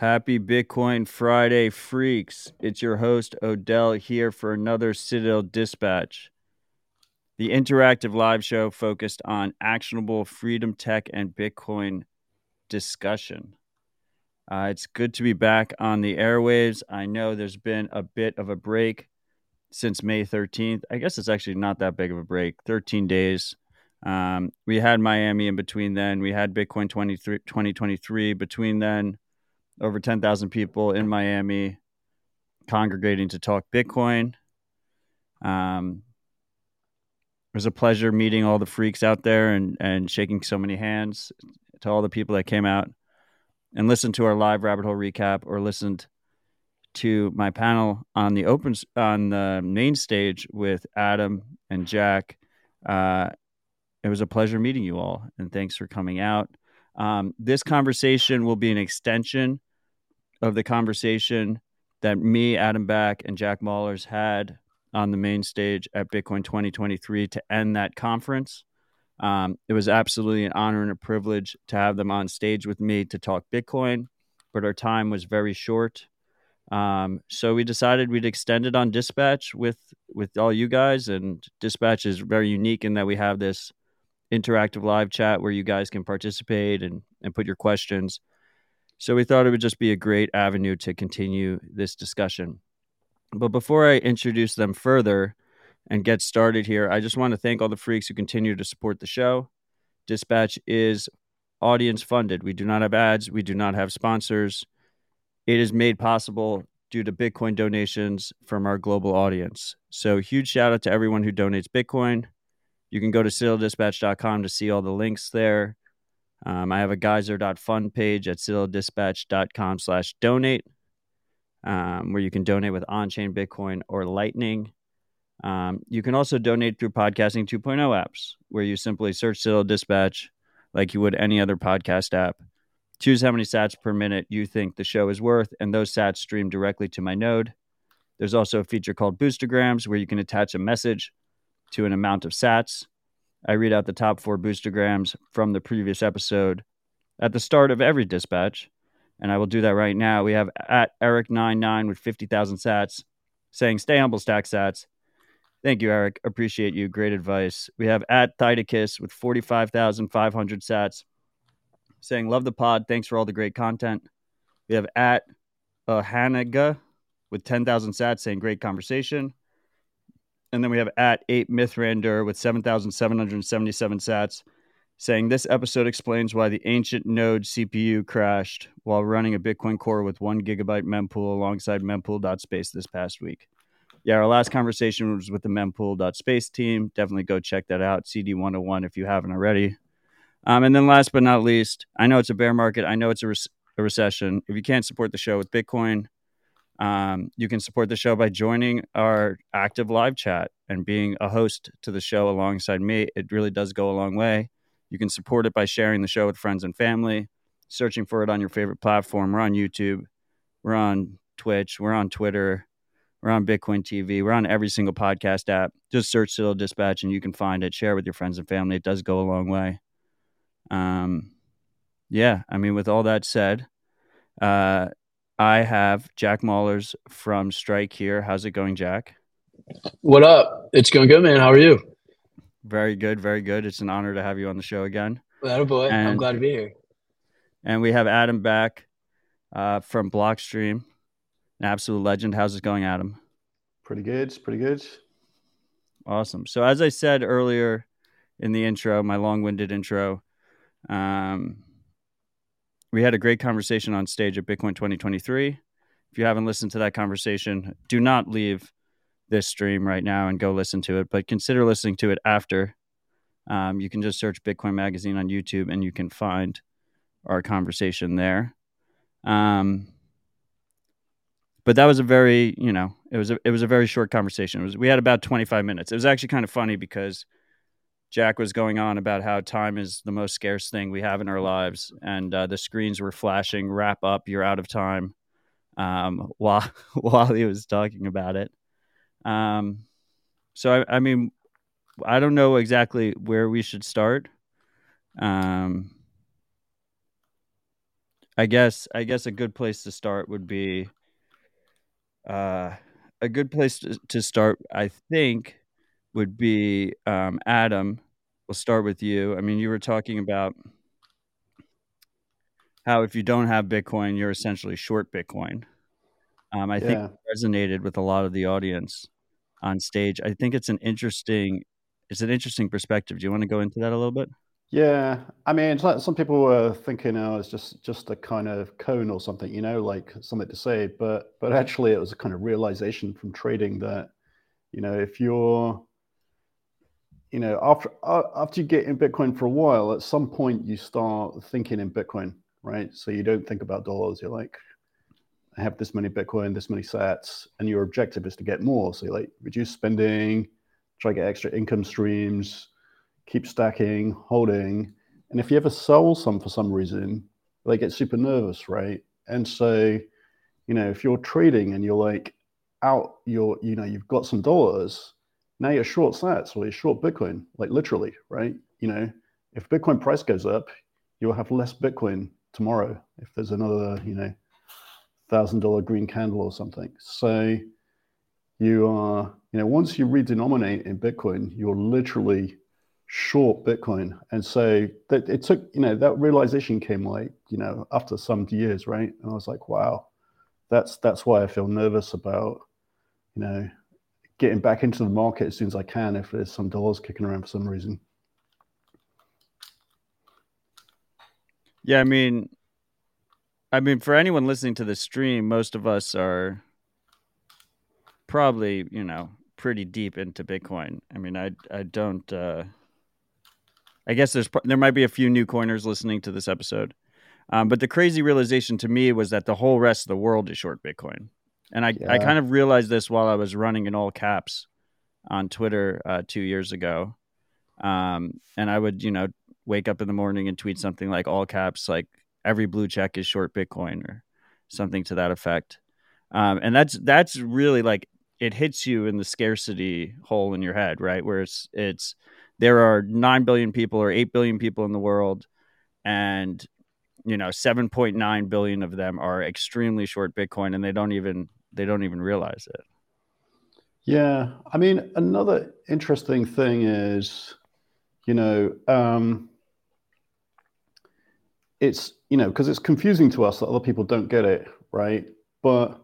Happy Bitcoin Friday, freaks. It's your host, Odell, here for another Citadel Dispatch, the interactive live show focused on actionable freedom tech and Bitcoin discussion. Uh, it's good to be back on the airwaves. I know there's been a bit of a break since May 13th. I guess it's actually not that big of a break 13 days. Um, we had Miami in between then. We had Bitcoin 2023 between then over 10,000 people in Miami congregating to talk Bitcoin. Um, it was a pleasure meeting all the freaks out there and, and shaking so many hands to all the people that came out and listened to our live rabbit hole recap or listened to my panel on the open on the main stage with Adam and Jack. Uh, it was a pleasure meeting you all, and thanks for coming out. Um, this conversation will be an extension of the conversation that me, Adam Back, and Jack Mallers had on the main stage at Bitcoin 2023 to end that conference. Um, it was absolutely an honor and a privilege to have them on stage with me to talk Bitcoin, but our time was very short. Um, so we decided we'd extend it on Dispatch with with all you guys, and Dispatch is very unique in that we have this interactive live chat where you guys can participate and and put your questions. So we thought it would just be a great avenue to continue this discussion. But before I introduce them further and get started here, I just want to thank all the freaks who continue to support the show. Dispatch is audience funded. We do not have ads, we do not have sponsors. It is made possible due to Bitcoin donations from our global audience. So, huge shout out to everyone who donates Bitcoin. You can go to citadeldispatch.com to see all the links there. Um, I have a geyser.fund page at citadeldispatch.com slash donate, um, where you can donate with on-chain Bitcoin or Lightning. Um, you can also donate through Podcasting 2.0 apps, where you simply search Citadel Dispatch like you would any other podcast app. Choose how many sats per minute you think the show is worth, and those sats stream directly to my node. There's also a feature called Boostergrams, where you can attach a message to an amount of sats. I read out the top four boostergrams from the previous episode at the start of every dispatch, and I will do that right now. We have at Eric99 with 50,000 sats saying, Stay humble, stack sats. Thank you, Eric. Appreciate you. Great advice. We have at Thydicus with 45,500 sats saying, Love the pod. Thanks for all the great content. We have at uh, Hanaga with 10,000 sats saying, Great conversation. And then we have at 8 Mithrander with 7,777 sats saying this episode explains why the ancient node CPU crashed while running a Bitcoin core with one gigabyte mempool alongside mempool.space this past week. Yeah, our last conversation was with the mempool.space team. Definitely go check that out, CD101, if you haven't already. Um, and then last but not least, I know it's a bear market. I know it's a, re- a recession. If you can't support the show with Bitcoin, um, you can support the show by joining our active live chat and being a host to the show alongside me. It really does go a long way. You can support it by sharing the show with friends and family, searching for it on your favorite platform. We're on YouTube, we're on Twitch, we're on Twitter, we're on Bitcoin TV, we're on every single podcast app. Just search Citadel Dispatch and you can find it. Share with your friends and family. It does go a long way. Um, yeah, I mean, with all that said, uh, I have Jack Mallers from Strike here. How's it going, Jack? What up? It's going good, man. How are you? Very good, very good. It's an honor to have you on the show again. Well, boy, and, I'm glad to be here. And we have Adam Back uh, from Blockstream, an absolute legend. How's it going, Adam? Pretty good. Pretty good. Awesome. So, as I said earlier in the intro, my long-winded intro, um, we had a great conversation on stage at Bitcoin 2023. If you haven't listened to that conversation, do not leave this stream right now and go listen to it, but consider listening to it after. Um, you can just search Bitcoin Magazine on YouTube and you can find our conversation there. Um, but that was a very, you know, it was a it was a very short conversation. It was we had about 25 minutes. It was actually kind of funny because Jack was going on about how time is the most scarce thing we have in our lives, and uh, the screens were flashing. Wrap up, you're out of time. Um, while while he was talking about it, um, so I, I, mean, I don't know exactly where we should start. Um, I guess I guess a good place to start would be uh, a good place to, to start. I think would be um, Adam. We'll start with you. I mean, you were talking about how if you don't have Bitcoin, you're essentially short Bitcoin. Um, I yeah. think resonated with a lot of the audience on stage. I think it's an interesting, it's an interesting perspective. Do you want to go into that a little bit? Yeah, I mean, like some people were thinking, oh, it's just just a kind of cone or something, you know, like something to say. But but actually, it was a kind of realization from trading that, you know, if you're, you know, after uh, after you get in Bitcoin for a while, at some point you start thinking in Bitcoin, right? So you don't think about dollars. You're like, I have this many Bitcoin, this many sats, and your objective is to get more. So you like reduce spending, try to get extra income streams keep stacking, holding. And if you ever sell some for some reason, they get super nervous, right? And so, you know, if you're trading and you're like out, you're, you know, you've got some dollars, now you're short sats or you're short Bitcoin, like literally, right? You know, if Bitcoin price goes up, you'll have less Bitcoin tomorrow if there's another, you know, thousand dollar green candle or something. So you are, you know, once you redenominate in Bitcoin, you're literally short Bitcoin. And so that it took, you know, that realization came like, you know, after some years, right? And I was like, wow, that's that's why I feel nervous about, you know, getting back into the market as soon as I can if there's some dollars kicking around for some reason. Yeah, I mean I mean for anyone listening to the stream, most of us are probably, you know, pretty deep into Bitcoin. I mean, I I don't uh I guess there's there might be a few new coiners listening to this episode, um, but the crazy realization to me was that the whole rest of the world is short Bitcoin, and I yeah. I kind of realized this while I was running in all caps on Twitter uh, two years ago, um, and I would you know wake up in the morning and tweet something like all caps like every blue check is short Bitcoin or something to that effect, um, and that's that's really like it hits you in the scarcity hole in your head, right? Where it's it's there are 9 billion people or 8 billion people in the world and you know 7.9 billion of them are extremely short bitcoin and they don't even they don't even realize it yeah i mean another interesting thing is you know um it's you know because it's confusing to us that other people don't get it right but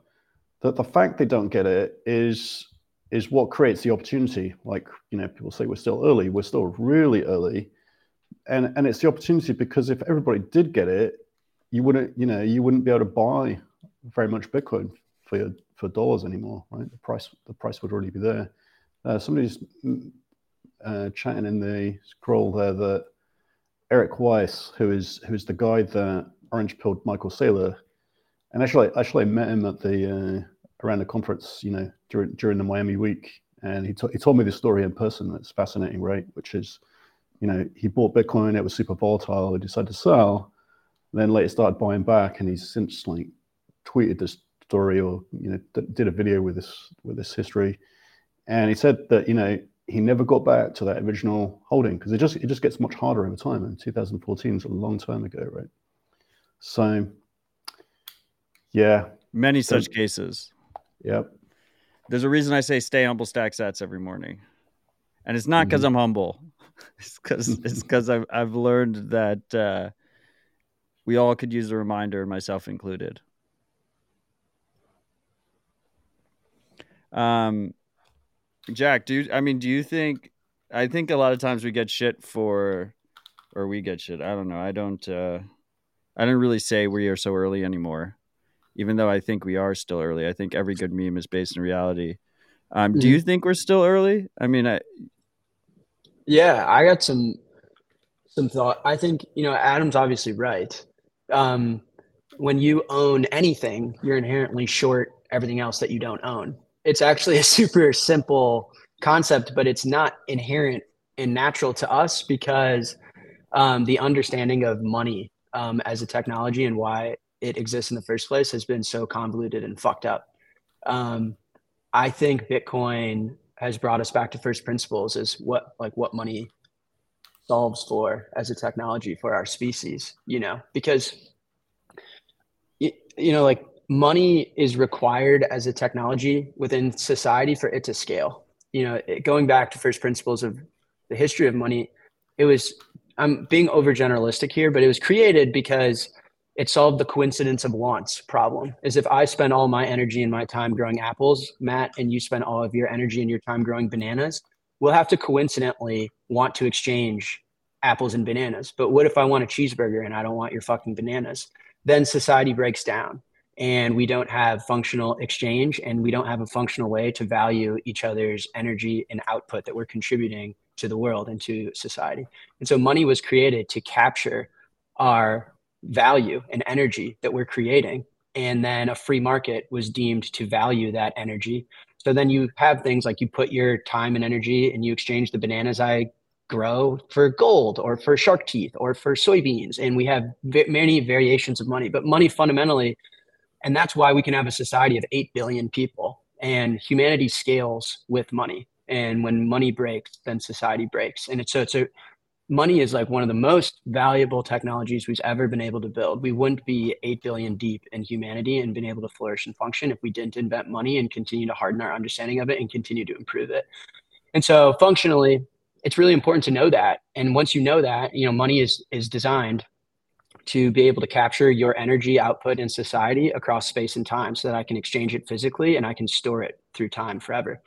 that the fact they don't get it is is what creates the opportunity. Like, you know, people say we're still early, we're still really early. And and it's the opportunity because if everybody did get it, you wouldn't, you know, you wouldn't be able to buy very much Bitcoin for for dollars anymore, right? The price the price would already be there. Uh, somebody's mm, uh, chatting in the scroll there that Eric Weiss, who is who's the guy that orange pilled Michael Saylor, and actually actually I met him at the uh, around the conference, you know, during during the Miami week, and he, t- he told me this story in person. That's fascinating, right? Which is, you know, he bought Bitcoin, it was super volatile, he decided to sell, then later started buying back, and he's since like tweeted this story or you know d- did a video with this with this history, and he said that you know he never got back to that original holding because it just it just gets much harder over time. And 2014 is a long time ago, right? So, yeah, many such cases. Yep. There's a reason I say stay humble, stack sats every morning, and it's not because mm-hmm. I'm humble. It's because it's because I've I've learned that uh, we all could use a reminder, myself included. Um, Jack, do you, I mean, do you think? I think a lot of times we get shit for, or we get shit. I don't know. I don't. uh I don't really say we are so early anymore even though I think we are still early. I think every good meme is based in reality. Um, mm-hmm. Do you mm-hmm. think we're still early? I mean, I. Yeah, I got some some thought. I think you know Adam's obviously right. Um, when you own anything, you're inherently short everything else that you don't own. It's actually a super simple concept, but it's not inherent and natural to us because um, the understanding of money um, as a technology and why it exists in the first place has been so convoluted and fucked up. Um, I think Bitcoin has brought us back to first principles is what like what money solves for as a technology for our species, you know, because you know, like money is required as a technology within society for it to scale. You know, it, going back to first principles of the history of money, it was I'm being overgeneralistic here, but it was created because it solved the coincidence of wants problem. Is if I spend all my energy and my time growing apples, Matt, and you spend all of your energy and your time growing bananas, we'll have to coincidentally want to exchange apples and bananas. But what if I want a cheeseburger and I don't want your fucking bananas? Then society breaks down and we don't have functional exchange and we don't have a functional way to value each other's energy and output that we're contributing to the world and to society. And so money was created to capture our value and energy that we're creating. And then a free market was deemed to value that energy. So then you have things like you put your time and energy and you exchange the bananas I grow for gold or for shark teeth or for soybeans. And we have many variations of money, but money fundamentally, and that's why we can have a society of 8 billion people and humanity scales with money. And when money breaks then society breaks. And it's so it's a money is like one of the most valuable technologies we've ever been able to build. We wouldn't be 8 billion deep in humanity and been able to flourish and function if we didn't invent money and continue to harden our understanding of it and continue to improve it. And so functionally it's really important to know that. And once you know that you know money is is designed to be able to capture your energy output in society across space and time so that I can exchange it physically and I can store it through time forever.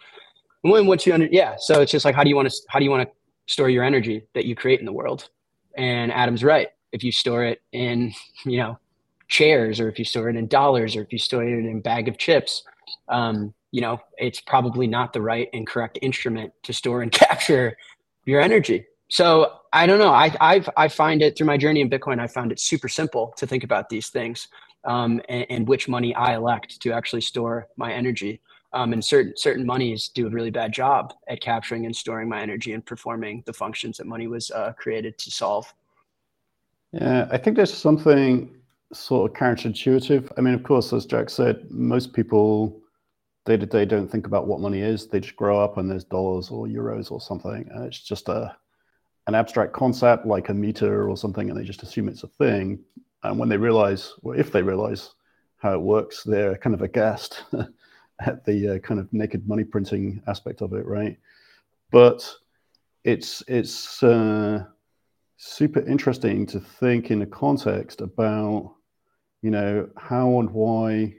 And when you under yeah, so it's just like how do you want to how do you want to store your energy that you create in the world? And Adam's right. If you store it in, you know, chairs or if you store it in dollars or if you store it in a bag of chips, um, you know, it's probably not the right and correct instrument to store and capture your energy. So I don't know. I I've, I find it through my journey in Bitcoin. I found it super simple to think about these things um, and, and, which money I elect to actually store my energy. Um, and certain certain monies do a really bad job at capturing and storing my energy and performing the functions that money was uh, created to solve. Yeah, I think there's something sort of counterintuitive. I mean, of course, as Jack said, most people day to day don't think about what money is. They just grow up and there's dollars or euros or something, and it's just a an abstract concept like a meter or something, and they just assume it's a thing. And when they realize, or if they realize how it works, they're kind of aghast at the uh, kind of naked money printing aspect of it, right? But it's it's uh, super interesting to think in a context about, you know, how and why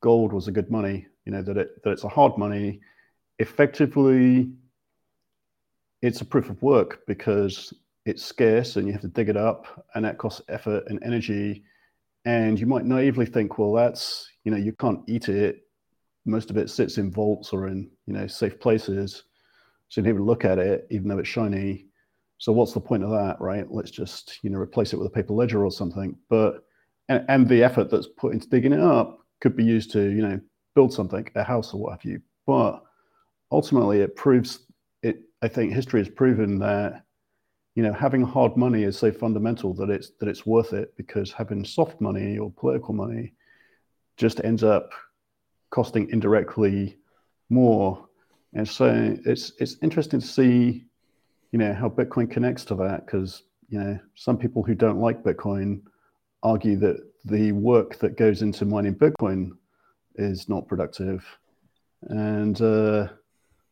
gold was a good money. You know that it that it's a hard money, effectively it's a proof of work because it's scarce and you have to dig it up and that costs effort and energy. And you might naively think well that's you know you can't eat it. Most of it sits in vaults or in you know safe places. So you don't even look at it even though it's shiny. So what's the point of that right? Let's just you know replace it with a paper ledger or something. But and, and the effort that's put into digging it up could be used to you know build something a house or what have you. But ultimately it proves I think history has proven that you know having hard money is so fundamental that it's that it's worth it because having soft money or political money just ends up costing indirectly more. And so it's it's interesting to see you know how Bitcoin connects to that because you know some people who don't like Bitcoin argue that the work that goes into mining Bitcoin is not productive, and uh,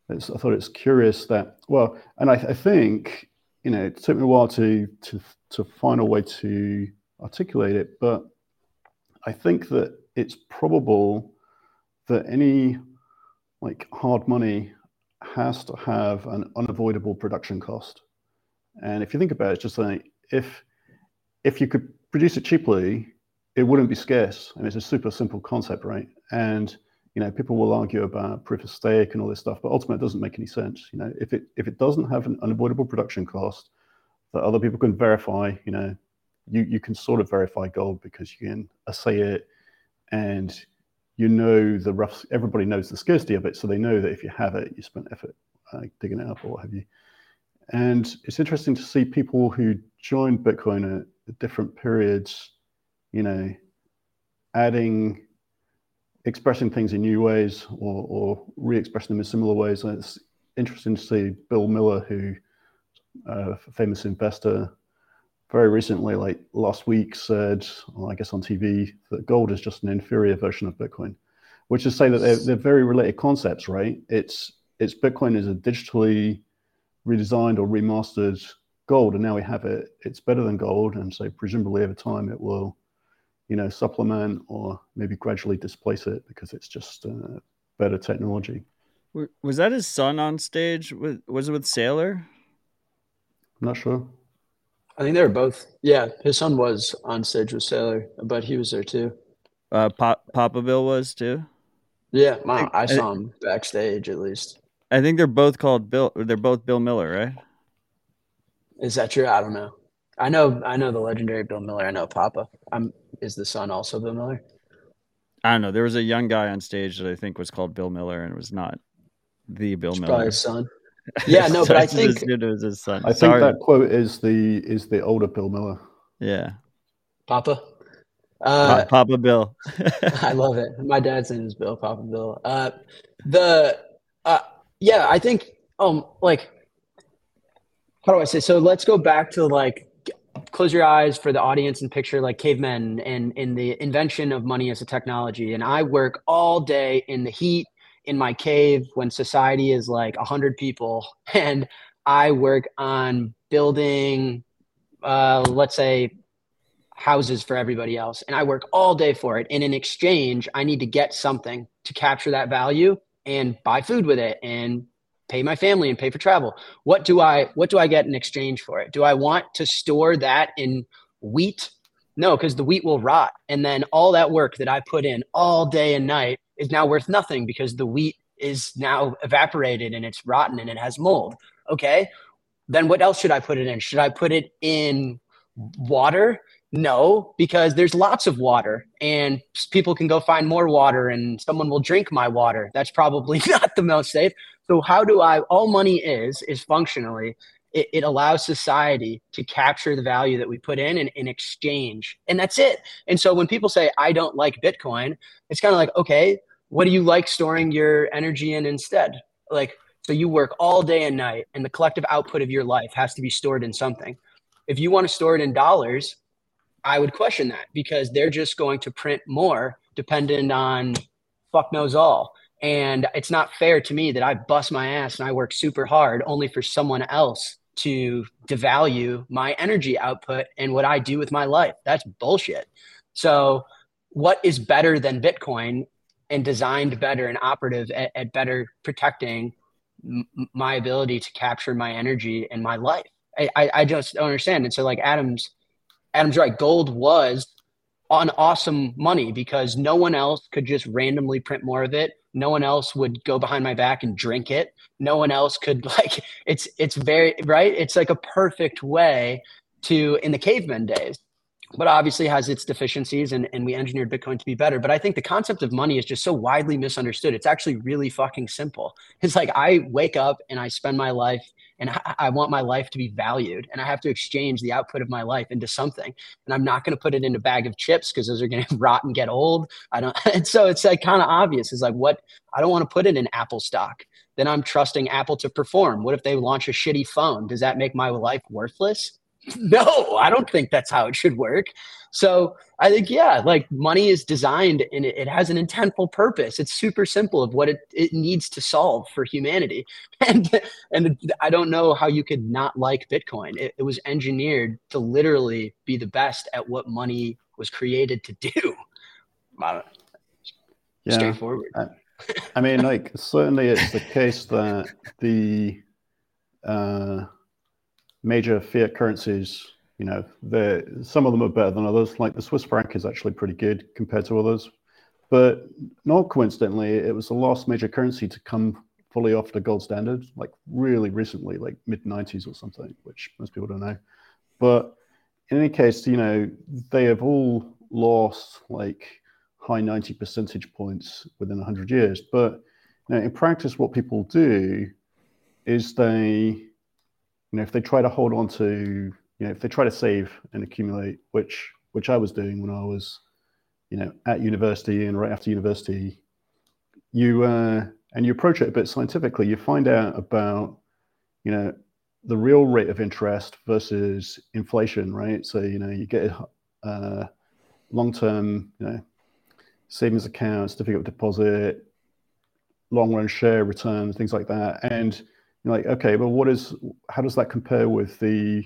it's, I thought it's curious that well, and I, I, think you know it took me a while to to to find a way to articulate it, but I think that it's probable that any like hard money has to have an unavoidable production cost. And if you think about it, it's just like if if you could produce it cheaply, it wouldn't be scarce. I mean, it's a super simple concept, right? And you know, people will argue about proof of stake and all this stuff, but ultimately it doesn't make any sense. You know, if it if it doesn't have an unavoidable production cost that other people can verify, you know, you you can sort of verify gold because you can assay it, and you know the rough. Everybody knows the scarcity of it, so they know that if you have it, you spent effort uh, digging it up or what have you. And it's interesting to see people who joined Bitcoin at, at different periods, you know, adding expressing things in new ways or, or re-expressing them in similar ways. And it's interesting to see Bill Miller, who uh, famous investor, very recently, like last week, said, well, I guess on TV, that gold is just an inferior version of Bitcoin, which is to say that they're, they're very related concepts, right? It's it's Bitcoin is a digitally redesigned or remastered gold, and now we have it. It's better than gold, and so presumably over time it will, you know, supplement or maybe gradually displace it because it's just uh, better technology. Was that his son on stage? Was it with Saylor? I'm not sure. I think they were both. Yeah, his son was on stage with Saylor, but he was there too. Uh, Pop, Papa Bill was too. Yeah, I, I saw him backstage at least. I think they're both called Bill. They're both Bill Miller, right? Is that true? I don't know. I know. I know the legendary Bill Miller. I know Papa. I'm. Is the son also Bill Miller? I don't know. There was a young guy on stage that I think was called Bill Miller, and it was not the Bill It's Miller. probably his son. Yeah, no, but I think assumed it was his son. I think Sorry. that quote is the is the older Bill Miller. Yeah, Papa. Uh, Papa Bill. I love it. My dad's name is Bill, Papa Bill. Uh, the uh, yeah, I think um like how do I say? So let's go back to like close your eyes for the audience and picture like cavemen and in the invention of money as a technology. And I work all day in the heat in my cave when society is like a hundred people, and I work on building, uh, let's say, houses for everybody else, and I work all day for it. And in exchange, I need to get something to capture that value and buy food with it and pay my family and pay for travel. What do I what do I get in exchange for it? Do I want to store that in wheat? No, because the wheat will rot. And then all that work that I put in all day and night is now worth nothing because the wheat is now evaporated and it's rotten and it has mold. Okay. Then what else should I put it in? Should I put it in water? No, because there's lots of water and people can go find more water and someone will drink my water. That's probably not the most safe. So how do I all money is is functionally it, it allows society to capture the value that we put in and in exchange. And that's it. And so when people say I don't like Bitcoin, it's kind of like, okay, what do you like storing your energy in instead? Like so you work all day and night and the collective output of your life has to be stored in something. If you want to store it in dollars, I would question that because they're just going to print more dependent on fuck knows all. And it's not fair to me that I bust my ass and I work super hard only for someone else to devalue my energy output and what I do with my life. That's bullshit. So, what is better than Bitcoin and designed better and operative at, at better protecting m- my ability to capture my energy and my life? I, I, just don't understand. And so, like Adam's, Adam's right. Gold was on awesome money because no one else could just randomly print more of it. No one else would go behind my back and drink it. No one else could like it's it's very right. It's like a perfect way to in the caveman days, but obviously has its deficiencies and, and we engineered Bitcoin to be better. But I think the concept of money is just so widely misunderstood. It's actually really fucking simple. It's like I wake up and I spend my life and I, I want my life to be valued and I have to exchange the output of my life into something. And I'm not going to put it in a bag of chips because those are going to rot and get old. I don't. And so it's like kind of obvious. It's like what I don't want to put it in Apple stock. Then I'm trusting Apple to perform. What if they launch a shitty phone? Does that make my life worthless? No, I don't think that's how it should work. So I think, yeah, like money is designed and it, it has an intentful purpose. It's super simple of what it, it needs to solve for humanity. And and I don't know how you could not like Bitcoin. It, it was engineered to literally be the best at what money was created to do. Yeah. Straightforward. I mean, like certainly it's the case that the uh, major fiat currencies, you know, some of them are better than others. Like the Swiss franc is actually pretty good compared to others, but not coincidentally, it was the last major currency to come fully off the gold standard, like really recently, like mid '90s or something, which most people don't know. But in any case, you know, they have all lost like high 90 percentage points within 100 years. But you know, in practice, what people do is they, you know, if they try to hold on to, you know, if they try to save and accumulate, which which I was doing when I was, you know, at university and right after university, you uh, and you approach it a bit scientifically. You find out about, you know, the real rate of interest versus inflation, right? So you know you get uh, long-term, you know, savings account, certificate of deposit, long-run share returns, things like that, and like, okay, but what is how does that compare with the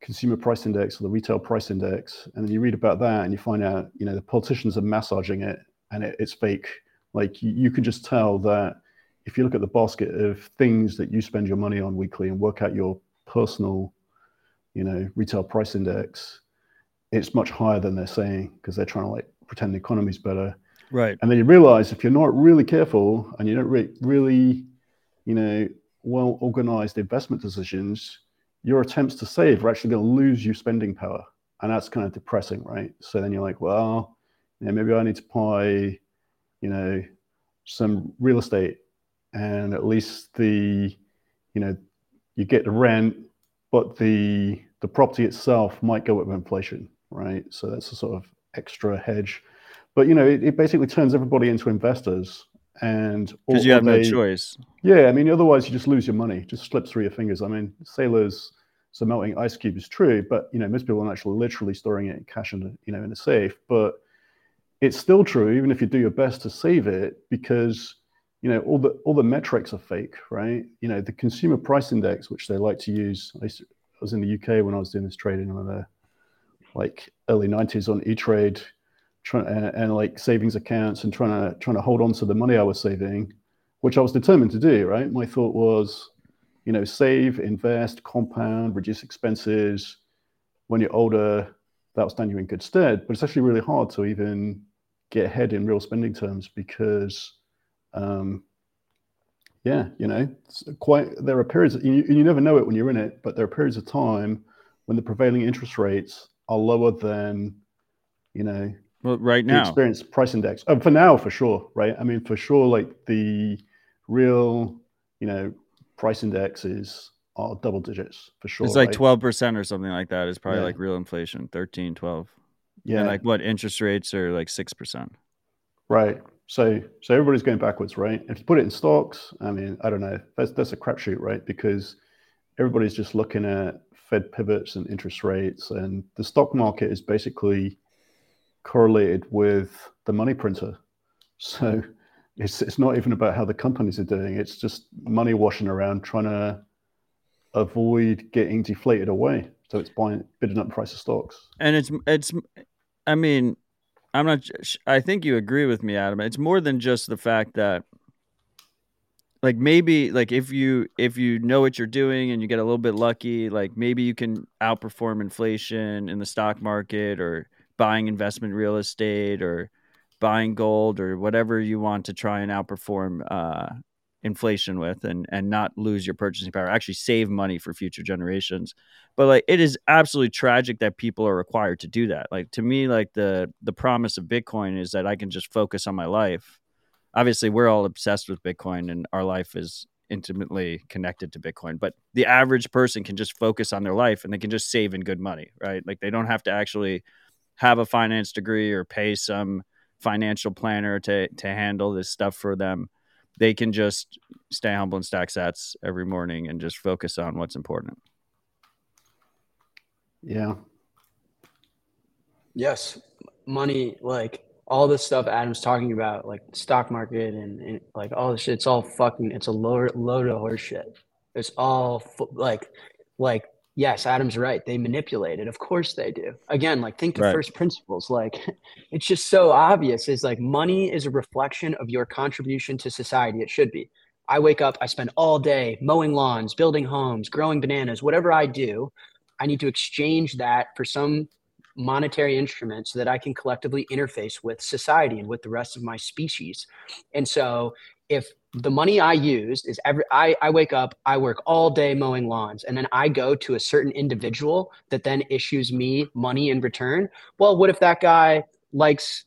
consumer price index or the retail price index? And then you read about that and you find out, you know, the politicians are massaging it and it, it's fake. Like you, you can just tell that if you look at the basket of things that you spend your money on weekly and work out your personal, you know, retail price index, it's much higher than they're saying because they're trying to like pretend the economy's better. Right. And then you realize if you're not really careful and you don't re- really, you know, well organized investment decisions, your attempts to save are actually going to lose you spending power. And that's kind of depressing, right? So then you're like, well, you know, maybe I need to buy, you know, some real estate and at least the you know you get the rent but the the property itself might go up with inflation right so that's a sort of extra hedge but you know it, it basically turns everybody into investors and because you have they, no choice. Yeah i mean otherwise you just lose your money. Just slips through your fingers. I mean Saylor's so melting ice cube is true but you know most people are actually literally storing it in cash in you know in a safe but it's still true even if you do your best to save it because you know all the all the metrics are fake right? You know the consumer price index which they like to use i was in the uk when i was doing this trading in the like early 90s on e-trade trying and, and, like savings accounts and trying to trying to hold on to the money i was saving which i was determined to do right my thought was you know save invest compound reduce expenses when you're older that'll stand you in good stead but it's actually really hard to even get ahead in real spending terms because um, yeah, you know, quite. There are periods you, you never know it when you're in it, but there are periods of time when the prevailing interest rates are lower than, you know, well, right now, experience price index. Oh, for now, for sure, right? I mean, for sure, like the real, you know, price indexes are double digits for sure. It's like twelve percent or something like that. Is probably yeah. like real inflation, 13, 12. Yeah, and like what interest rates are like six percent. Right. So so everybody's going backwards, right? If you put it in stocks, I mean, I don't know. That's that's a crapshoot, right? Because everybody's just looking at Fed pivots and interest rates, and the stock market is basically correlated with the money printer. So it's it's not even about how the companies are doing. It's just money washing around trying to avoid getting deflated away. So it's buying bidding up price of stocks. And it's it's I mean, I'm not. I think you agree with me, Adam. It's more than just the fact that, like, maybe like if you if you know what you're doing and you get a little bit lucky, like maybe you can outperform inflation in the stock market or buying investment real estate or buying gold or whatever you want to try and outperform uh, inflation with and and not lose your purchasing power actually save money for future generations. But like it is absolutely tragic that people are required to do that. Like to me like the the promise of bitcoin is that i can just focus on my life. Obviously we're all obsessed with bitcoin and our life is intimately connected to bitcoin but the average person can just focus on their life and they can just save in good money right? Like they don't have to actually have a finance degree or pay some financial planner to to handle this stuff for them they can just stay humble and stack sats every morning and just focus on what's important. Yeah. Yes. Money, like all this stuff Adam's talking about, like stock market and, and like all this shit, it's all fucking, it's a load, load of horse shit. It's all like, like yes, Adam's right. They manipulate it. Of course they do. Again, like think to right. first principles. Like it's just so obvious. Is like money is a reflection of your contribution to society. It should be. I wake up, I spend all day mowing lawns, building homes, growing bananas, whatever I do, I need to exchange that for some monetary instrument so that I can collectively interface with society and with the rest of my species. And so if the money I used is every I, I wake up, I work all day mowing lawns, and then I go to a certain individual that then issues me money in return. Well, what if that guy likes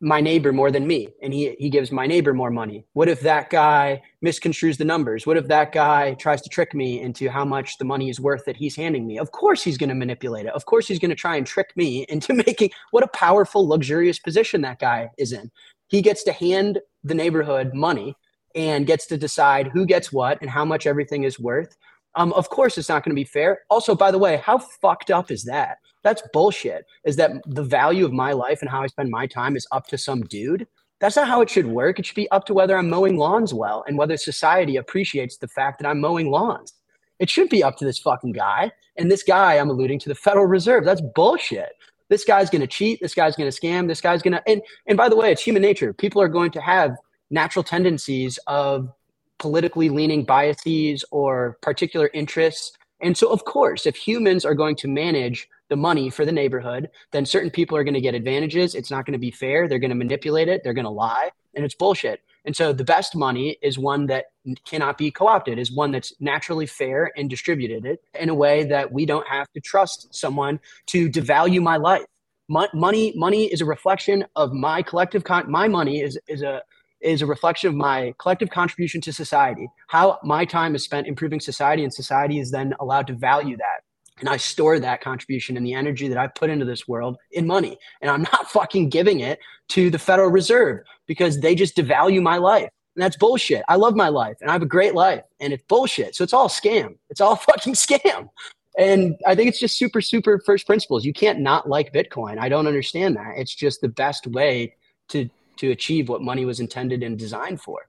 my neighbor more than me and he he gives my neighbor more money? What if that guy misconstrues the numbers? What if that guy tries to trick me into how much the money is worth that he's handing me? Of course he's going to manipulate it. Of course he's going to try and trick me into making what a powerful luxurious position that guy is in. He gets to hand the neighborhood money and gets to decide who gets what and how much everything is worth. Um, of course, it's not going to be fair. Also, by the way, how fucked up is that? That's bullshit. Is that the value of my life and how I spend my time is up to some dude? That's not how it should work. It should be up to whether I'm mowing lawns well and whether society appreciates the fact that I'm mowing lawns. It should be up to this fucking guy. And this guy, I'm alluding to the Federal Reserve. That's bullshit. This guy's going to cheat. This guy's going to scam. This guy's going to. And, and by the way, it's human nature. People are going to have natural tendencies of politically leaning biases or particular interests. And so, of course, if humans are going to manage the money for the neighborhood, then certain people are going to get advantages. It's not going to be fair. They're going to manipulate it. They're going to lie. And it's bullshit. And so the best money is one that cannot be co-opted, is one that's naturally fair and distributed in a way that we don't have to trust someone to devalue my life. money, money is a reflection of my collective. Con- my money is is a is a reflection of my collective contribution to society. How my time is spent improving society, and society is then allowed to value that and I store that contribution and the energy that I put into this world in money. And I'm not fucking giving it to the Federal Reserve because they just devalue my life. And that's bullshit. I love my life and I have a great life and it's bullshit. So it's all scam. It's all fucking scam. And I think it's just super, super first principles. You can't not like Bitcoin. I don't understand that. It's just the best way to to achieve what money was intended and designed for.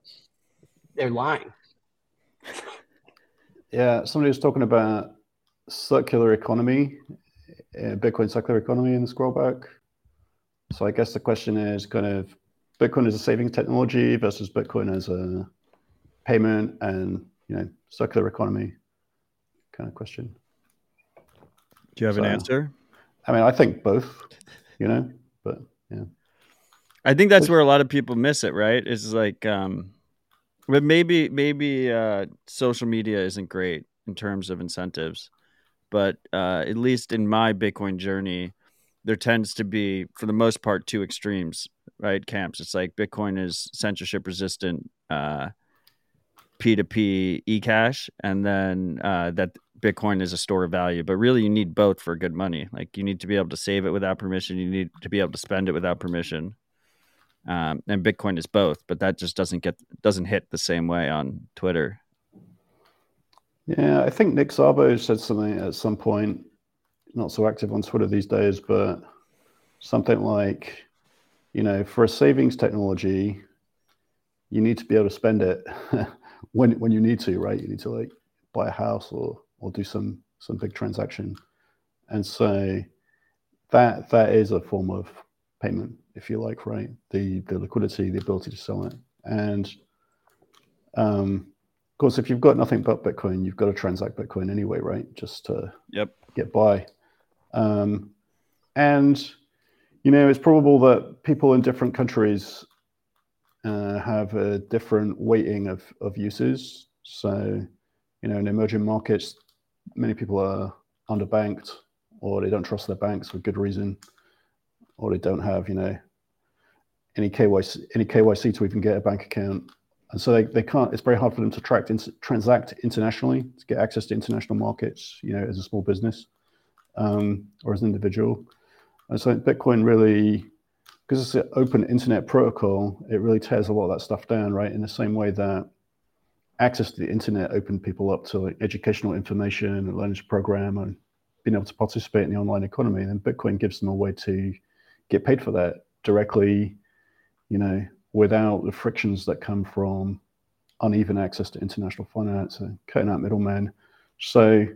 They're lying. Yeah, somebody was talking about circular economy, uh, Bitcoin circular economy in the scroll back. So I guess the question is kind of Bitcoin as a saving technology versus Bitcoin as a payment and you know circular economy kind of question. Do you have so, an answer? I mean, I think both, you know, but yeah. I think that's where a lot of people miss it, right? Is like um but maybe maybe uh social media isn't great in terms of incentives but uh, at least in my Bitcoin journey, there tends to be, for the most part, two extremes, right? Camps. It's like Bitcoin is censorship resistant uh, P2P eCash, and then uh, that Bitcoin is a store of value. But really, you need both for good money. Like you need to be able to save it without permission. You need to be able to spend it without permission. Um, and Bitcoin is both, but that just doesn't get doesn't hit the same way on Twitter. Yeah, I think Nick Szabo said something at some point, not so active on Twitter these days, but something like, you know, for a savings technology, you need to be able to spend it when when you need to, right? You need to like buy a house or or do some some big transaction, and so that that is a form of payment, if you like, right? The the liquidity, the ability to sell it, and um, of course, if you've got nothing but Bitcoin, you've got to transact Bitcoin anyway, right? Just to yep. get by. Um, and, you know, it's probable that people in different countries uh, have a different weighting of, of uses. So, you know, in emerging markets, many people are underbanked or they don't trust their banks for good reason, or they don't have, you know, any KYC, any KYC to even get a bank account. And so they, they can't it's very hard for them to track, transact internationally to get access to international markets you know as a small business um, or as an individual. And so bitcoin really because it's an open internet protocol it really tears a lot of that stuff down right? In the same way that access to the internet opened people up to like educational information and learning program and being able to participate in the online economy then bitcoin gives them a way to get paid for that directly you know without the frictions that come from uneven access to international finance and cutting out middlemen. So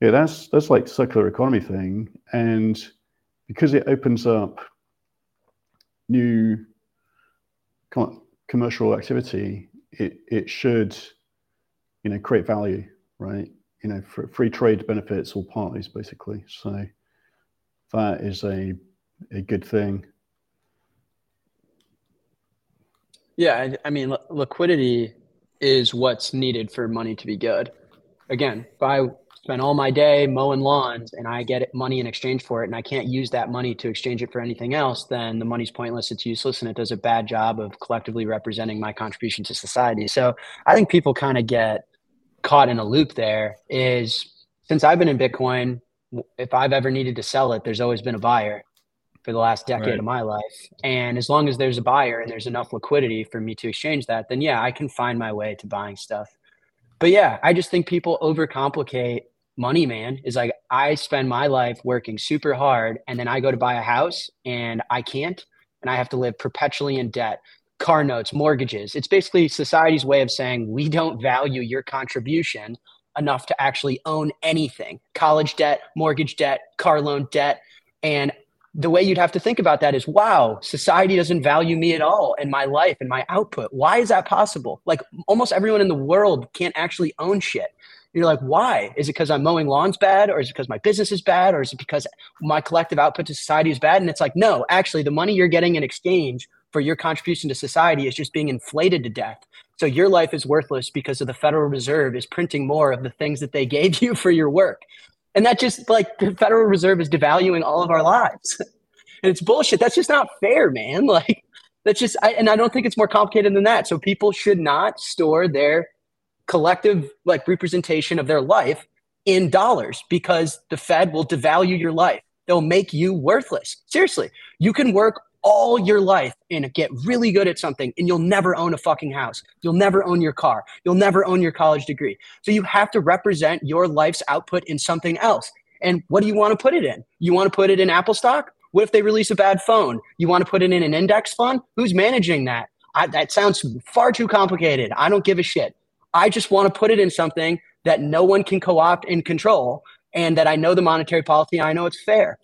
yeah, that's that's like circular economy thing. And because it opens up new commercial activity, it, it should, you know, create value, right? You know, free trade benefits all parties basically. So that is a a good thing. Yeah, I mean, liquidity is what's needed for money to be good. Again, if I spend all my day mowing lawns and I get money in exchange for it, and I can't use that money to exchange it for anything else, then the money's pointless, it's useless, and it does a bad job of collectively representing my contribution to society. So I think people kind of get caught in a loop there. Is since I've been in Bitcoin, if I've ever needed to sell it, there's always been a buyer for the last decade right. of my life. And as long as there's a buyer and there's enough liquidity for me to exchange that, then yeah, I can find my way to buying stuff. but yeah, I just think people overcomplicate money, man. Is like I spend my life working super hard and then I go to buy a house and I can't and I have to live perpetually in debt. Car notes, mortgages. It's basically society's way of saying we don't value your contribution enough to actually own anything. College debt, mortgage debt, car loan debt. And the way you'd have to think about that is wow society doesn't value me at all and my life and my output. Why is that possible? Like almost everyone in the world can't actually own shit. You're like why? Is it because i'm mowing lawns bad or is it because my business is bad or is it because my collective output to society is bad? And it's like no actually the money you're getting in exchange for your contribution to society is just being inflated to death. So your life is worthless because of the federal reserve is printing more of the things that they gave you for your work and that just like the Federal Reserve is devaluing all of our lives. and it's bullshit. That's just not fair, man. Like that's just I, and I don't think it's more complicated than that. So people should not store their collective like representation of their life in dollars because the Fed will devalue your life. They'll make you worthless. Seriously. You can work all your life and get really good at something and you'll never own a fucking house. You'll never own your car. You'll never own your college degree. So you have to represent your life's output in something else. And what do you want to put it in? You want to put it in Apple stock? What if they release a bad phone? You want to put it in an index fund? Who's managing that? I, that sounds far too complicated. I don't give a shit. I just want to put it in something that no one can co opt and control and that I know the monetary policy I know it's fair.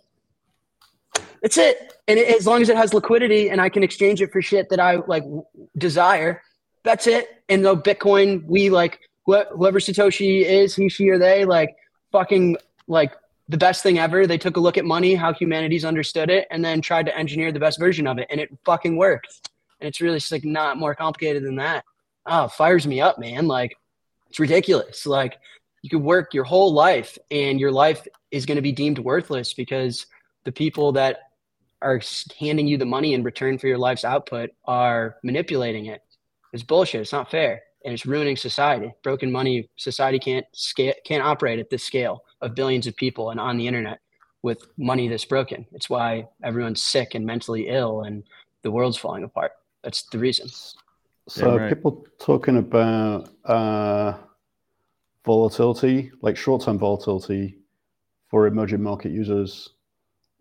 That's it. And it, as long as it has liquidity and I can exchange it for shit that I like desire, that's it. And the Bitcoin, we like wh- whoever Satoshi is, he, she, or they, like fucking like the best thing ever. They took a look at money, how humanity's understood it, and then tried to engineer the best version of it, and it fucking worked. And it's really just like not more complicated than that. Oh, fires me up, man. Like it's ridiculous. Like you could work your whole life, and your life is going to be deemed worthless because the people that are handing you the money in return for your life's output are manipulating it. It's bullshit. It's not fair, and it's ruining society. Broken money, society can't scale, can't operate at this scale of billions of people and on the internet with money that's broken. It's why everyone's sick and mentally ill, and the world's falling apart. That's the reason. So right. people talking about uh, volatility, like short-term volatility for emerging market users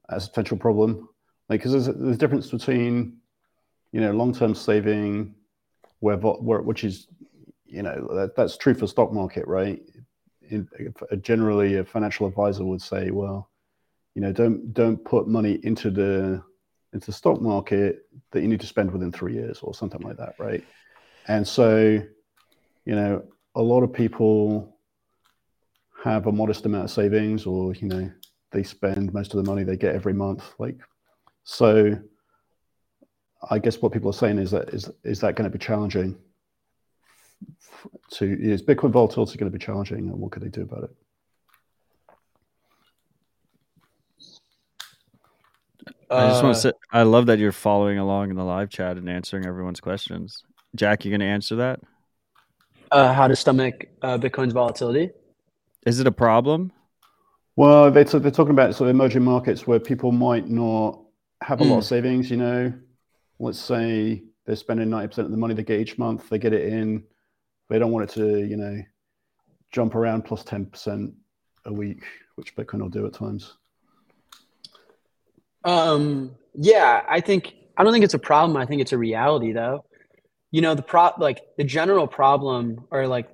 as a potential problem? Like because there's, there's a difference between you know long-term saving where, where which is you know that, that's true for stock market right? In, generally a financial advisor would say well you know don't don't put money into the into the stock market that you need to spend within three years or something like that right? And so you know a lot of people have a modest amount of savings or you know they spend most of the money they get every month like so I guess what people are saying is that is is that going to be challenging? To is Bitcoin volatility going to be challenging, and what could they do about it? I just want to uh, say, I love that you're following along in the live chat and answering everyone's questions. Jack, you going to answer that? Uh, how to stomach uh, Bitcoin's volatility? Is it a problem? Well, they're, they're talking about sort of emerging markets where people might not have a mm. lot of hmm. savings, you know, let's say they're spending 90% of the money they get each month, they get it in, they don't want it to, you know, jump around plus 10% a week, which Bitcoin will do at times. Um, yeah, I think, I don't think it's a problem. I think it's a reality though. You know, the prop, like the general problem or like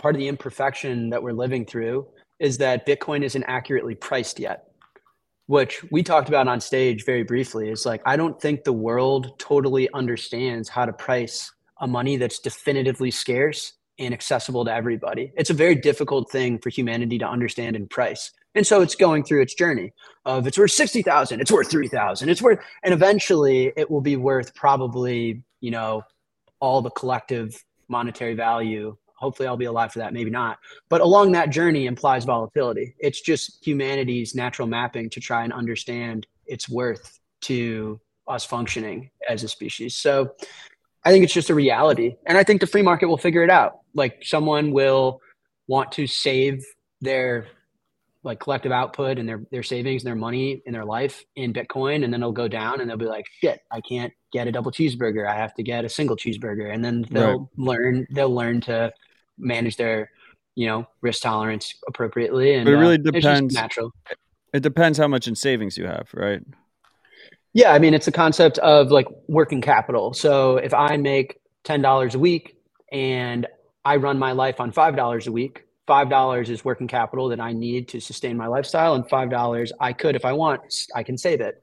part of the imperfection that we're living through is that Bitcoin isn't accurately priced yet which we talked about on stage very briefly. Is like i don't think the world totally understands how to price a money that's definitively scarce and accessible to everybody. It's a very difficult thing for humanity to understand and price. And so it's going through its journey of it's worth 60,000 it's worth 3,000 it's worth and eventually it will be worth probably you know all the collective monetary value hopefully I'll be alive for that, maybe not. But along that journey implies volatility. It's just humanity's natural mapping to try and understand its worth to us functioning as a species. So I think it's just a reality. And I think the free market will figure it out. Like someone will want to save their like collective output and their their savings and their money in their life in Bitcoin, and then it'll go down, and they'll be like, "Shit, I can't get a double cheeseburger. I have to get a single cheeseburger." And then they'll right. learn they'll learn to manage their you know risk tolerance appropriately and but it really uh, depends. natural. It depends how much in savings you have right? Yeah i mean it's a concept of like working capital. So if i make $10 a week and i run my life on $5 a week $5 is working capital that i need to sustain my lifestyle and $5 i could if i want i can save it.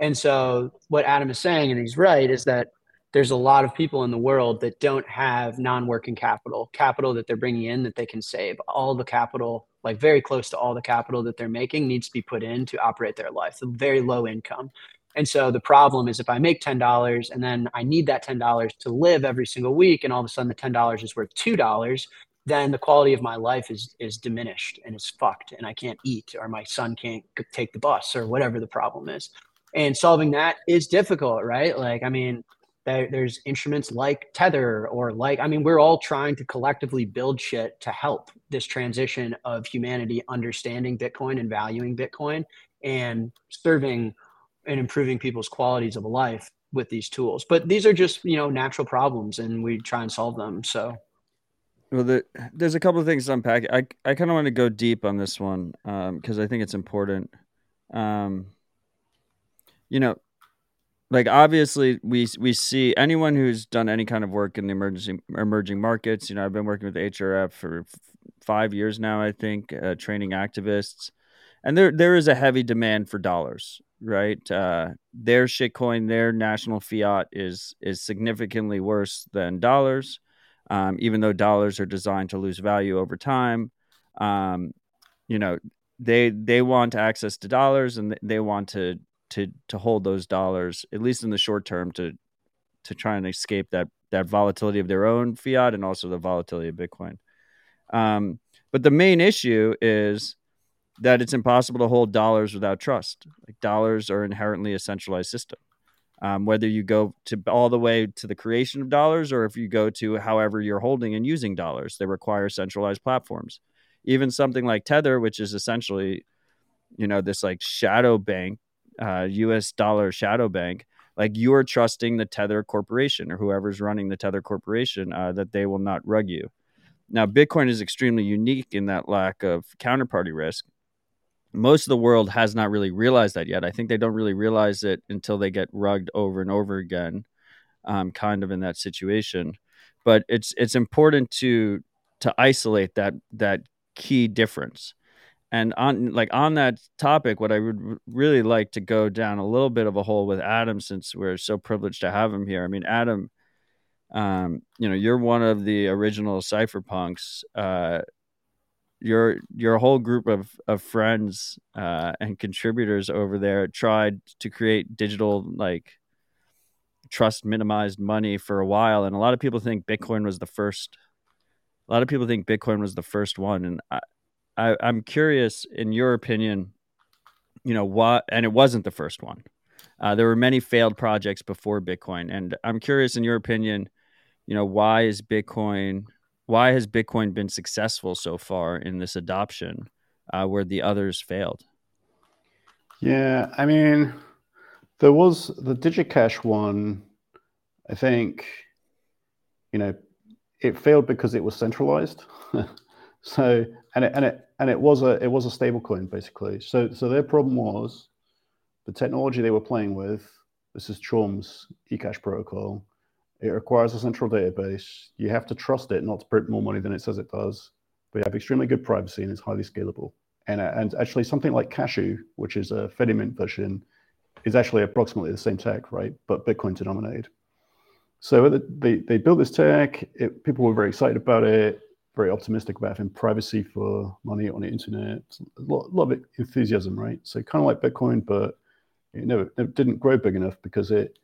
And so what adam is saying and he's right is that there's a lot of people in the world that don't have non-working capital capital that they're bringing in that they can save. All the capital like very close to all the capital that they're making needs to be put in to operate their life. So very low income. And so the problem is if i make $10 and then i need that $10 to live every single week and all of a sudden the $10 is worth $2 then the quality of my life is is diminished and it's fucked and i can't eat or my son can't take the bus or whatever the problem is. And solving that is difficult right? Like i mean there's instruments like tether or like i mean we're all trying to collectively build shit to help this transition of humanity understanding bitcoin and valuing bitcoin and serving and improving people's qualities of life with these tools. But these are just you know natural problems and we try and solve them. So well the, there's a couple of things to unpack. I, I kind of want to go deep on this one because um, i think it's important. Um, you know like obviously we we see anyone who's done any kind of work in the emerging emerging markets you know i've been working with hrf for f- five years now i think uh, training activists. And there there is a heavy demand for dollars right? Uh, their shitcoin their national fiat is is significantly worse than dollars um, even though dollars are designed to lose value over time. Um, you know they they want access to dollars and they want to to to hold those dollars at least in the short term to to try and escape that that volatility of their own fiat and also the volatility of Bitcoin. Um, but the main issue is that it's impossible to hold dollars without trust. Like dollars are inherently a centralized system. Um, whether you go to all the way to the creation of dollars or if you go to however you're holding and using dollars, they require centralized platforms. Even something like Tether, which is essentially, you know, this like shadow bank uh, U.S. dollar shadow bank, like you are trusting the Tether Corporation or whoever's running the Tether Corporation uh, that they will not rug you. Now, Bitcoin is extremely unique in that lack of counterparty risk. Most of the world has not really realized that yet. I think they don't really realize it until they get rugged over and over again, um, kind of in that situation. But it's it's important to to isolate that that key difference and on like on that topic what i would really like to go down a little bit of a hole with adam since we're so privileged to have him here. I mean adam um, you know you're one of the original cypherpunks uh, your your whole group of of friends uh, and contributors over there tried to create digital like trust minimized money for a while and a lot of people think bitcoin was the first a lot of people think bitcoin was the first one and I, I, I'm curious, in your opinion, you know what? And it wasn't the first one. Uh, there were many failed projects before Bitcoin, and I'm curious, in your opinion, you know, why is Bitcoin? Why has Bitcoin been successful so far in this adoption, uh, where the others failed? Yeah, I mean, there was the DigiCash one. I think, you know, it failed because it was centralized. so and it, and it and it was a it was a stable coin basically. So so their problem was the technology they were playing with. This is Chaum's eCash protocol. It requires a central database. You have to trust it not to print more money than it says it does. But you have extremely good privacy and it's highly scalable. And uh, and actually something like Cashu, which is a Fedimint version, is actually approximately the same tech, right? But Bitcoin denominated. So they, they built this tech. It, people were very excited about it very optimistic about having privacy for money on the internet. A lot, lot of enthusiasm, right? So kind of like Bitcoin, but it never, it didn't grow big enough because it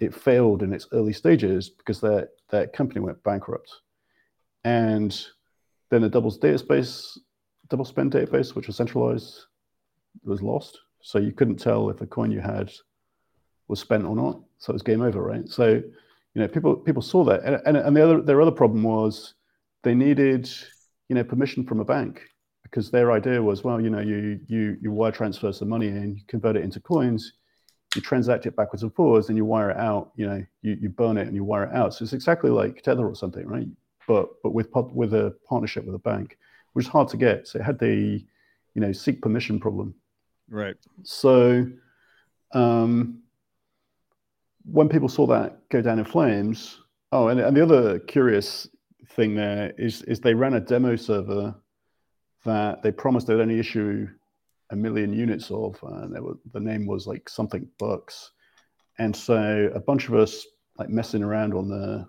it failed in its early stages because that that company went bankrupt, and then the doubles database, double spend database, which was centralized, was lost. So you couldn't tell if the coin you had was spent or not. So it was game over, right? So you know people people saw that, and and, and the other their other problem was they needed, you know, permission from a bank because their idea was, well, you know, you you you wire transfer some money in, you convert it into coins, you transact it backwards and forwards, and you wire it out. You know, you, you burn it and you wire it out. So it's exactly like Tether or something, right? but but with with a partnership with a bank, which is hard to get. So it had the you know seek permission problem. Right. So um, when people saw that go down in flames, oh, and, and the other curious thing there is is they ran a demo server that they promised they'd only issue a million units of, and were, the name was like something bucks. And so a bunch of us like messing around on the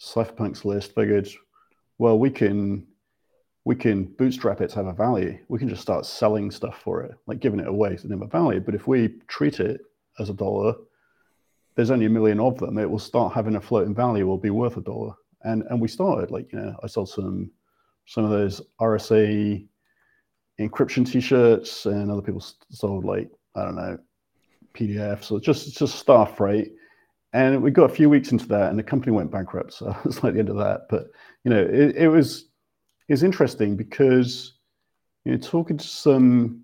cypherpunks list figured, well, we can we can bootstrap it to have a value. We can just start selling stuff for it, like giving it away to have a value. But if we treat it as a dollar, there's only a million of them. It will start having a floating value. Will be worth a dollar. And and we started like you know I sold some some of those RSA encryption T-shirts, and other people sold like I don't know PDFs. or just just stuff, right? And we got a few weeks into that, and the company went bankrupt. So it's like the end of that. But you know, it, it was was interesting because you know talking to some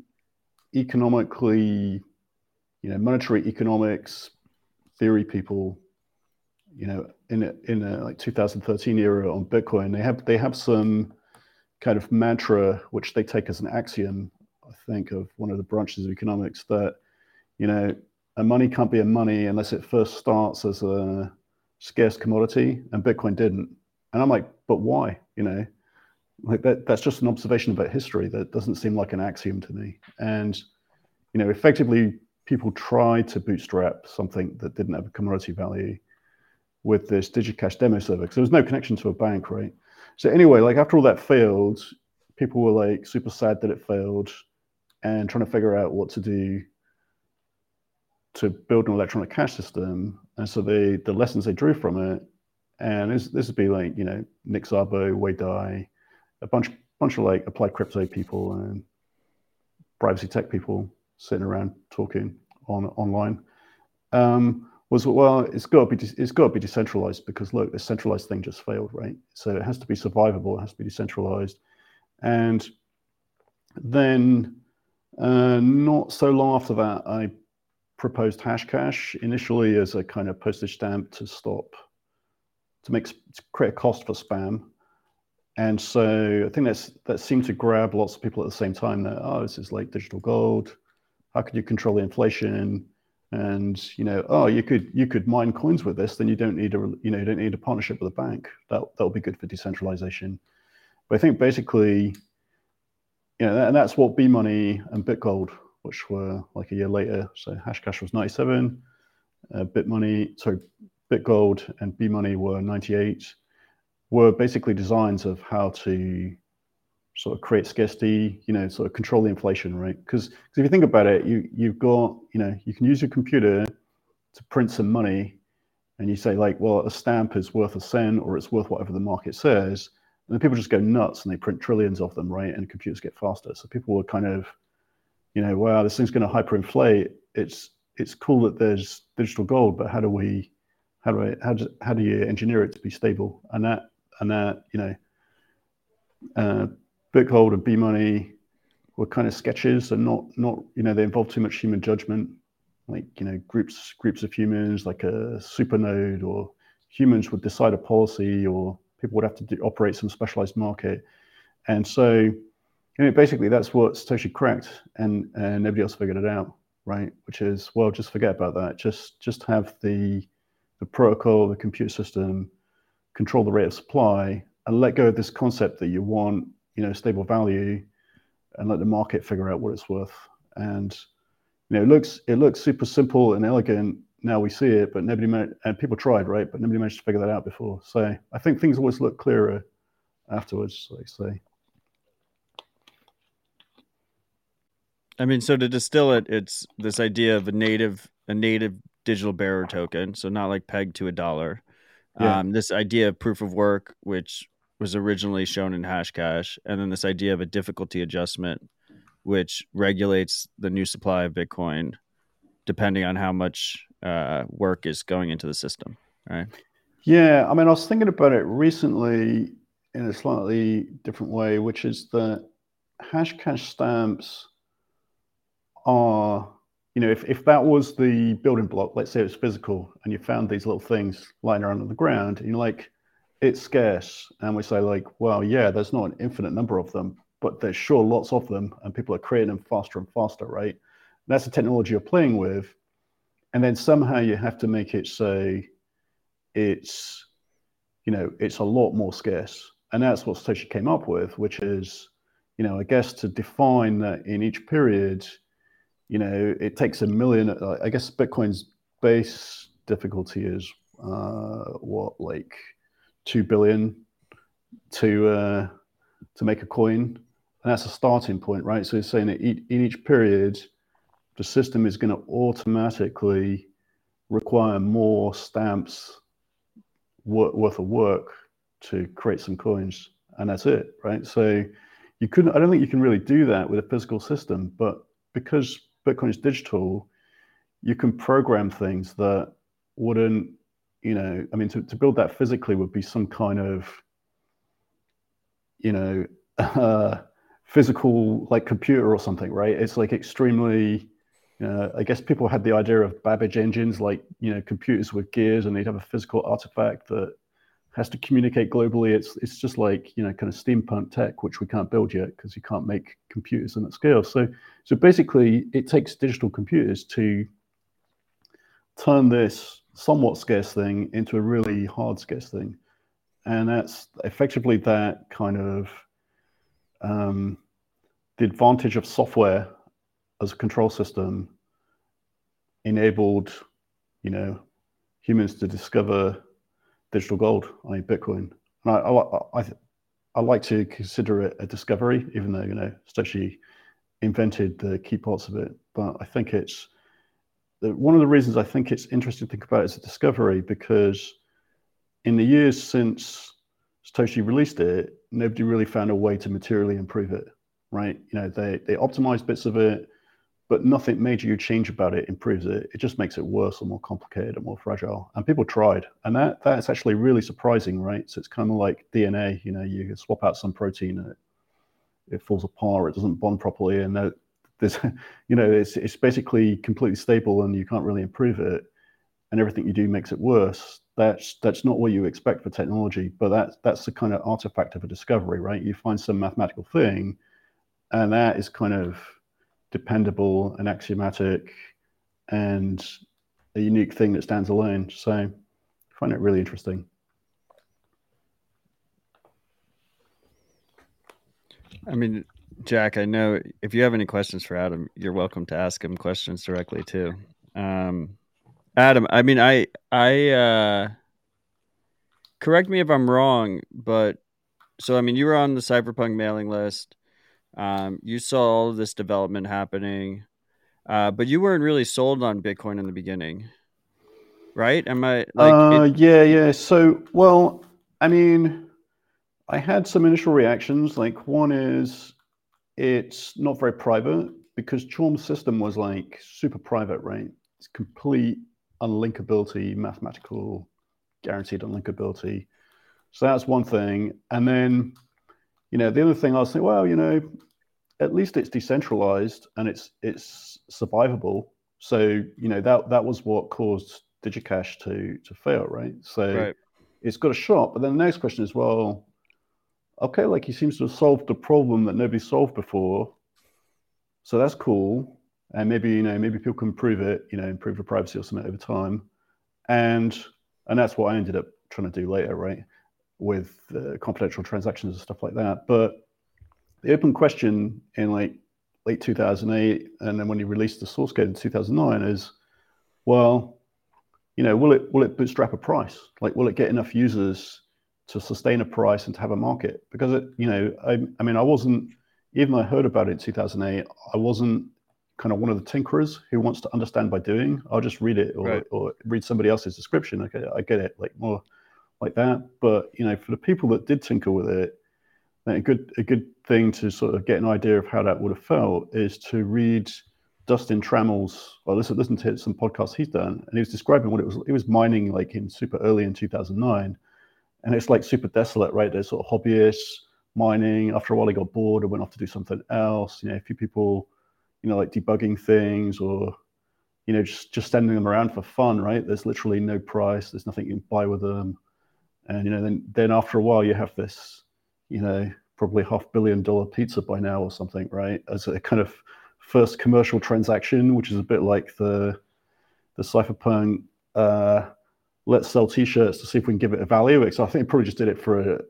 economically, you know, monetary economics theory people, you know, in a, in a like 2013 era on Bitcoin, they have they have some kind of mantra which they take as an axiom, I think, of one of the branches of economics that, you know, a money can't be a money unless it first starts as a scarce commodity, and Bitcoin didn't. And I'm like, but why? You know, like that that's just an observation about history that doesn't seem like an axiom to me. And, you know, effectively people tried to bootstrap something that didn't have a commodity value with this DigiCash demo server because there was no connection to a bank, right? So anyway, like after all that failed, people were like super sad that it failed and trying to figure out what to do to build an electronic cash system. And so they the lessons they drew from it, and this this would be like, you know, Nick Szabo, Wei Dai, a bunch bunch of like applied crypto people and privacy tech people sitting around talking on online. Um, was well, it's got to be it's got to be decentralized because look, the centralized thing just failed, right? So it has to be survivable, it has to be decentralized, and then uh, not so long after that, I proposed Hashcash initially as a kind of postage stamp to stop to make to create a cost for spam. And so I think that's that seemed to grab lots of people at the same time that oh this is like digital gold. How can you control the inflation? And you know oh you could you could mine coins with this then you don't need a you know you don't need a partnership with a bank. That that'll be good for decentralization. But i think basically you know and that's what b money and bitgold which were like a year later so hashcash was 97 uh, bitmoney sorry bitgold and b money were 98 were basically designs of how to sort of create scarcity, you know, sort of control the inflation, right? Because if you think about it, you you've got, you know, you can use your computer to print some money, and you say like, well, a stamp is worth a cent or it's worth whatever the market says, and then people just go nuts and they print trillions of them, right? And computers get faster. So people were kind of, you know, wow, this thing's going to hyperinflate. It's it's cool that there's digital gold, but how do we, how do I, how do how do you engineer it to be stable? And that and that, you know. Uh, Bitgold and B Money were kind of sketches. And not not you know they involve too much human judgment, like you know groups groups of humans like a supernode or humans would decide a policy or people would have to do, operate some specialized market, and so you know basically that's what Satoshi cracked and and nobody else figured it out right? Which is well just forget about that. Just just have the the protocol the computer system control the rate of supply and let go of this concept that you want you know stable value and let the market figure out what it's worth. And you know it looks it looks super simple and elegant now we see it but nobody managed, and people tried right? But nobody managed to figure that out before. So i think things always look clearer afterwards like say. I mean so to distill it it's this idea of a native a native digital bearer token. So not like pegged to a dollar. Yeah. um, this idea of proof of work which was originally shown in Hashcash, and then this idea of a difficulty adjustment, which regulates the new supply of Bitcoin depending on how much uh, work is going into the system, right? Yeah, I mean, I was thinking about it recently in a slightly different way, which is that Hashcash stamps are, you know, if, if that was the building block, let's say it was physical, and you found these little things lying around on the ground, and you're like, it's scarce, and we say like, well, yeah, there's not an infinite number of them, but there's sure lots of them, and people are creating them faster and faster, right? That's the technology you're playing with, and then somehow you have to make it say it's, you know, it's a lot more scarce, and that's what Satoshi came up with, which is, you know, I guess to define that in each period, you know, it takes a million. I guess Bitcoin's base difficulty is uh, what like two billion to uh, to make a coin, and that's a starting point, right? So it's saying that in each period, the system is going to automatically require more stamps worth of work to create some coins, and that's it, right? So you couldn't. I don't think you can really do that with a physical system, but because Bitcoin is digital, you can program things that wouldn't you know, I mean, to, to build that physically would be some kind of, you know, uh, physical like computer or something, right? It's like extremely. Uh, I guess people had the idea of Babbage engines, like you know, computers with gears, and they'd have a physical artifact that has to communicate globally. It's it's just like you know, kind of steampunk tech, which we can't build yet because you can't make computers in that scale. So so basically, it takes digital computers to turn this somewhat scarce thing into a really hard scarce thing. And that's effectively that kind of um, the advantage of software as a control system enabled, you know, humans to discover digital gold, i.e., Bitcoin. And I, I, I, I, like to consider it a discovery, even though you know Satoshi invented the key parts of it. But I think it's one of the reasons I think it's interesting to think about it as a discovery because in the years since Satoshi released it, nobody really found a way to materially improve it, right? You know, they they optimized bits of it, but nothing major you change about it improves it. It just makes it worse or more complicated and more fragile. And people tried, and that that's actually really surprising, right? So it's kind of like DNA. You know, you swap out some protein and it, it falls apart, it doesn't bond properly, and there's you know it's it's basically completely stable and you can't really improve it and everything you do makes it worse. That's that's not what you expect for technology but that's that's the kind of artifact of a discovery right? You find some mathematical thing and that is kind of dependable and axiomatic and a unique thing that stands alone. So i find it really interesting. I mean Jack, I know if you have any questions for Adam, you're welcome to ask him questions directly too. Um, Adam, I mean, I, I, uh, correct me if I'm wrong, but so I mean, you were on the Cypherpunk mailing list. Um, you saw all of this development happening, uh, but you weren't really sold on Bitcoin in the beginning, right? Am I like? Uh, it... yeah, yeah. So, well, I mean, I had some initial reactions. Like, one is it's not very private because Chaum's system was like super private, right? It's complete unlinkability, mathematical guaranteed unlinkability. So that's one thing. And then, you know, the other thing I was saying, well, you know, at least it's decentralized and it's it's survivable. So, you know, that that was what caused DigiCash to to fail, right? So right. it's got a shot. But then the next question is, well, okay, like he seems to have solved the problem that nobody solved before. So that's cool. And maybe, you know, maybe people can improve it, you know, improve the privacy or something over time. And and that's what I ended up trying to do later, right? With uh, confidential transactions and stuff like that. But the open question in like late 2008, and then when he released the source code in 2009, is, well, you know, will it will it bootstrap a price? Like, will it get enough users to sustain a price and to have a market. Because it you know I, I mean I wasn't even though I heard about it in 2008 I wasn't kind of one of the tinkerers who wants to understand by doing. I'll just read it or, right. or read somebody else's description. Okay I get it like more like that. But you know for the people that did tinker with it a good a good thing to sort of get an idea of how that would have felt is to read Dustin Trammell's well listen listen to some podcasts he's done. And he was describing what it was he was mining like in super early in 2009 and it's like super desolate, right? There's sort of hobbyists mining. After a while, they got bored and went off to do something else. You know, a few people, you know, like debugging things or, you know, just just sending them around for fun, right? There's literally no price. There's nothing you can buy with them, and you know then then after a while you have this you know probably half billion dollar pizza by now or something right as a kind of first commercial transaction which is a bit like the the cypherpunk uh, let's sell t-shirts to see if we can give it a value so i think probably just did it for a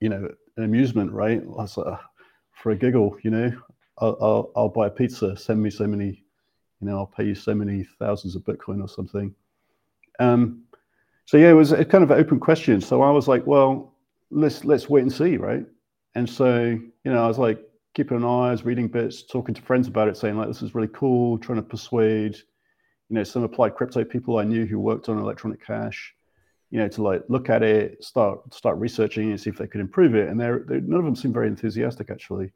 you know an amusement right a, for a giggle you know I'll, I'll, I'll buy a pizza send me so many you know i'll pay you so many thousands of bitcoin or something um, so yeah, it was a kind of an open question. So I was like, well, let's let's wait and see, right? And so you know, I was like keeping an eye, I was reading bits, talking to friends about it, saying like, this is really cool, trying to persuade, you know, some applied crypto people I knew who worked on electronic cash, you know, to like look at it, start start researching and see if they could improve it. And they're, they're none of them seemed very enthusiastic actually,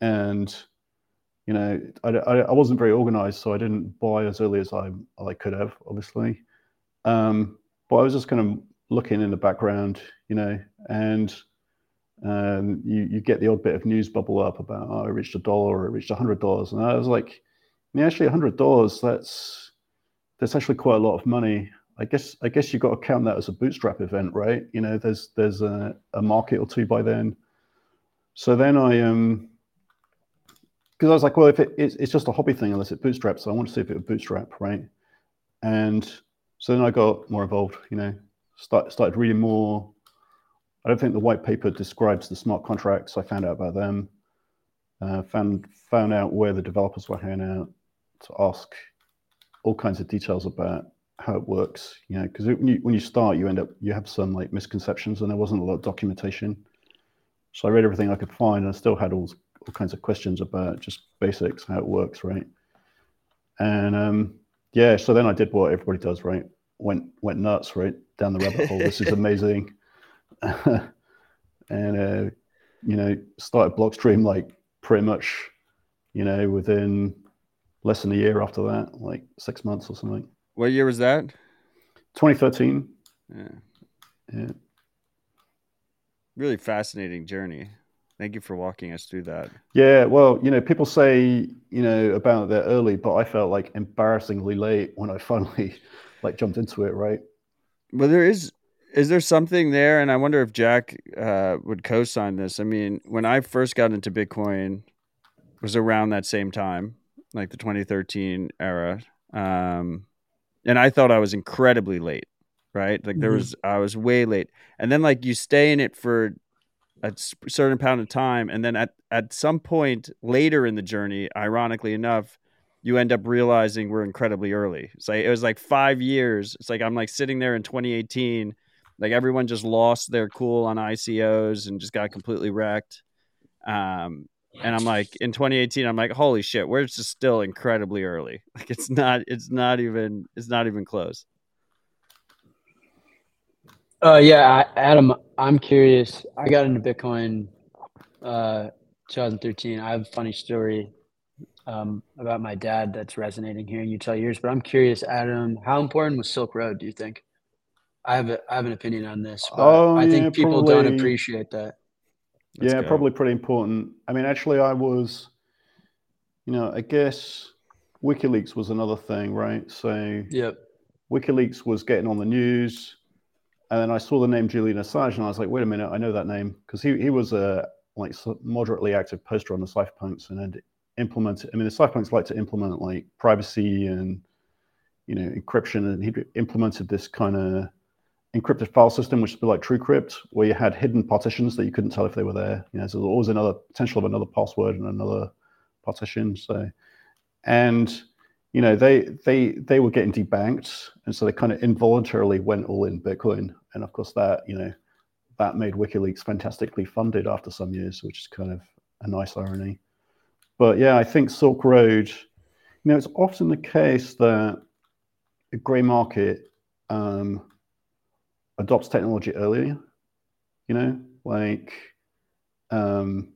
and you know, I, I, I, wasn't very organized, so I didn't buy as early as I I could have, obviously. Um, but I was just kind of looking in the background, you know, and um, you you get the odd bit of news bubble up about oh, it reached a dollar or it reached a hundred dollars, and I was like, yeah, actually, a hundred dollars that's that's actually quite a lot of money. I guess I guess you've got to count that as a bootstrap event, right? You know, there's there's a, a market or two by then. So then I um because I was like, well, if it, it's, it's just a hobby thing unless it bootstraps, so I want to see if it would bootstrap, right? And so then I got more involved, you know, start, started reading more. I don't think the white paper describes the smart contracts. I found out about them, uh, found, found out where the developers were hanging out to ask all kinds of details about how it works, you know, because when you, when you start, you end up, you have some like misconceptions and there wasn't a lot of documentation. So I read everything I could find and I still had all, all kinds of questions about just basics, how it works, right? And um, yeah, so then I did what everybody does, right? Went went nuts, right down the rabbit hole. This is amazing, and uh, you know started Blockstream like pretty much, you know, within less than a year after that, like six months or something. What year was that? 2013. Yeah. Yeah. Really fascinating journey. Thank you for walking us through that. Yeah, well, you know, people say, you know, about that early, but I felt like embarrassingly late when I finally like jumped into it, right? Well, there is is there something there and I wonder if Jack uh, would co-sign this. I mean, when I first got into Bitcoin was around that same time, like the 2013 era. Um, and I thought I was incredibly late, right? Like there mm-hmm. was I was way late. And then like you stay in it for a certain amount of time and then at, at some point later in the journey ironically enough you end up realizing we're incredibly early it's like it was like five years it's like i'm like sitting there in 2018 like everyone just lost their cool on icos and just got completely wrecked um and i'm like in 2018 i'm like holy shit we're just still incredibly early like it's not it's not even it's not even close uh, yeah, Adam, I'm curious. I got into Bitcoin uh, 2013. I have a funny story um, about my dad that's resonating hearing you tell yours, but I'm curious, Adam, how important was Silk Road, do you think? I have, a, I have an opinion on this, but oh, I think people probably, don't appreciate that. Let's yeah, go. probably pretty important. I mean, actually, I was, you know, I guess WikiLeaks was another thing, right? So, yep. WikiLeaks was getting on the news and then I saw the name Julian Assange, and I was like, wait a minute, I know that name because he he was a like moderately active poster on the cypherpunks and had implemented. I mean, the cypherpunks like to implement like privacy and you know encryption, and he implemented this kind of encrypted file system, which is like TrueCrypt, where you had hidden partitions that you couldn't tell if they were there. You know, so there's always another potential of another password and another partition. So, and you know they they they were getting debanked and so they kind of involuntarily went all in bitcoin and of course that you know that made wikileaks fantastically funded after some years which is kind of a nice irony but yeah i think silk road you know it's often the case that a gray market um, adopts technology earlier you know? Like um,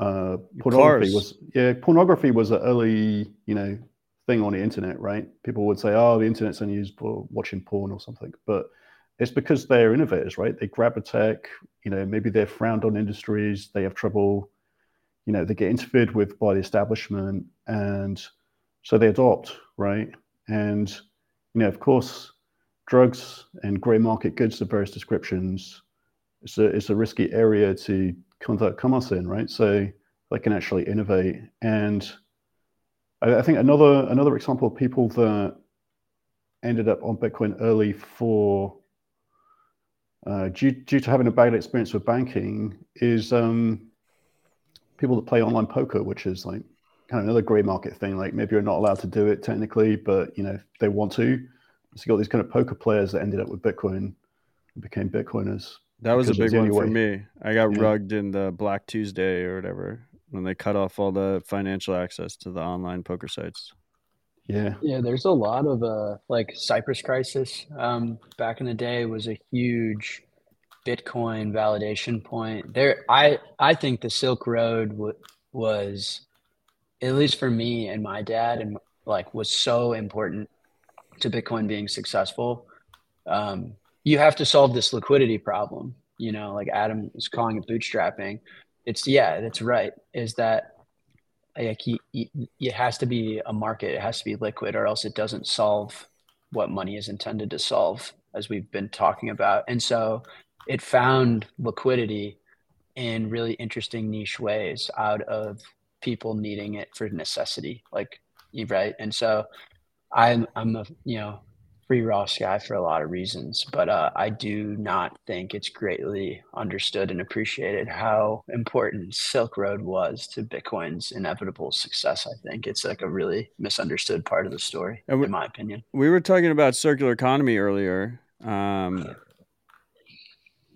uh, pornography was yeah pornography was an early you know thing on the internet right? People would say oh the internet's only used for watching porn or something but it's because they're innovators right? They grab a tech you know maybe they're frowned on industries they have trouble you know they get interfered with by the establishment and so they adopt right? And you know of course drugs and grey market goods of various descriptions, it's a it's a risky area to conduct commerce in, right? So they can actually innovate. And I, I think another another example of people that ended up on Bitcoin early for uh, due, due to having a bad experience with banking is um, people that play online poker, which is like kind of another gray market thing. Like maybe you're not allowed to do it technically, but you know they want to. So you got these kind of poker players that ended up with Bitcoin and became Bitcoiners. That was a big one for way. me. I got yeah. rugged in the Black Tuesday or whatever when they cut off all the financial access to the online poker sites. Yeah. Yeah, there's a lot of uh like Cyprus crisis um back in the day was a huge Bitcoin validation point. There I I think the Silk Road w- was at least for me and my dad and like was so important to Bitcoin being successful. Um you have to solve this liquidity problem, you know, like Adam is calling it bootstrapping. It's yeah, that's right. Is that like it has to be a market it has to be liquid or else it doesn't solve what money is intended to solve as we've been talking about and so it found liquidity in really interesting niche ways out of people needing it for necessity like you right and so i'm i'm a you know free Ross guy for a lot of reasons, but uh, I do not think it's greatly understood and appreciated how important Silk Road was to Bitcoin's inevitable success. I think it's like a really misunderstood part of the story, we, in my opinion. We were talking about circular economy earlier. Um,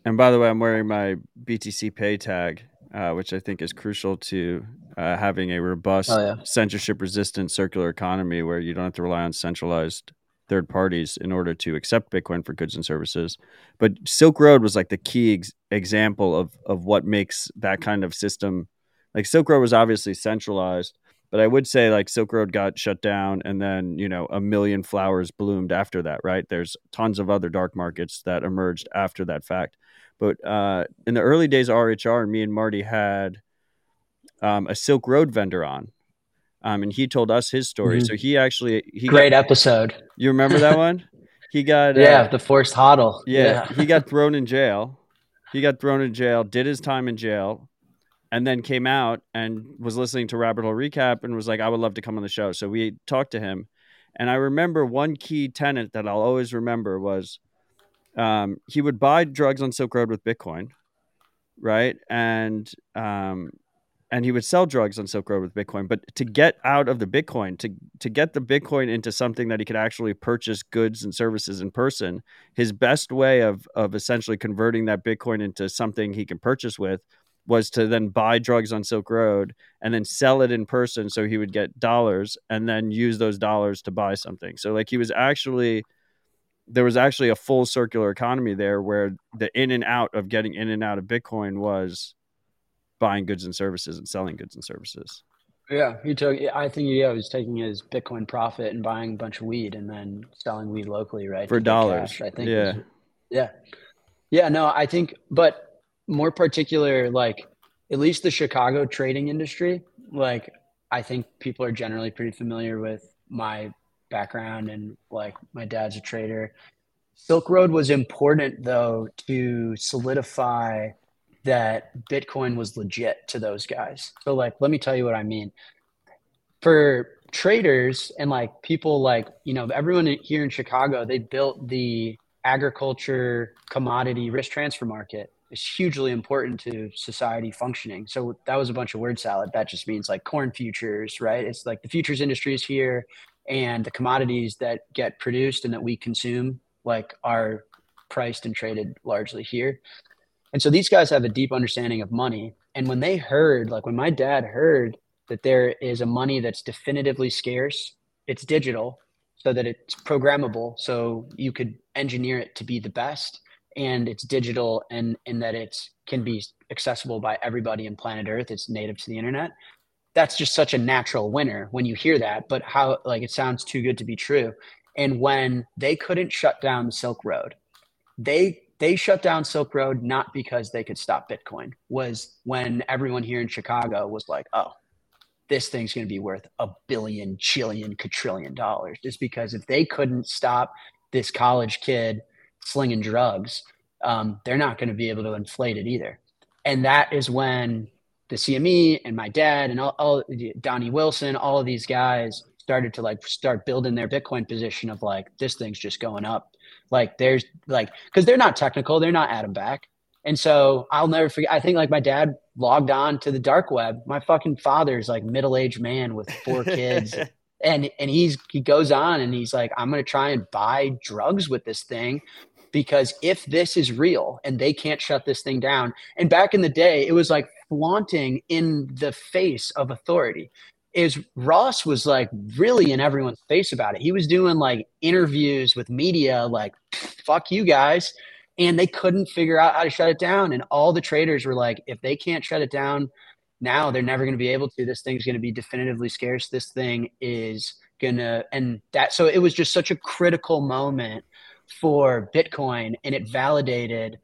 and by the way, I'm wearing my BTC Pay tag, uh, which I think is crucial to uh, having a robust, oh, yeah. censorship resistant circular economy where you don't have to rely on centralized third parties in order to accept Bitcoin for goods and services. But Silk Road was like the key ex- example of of what makes that kind of system. Like Silk Road was obviously centralized, but I would say like Silk Road got shut down, and then you know a million flowers bloomed after that. Right? There's tons of other dark markets that emerged after that fact. But uh, in the early days of RHR, me and Marty had um, a Silk Road vendor on, um, and he told us his story. Mm-hmm. So he actually he great got, episode. You remember that one? He got yeah uh, the forced hodl. Yeah, yeah. he got thrown in jail. He got thrown in jail. Did his time in jail, and then came out and was listening to Rabbit Hole Recap and was like, "I would love to come on the show." So we talked to him, and I remember one key tenet that I'll always remember was um, he would buy drugs on Silk Road with Bitcoin, right? And um, and he would sell drugs on Silk Road with Bitcoin. But to get out of the Bitcoin, to to get the Bitcoin into something that he could actually purchase goods and services in person, his best way of of essentially converting that Bitcoin into something he can purchase with was to then buy drugs on Silk Road and then sell it in person so he would get dollars and then use those dollars to buy something. So like he was actually there was actually a full circular economy there where the in and out of getting in and out of Bitcoin was buying goods and services and selling goods and services. Yeah, he took. I think yeah, he was taking his Bitcoin profit and buying a bunch of weed and then selling weed locally, right? For dollars, cash, I think. Yeah, was, yeah, yeah. No, I think, but more particular, like at least the Chicago trading industry, like I think people are generally pretty familiar with my background and like my dad's a trader. Silk Road was important though to solidify that Bitcoin was legit to those guys. So like, let me tell you what I mean. For traders and like people like, you know, everyone here in Chicago, they built the agriculture commodity risk transfer market. It's hugely important to society functioning. So that was a bunch of word salad. That just means like corn futures, right? It's like the futures industry is here and the commodities that get produced and that we consume like are priced and traded largely here. And so these guys have a deep understanding of money. And when they heard, like when my dad heard that there is a money that's definitively scarce, it's digital so that it's programmable. So you could engineer it to be the best and it's digital and in that it can be accessible by everybody in planet earth. It's native to the internet. That's just such a natural winner when you hear that, but how like it sounds too good to be true. And when they couldn't shut down Silk Road, they they shut down Silk Road not because they could stop Bitcoin, was when everyone here in Chicago was like, oh, this thing's going to be worth a billion, chillion, quadrillion dollars. Just because if they couldn't stop this college kid slinging drugs, um, they're not going to be able to inflate it either. And that is when the CME and my dad and all, all Donnie Wilson, all of these guys started to like start building their Bitcoin position of like this thing's just going up. Like there's like because they're not technical, they're not Adam Back. And so I'll never forget. I think like my dad logged on to the dark web. My fucking father's like middle aged man with four kids. and and he's he goes on and he's like, I'm gonna try and buy drugs with this thing because if this is real and they can't shut this thing down. And back in the day, it was like flaunting in the face of authority is Ross was like really in everyone's face about it. He was doing like interviews with media, like, fuck you guys. And they couldn't figure out how to shut it down. And all the traders were like, if they can't shut it down now, they're never going to be able to. This thing's going to be definitively scarce. This thing is going to, and that, so it was just such a critical moment for Bitcoin and it validated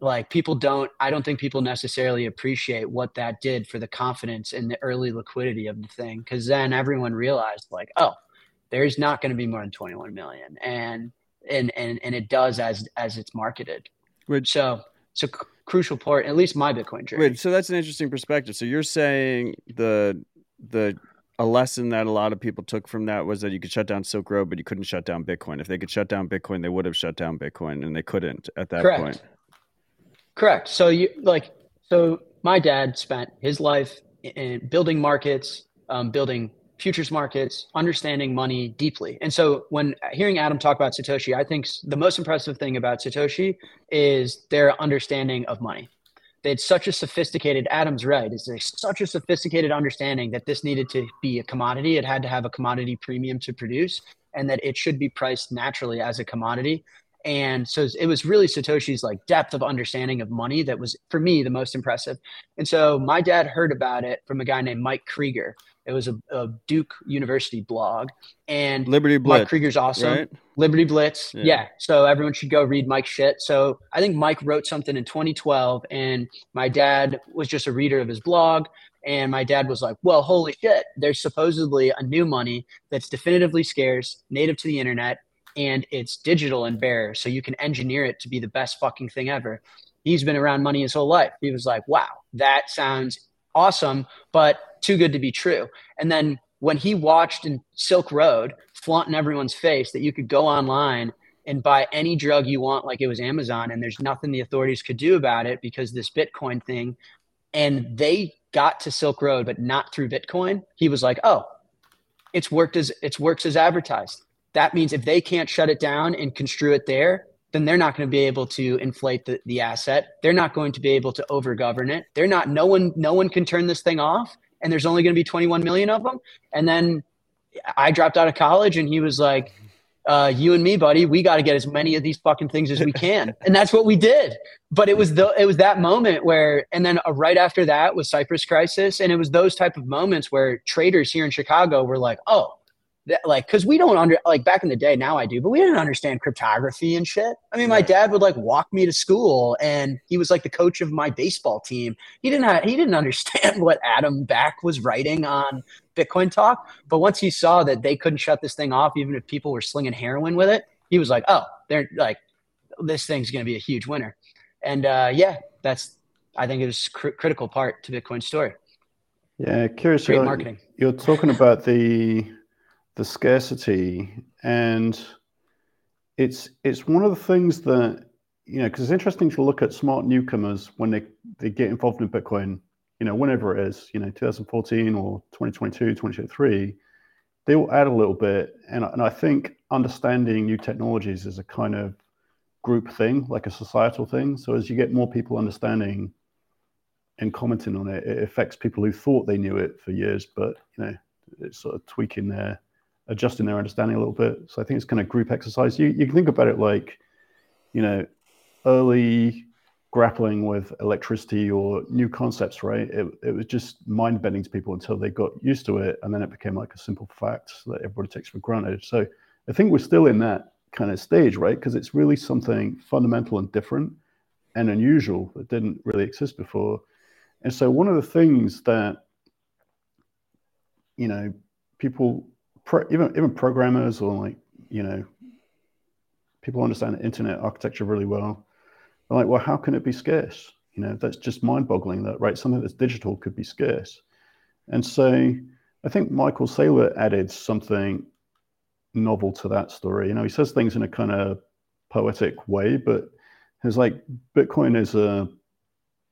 like people don't i don't think people necessarily appreciate what that did for the confidence and the early liquidity of the thing because then everyone realized like oh there's not going to be more than 21 million and and and, and it does as as it's marketed Which, so it's a c- crucial part at least my bitcoin journey Wait, so that's an interesting perspective so you're saying the the a lesson that a lot of people took from that was that you could shut down Silk Road, but you couldn't shut down Bitcoin. If they could shut down Bitcoin, they would have shut down Bitcoin, and they couldn't at that Correct. point. Correct. So you like so my dad spent his life in building markets, um, building futures markets, understanding money deeply. And so when hearing Adam talk about Satoshi, I think the most impressive thing about Satoshi is their understanding of money. They had such a sophisticated, Adam's right, is such a sophisticated understanding that this needed to be a commodity. It had to have a commodity premium to produce and that it should be priced naturally as a commodity and so it was really satoshi's like depth of understanding of money that was for me the most impressive. And so my dad heard about it from a guy named mike krieger. It was a, a duke university blog. And liberty blitz mike krieger's awesome. right? liberty blitz. Yeah. yeah. so everyone should go read mike's shit. So i think mike wrote something in 2012 and my dad was just a reader of his blog. And my dad was like, well, holy shit, there's supposedly a new money that's definitively scarce, native to the internet, and it's digital and bare. So you can engineer it to be the best fucking thing ever. He's been around money his whole life. He was like, wow, that sounds awesome, but too good to be true. And then when he watched in Silk Road, flaunting everyone's face that you could go online and buy any drug you want, like it was Amazon, and there's nothing the authorities could do about it because this Bitcoin thing, and they got to Silk Road, but not through Bitcoin. He was like, oh, it's worked as it's works as advertised that means if they can't shut it down and construe it there, then they're not going to be able to inflate the, the asset. They're not going to be able to over govern it. They're not, no one, no one can turn this thing off. And there's only going to be 21 million of them. And then I dropped out of college and he was like, uh, you and me, buddy, we got to get as many of these fucking things as we can. and that's what we did. But it was the, it was that moment where, and then uh, right after that was Cyprus crisis. And it was those type of moments where traders here in Chicago were like, oh, that like because we don't under like back in the day now i do but we didn't understand cryptography and shit. I mean my dad would like walk me to school and he was like the coach of my baseball team. He didn't have, he didn't understand what adam back was writing on bitcoin talk but once he saw that they couldn't shut this thing off even if people were slinging heroin with it he was like oh they're like this thing's going to be a huge winner. And uh, yeah that's i think it was cr- critical part to bitcoin's story. Yeah curious Great you're, marketing. you're talking about the the scarcity. And it's it's one of the things that you know because it's interesting to look at smart newcomers when they they get involved in bitcoin you know whenever it is you know 2014 or 2022 2023 they will add a little bit. And, and i think understanding new technologies is a kind of group thing like a societal thing. So as you get more people understanding and commenting on it it affects people who thought they knew it for years but you know it's sort of tweaking their adjusting their understanding a little bit. So I think it's kind of group exercise. You you can think about it like, you know, early grappling with electricity or new concepts, right? It, it was just mind bending to people until they got used to it, and then it became like a simple fact that everybody takes for granted. So I think we're still in that kind of stage, right? Because it's really something fundamental and different and unusual that didn't really exist before. And so one of the things that you know people pro, even even programmers or like you know people understand internet architecture really well. They're like, well, how can it be scarce? You know, that's just mind-boggling. That right, something that's digital could be scarce. And so, I think Michael Saylor added something novel to that story. You know, he says things in a kind of poetic way, but it's like Bitcoin is a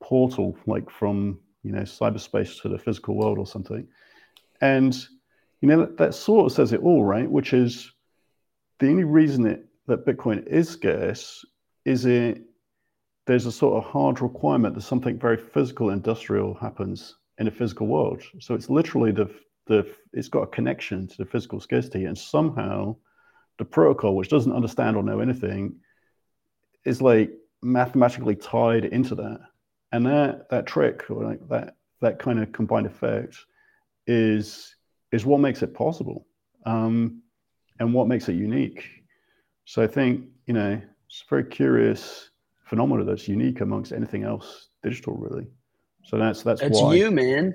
portal, like from you know cyberspace to the physical world or something. And you know that, that sort of says it all, right? Which is the only reason it that Bitcoin is scarce is it there's a sort of hard requirement that something very physical industrial happens in a physical world. So it's literally the the it's got a connection to the physical scarcity, and somehow the protocol, which doesn't understand or know anything, is like mathematically tied into that. And that that trick or like that that kind of combined effect is is what makes it possible um, and what makes it unique. So I think you know it's a very curious phenomenon that's unique amongst anything else digital, really. So that's that's it's why. you, man.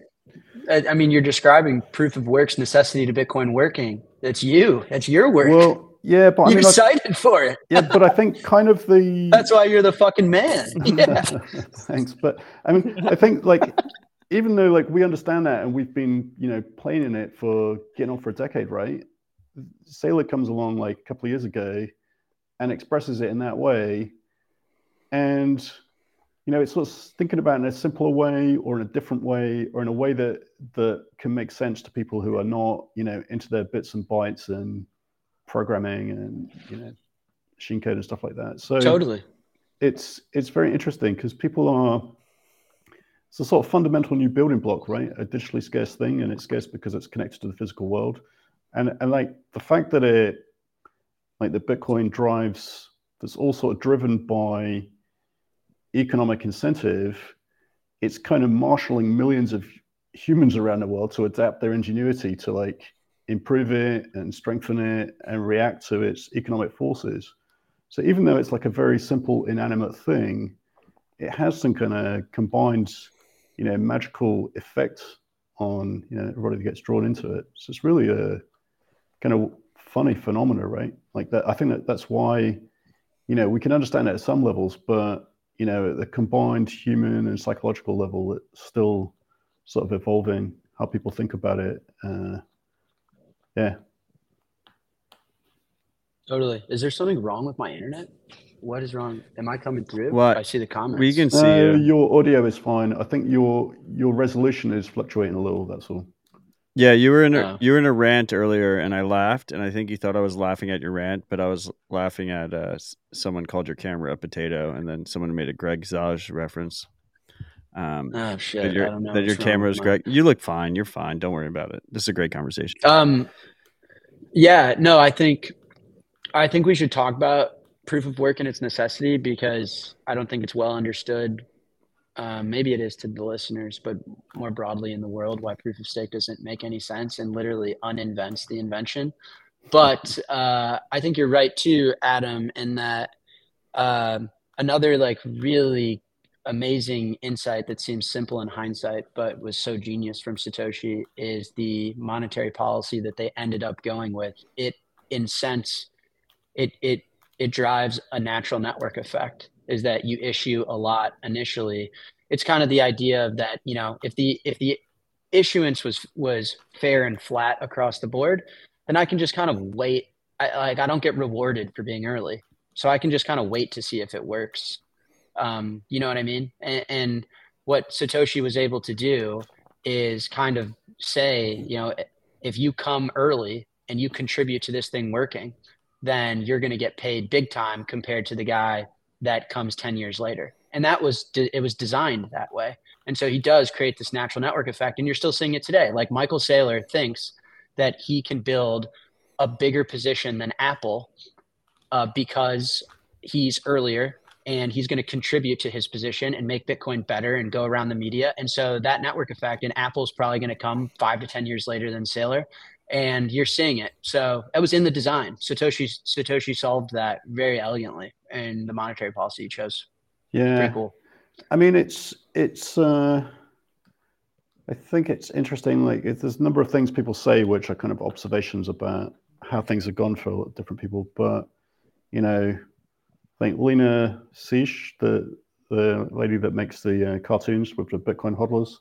I, I mean, you're describing proof of work's necessity to Bitcoin working. It's you. It's your work. Well, yeah, but you're I mean, excited I, for it. yeah, but I think kind of the. That's why you're the fucking man. Yeah. Thanks, but I mean, I think like even though like we understand that and we've been you know playing in it for getting on for a decade, right? Saylor comes along like a couple of years ago and expresses it in that way, and you know, it's sort of thinking about it in a simpler way or in a different way or in a way that that can make sense to people who are not, you know, into their bits and bytes and programming and you know, machine code and stuff like that. So totally, it's it's very interesting because people are it's a sort of fundamental new building block, right? A digitally scarce thing, and it's scarce because it's connected to the physical world, and and like the fact that it like the Bitcoin drives that's all sort of driven by economic incentive, it's kind of marshaling millions of humans around the world to adapt their ingenuity to like improve it and strengthen it and react to its economic forces. So even though it's like a very simple inanimate thing, it has some kind of combined, you know, magical effect on you know everybody that gets drawn into it. So it's really a kind of funny phenomena, right? Like that. I think that that's why, you know, we can understand it at some levels, but you know, at the combined human and psychological level, it's still sort of evolving how people think about it. Uh, yeah. Totally. Is there something wrong with my internet? What is wrong? Am I coming through? What? I see the comments. We can see Uh, you. your audio is fine. I think your your resolution is fluctuating a little. That's all. Yeah, you were in a Oh. you were in a rant earlier, and I laughed, and I think you thought I was laughing at your rant, but I was laughing at uh, someone called your camera a potato, and then someone made a Greg Zaj reference. Um, Oh shit! that I your don't know. that your camera with is my- Greg. You look fine. You're fine. Don't worry about it. This is a great conversation. Um, yeah, no, I think, I think we should talk about proof of work and its necessity because I don't think it's well understood. Um, maybe it is to the listeners, but more broadly in the world, why proof of stake doesn't make any sense and literally uninvents the invention. But uh, I think you're right too, Adam, in that um another like really amazing insight that seems simple in hindsight, but was so genius from Satoshi is the monetary policy that they ended up going with. It, in sense, it it it drives a natural network effect. Is that you issue a lot initially? It's kind of the idea of that. You know, if the if the issuance was was fair and flat across the board, then I can just kind of wait. I like I don't get rewarded for being early, so I can just kind of wait to see if it works. Um, you know what I mean? And, and what Satoshi was able to do is kind of say, you know, if you come early and you contribute to this thing working, then you're going to get paid big time compared to the guy that comes 10 years later. And that was, it was designed that way. And so he does create this natural network effect. And you're still seeing it today. Like Michael Saylor thinks that he can build a bigger position than Apple uh, because he's earlier and he's going to contribute to his position and make Bitcoin better and go around the media. And so that network effect and Apple's probably going to come five to 10 years later than Saylor. And you're seeing it. So that was in the design. Satoshi Satoshi solved that very elegantly in the monetary policy he chose. Yeah. Pretty cool. I mean, it's it's. Uh, I think it's interesting. Like, there's a number of things people say which are kind of observations about how things have gone for different people. But you know, I think Lina Seiche, the the lady that makes the uh, cartoons with the Bitcoin hodlers,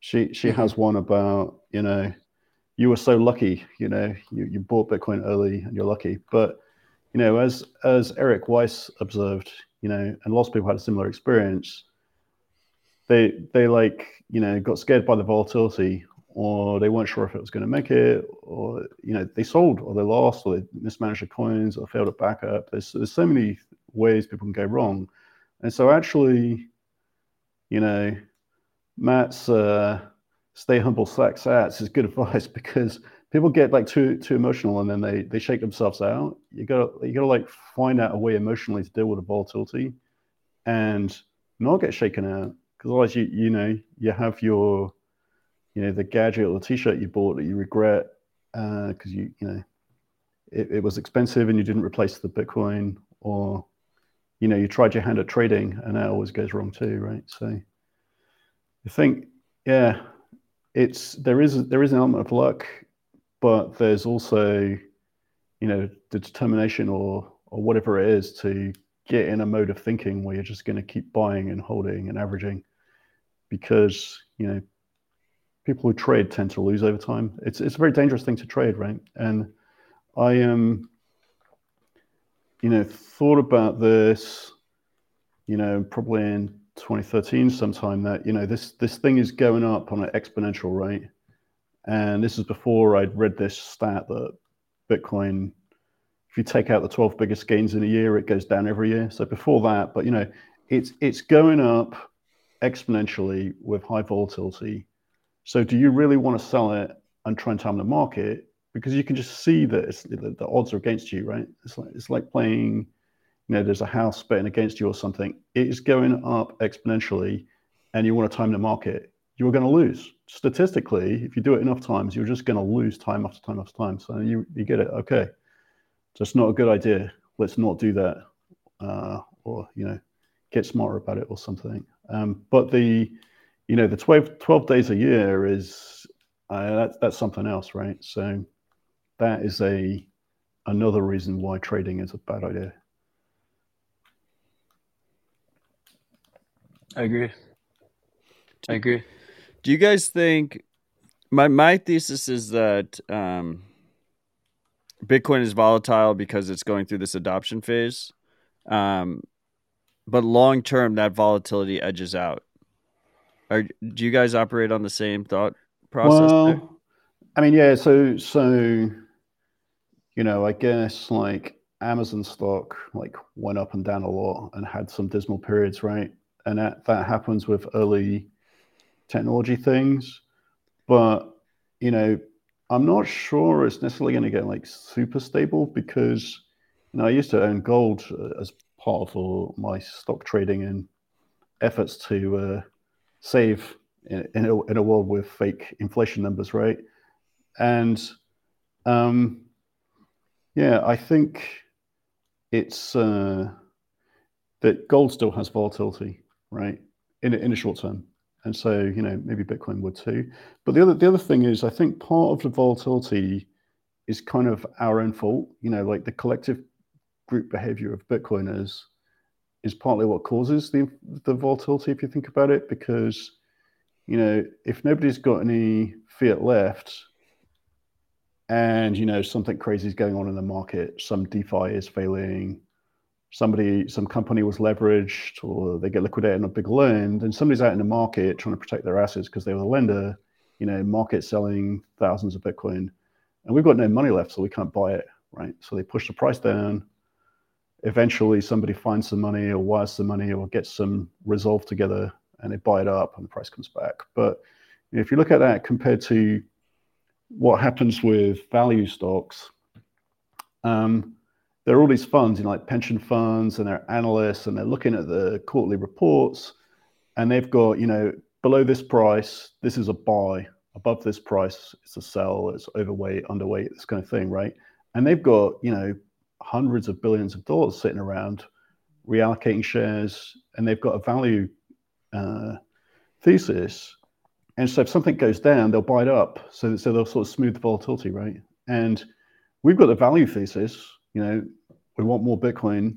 she she mm-hmm. has one about you know, you were so lucky, you know, you, you bought Bitcoin early and you're lucky. But you know, as as Eric Weiss observed, you know, and lots of people had a similar experience. They they like you know got scared by the volatility, or they weren't sure if it was going to make it, or you know they sold, or they lost, or they mismanaged their coins, or failed at backup. There's there's so many ways people can go wrong, and so actually, you know, Matt's uh, stay humble, stack sats is good advice because people get like too too emotional and then they they shake themselves out. You gotta you gotta like find out a way emotionally to deal with the volatility and not get shaken out because otherwise you you know you have your you know the gadget or the t-shirt you bought that you regret because uh, you you know it, it was expensive and you didn't replace the Bitcoin or you know you tried your hand at trading and that always goes wrong too, right? So I think yeah it's there is there is an element of luck but there's also you know the determination or or whatever it is to get in a mode of thinking where you're just going to keep buying and holding and averaging because you know people who trade tend to lose over time. It's it's a very dangerous thing to trade right? And i um you know thought about this you know probably in 2013 sometime that you know this this thing is going up on an exponential rate and this is before I'd read this stat that Bitcoin, if you take out the 12 biggest gains in a year, it goes down every year. So before that, but you know, it's it's going up exponentially with high volatility. So do you really want to sell it and try and time the market? Because you can just see that the, the odds are against you, right? It's like it's like playing, you know, there's a house betting against you or something. It is going up exponentially, and you want to time the market you're going to lose. Statistically, if you do it enough times, you're just going to lose time after time after time. So you, you get it. Okay. Just not a good idea. Let's not do that. Uh, or, you know, get smarter about it or something. Um, but the, you know, the 12, 12 days a year is, uh, that's, that's something else, right? So that is a, another reason why trading is a bad idea. I agree. I agree. Do you guys think my my thesis is that um, Bitcoin is volatile because it's going through this adoption phase, um, but long term that volatility edges out. Are, do you guys operate on the same thought process? Well, there? I mean, yeah. So so you know, I guess like Amazon stock like went up and down a lot and had some dismal periods, right? And that that happens with early technology things, but you know, I'm not sure it's necessarily going to get like super stable because you know I used to own gold uh, as part of my stock trading and efforts to uh, save in, in, a, in a world with fake inflation numbers, right? And um, yeah, I think it's uh, that gold still has volatility, right? In in the short term, and so you know maybe Bitcoin would too. But the other the other thing is I think part of the volatility is kind of our own fault. You know, like the collective group behavior of Bitcoiners is partly what causes the the volatility if you think about it, because you know if nobody's got any fiat left and you know something crazy is going on in the market some defi is failing somebody, some company was leveraged or they get liquidated on a big loan, then somebody's out in the market trying to protect their assets because they were the lender, you know, market selling thousands of Bitcoin. And we've got no money left, so we can't buy it, right? So they push the price down. Eventually, somebody finds some money or wires some money or gets some resolve together and they buy it up and the price comes back. But if you look at that compared to what happens with value stocks, um, there are all these funds, you know, like pension funds, and they're analysts, and they're looking at the quarterly reports, and they've got, you know, below this price, this is a buy. Above this price, it's a sell. It's overweight, underweight, this kind of thing, right? And they've got, you know, hundreds of billions of dollars sitting around, reallocating shares, and they've got a value uh, thesis. And so if something goes down, they'll buy it up. So, so they'll sort of smooth the volatility, right? And we've got the value thesis, you know, we want more Bitcoin,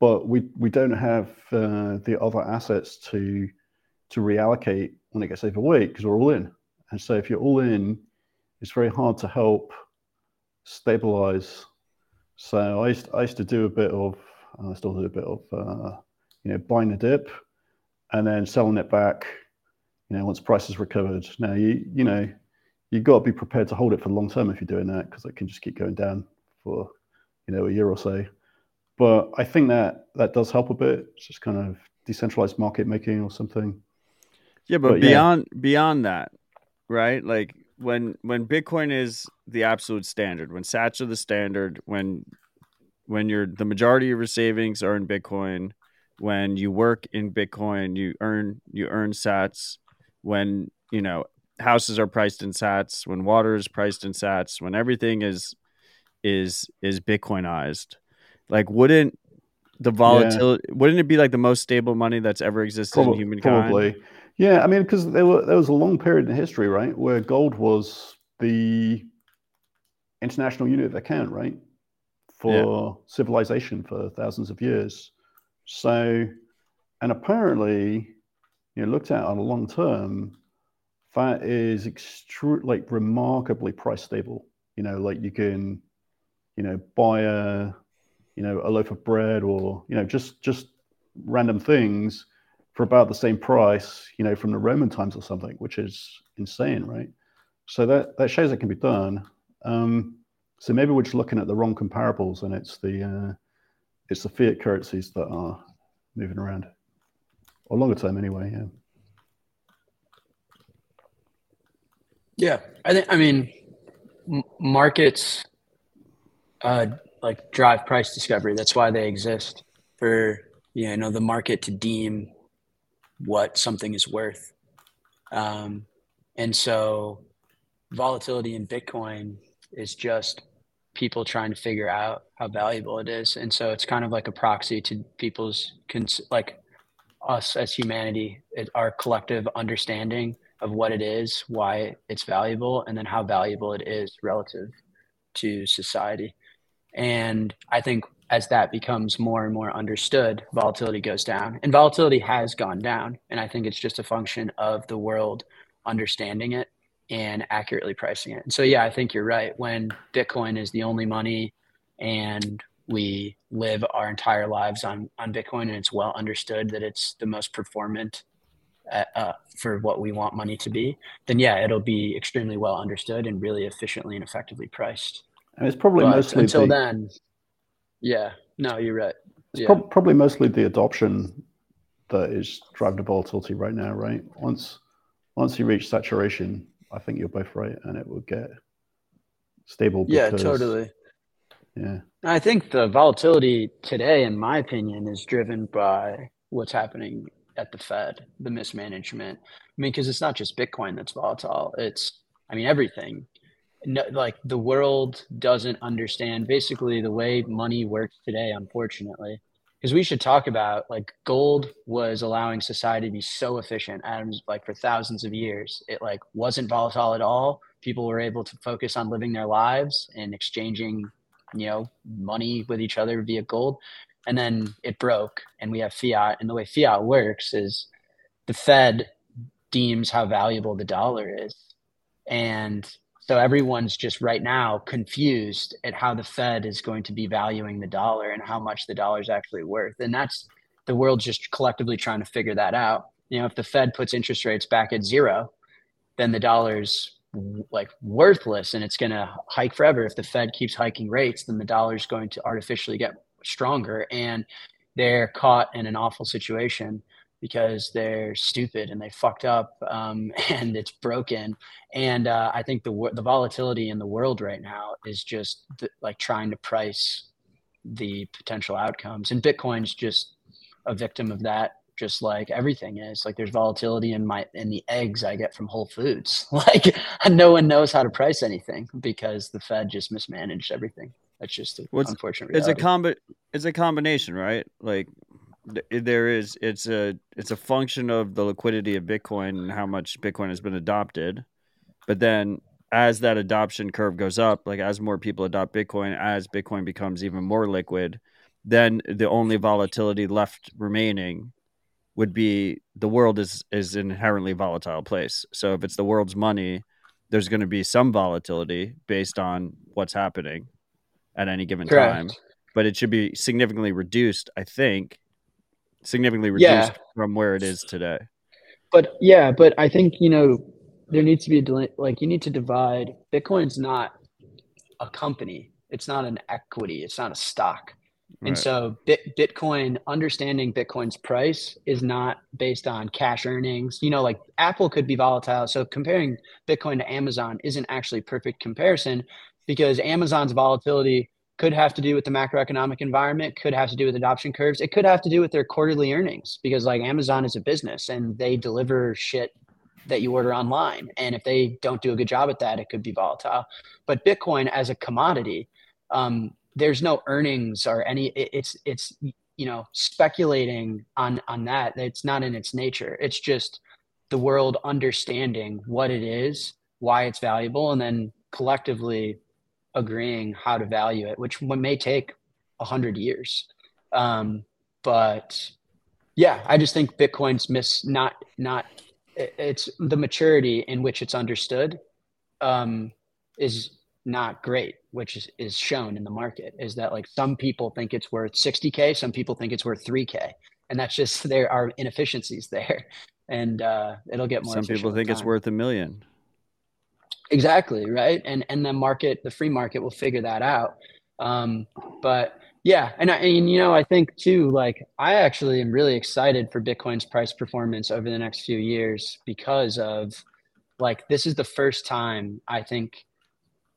but we we don't have uh, the other assets to to reallocate when it gets overweight because we're all in. And so if you're all in, it's very hard to help stabilize. So I used, I used to do a bit of, I still do a bit of, uh, you know, buying the dip and then selling it back, you know, once prices recovered. Now, you, you know, you've got to be prepared to hold it for the long term if you're doing that because it can just keep going down for, you know, a year or so. But I think that that does help a bit. It's just kind of decentralized market making or something. Yeah, but, but beyond yeah. beyond that, right? Like when when Bitcoin is the absolute standard, when Sats are the standard, when when you're the majority of your savings are in Bitcoin, when you work in Bitcoin, you earn you earn Sats. When you know houses are priced in Sats, when water is priced in Sats, when everything is is is Bitcoinized, like wouldn't the volatility yeah. wouldn't it be like the most stable money that's ever existed probably, in humankind? Probably. Yeah, I mean, because there were there was a long period in history, right, where gold was the international unit of account, right, for yeah. civilization for thousands of years. So, and apparently, you know, looked at on a long term, that is extreme, like remarkably price stable. You know, like you can, you know, buy a, you know, a loaf of bread or you know, just just random things for about the same price, you know, from the Roman times or something, which is insane, right? So that that shows it can be done. Um, so maybe we're just looking at the wrong comparables, and it's the uh, it's the fiat currencies that are moving around, or longer term anyway. Yeah. Yeah, I think. I mean, m- markets uh, like drive price discovery. That's why they exist for you know the market to deem what something is worth. Um, and so volatility in Bitcoin is just people trying to figure out how valuable it is. And so it's kind of like a proxy to people's, cons- like us as humanity, it, our collective understanding of what it is, why it's valuable, and then how valuable it is relative to society. And I think as that becomes more and more understood, volatility goes down. And volatility has gone down. And I think it's just a function of the world understanding it and accurately pricing it. And so, yeah, I think you're right. When Bitcoin is the only money and we live our entire lives on, on Bitcoin and it's well understood that it's the most performant uh, uh, for what we want money to be, then yeah, it'll be extremely well understood and really efficiently and effectively priced. And it's probably but mostly until the, then, yeah, no, you're right. It's yeah. pro- probably mostly the adoption that is driving the volatility right now, right? Once once you reach saturation, I think you're both right, and it will get stable. Because, yeah, totally. Yeah, I think the volatility today, in my opinion, is driven by what's happening at the Fed, the mismanagement. I mean, because it's not just Bitcoin that's volatile; it's, I mean, everything no, like the world doesn't understand basically the way money works today, unfortunately. Because we should talk about like gold was allowing society to be so efficient, atoms like for thousands of years. It like wasn't volatile at all. People were able to focus on living their lives and exchanging, you know, money with each other via gold. And then it broke and we have fiat. And the way fiat works is the Fed deems how valuable the dollar is. And so everyone's just right now confused at how the Fed is going to be valuing the dollar and how much the dollar is actually worth. And that's the world just collectively trying to figure that out. You know, if the Fed puts interest rates back at zero, then the dollar's like worthless and it's going to hike forever. If the Fed keeps hiking rates, then the dollar's going to artificially get stronger and they're caught in an awful situation because they're stupid and they fucked up um, and it's broken. And uh, I think the the volatility in the world right now is just th- like trying to price the potential outcomes, and Bitcoin's just a victim of that. Just like everything is, like there's volatility in my in the eggs I get from Whole Foods. Like no one knows how to price anything because the Fed just mismanaged everything. That's just well, unfortunate. Reality. It's a combi- It's a combination, right? Like there is it's a it's a function of the liquidity of bitcoin and how much bitcoin has been adopted but then as that adoption curve goes up, like as more people adopt Bitcoin, as Bitcoin becomes even more liquid, then the only volatility left remaining would be the world is is an inherently volatile place. So if it's the world's money, there's going to be some volatility based on what's happening at any given Correct. time, but it should be significantly reduced, I think, significantly reduced Yeah. from where it is today. But yeah, but I think you know there needs to be a deli- like you need to divide. Bitcoin's not a company. It's not an equity. It's not a stock. And so Bit, Bitcoin, understanding Bitcoin's price is not based on cash earnings. You know, like Apple could be volatile. So comparing Bitcoin to Amazon isn't actually a perfect comparison because Amazon's volatility could have to do with the macroeconomic environment, could have to do with adoption curves. It could have to do with their quarterly earnings because like Amazon is a business and they deliver shit that you order online. And if they don't do a good job at that, it could be volatile. But Bitcoin as a commodity, um, there's no earnings or any it, it's it's you know speculating on on that it's not in its nature it's just the world understanding what it is why it's valuable and then collectively agreeing how to value it which may take a hundred years um, but yeah i just think bitcoin's miss not not it's the maturity in which it's understood um, is not great, which is, is shown in the market, is that like some people think it's worth 60K, some people think it's worth 3K. And that's just there are inefficiencies there. And uh, it'll get more. Some people think it's worth a million. Exactly right, and and the market, the free market, will figure that out. Um, but yeah, and I, and you know, I think too, like I actually am really excited for Bitcoin's price performance over the next few years because of like this is the first time I think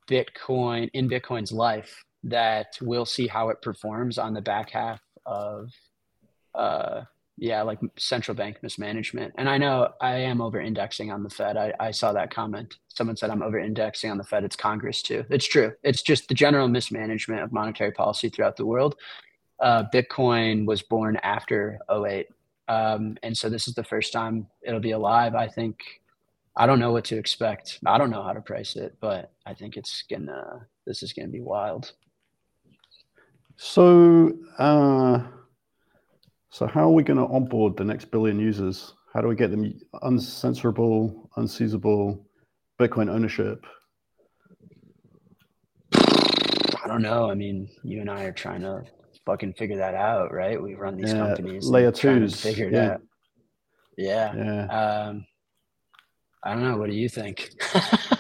Bitcoin in Bitcoin's life that we'll see how it performs on the back half of uh yeah like central bank mismanagement. And i know i am over indexing on the fed. I, I saw that comment. Someone said i'm over indexing on the fed. It's congress too. It's true. It's just the general mismanagement of monetary policy throughout the world. Uh, bitcoin was born after 08 um, and so this is the first time it'll be alive i think. I don't know what to expect. I don't know how to price it but i think it's gonna this is gonna be wild. So, uh, so how are we going to onboard the next billion users? How do we get them uncensorable, unseizable Bitcoin ownership? I don't know. I mean, you and I are trying to fucking figure that out, right? We run these Yeah, companies, layer twos, figure it yeah. out. Yeah. Yeah. Um, I don't know. What do you think?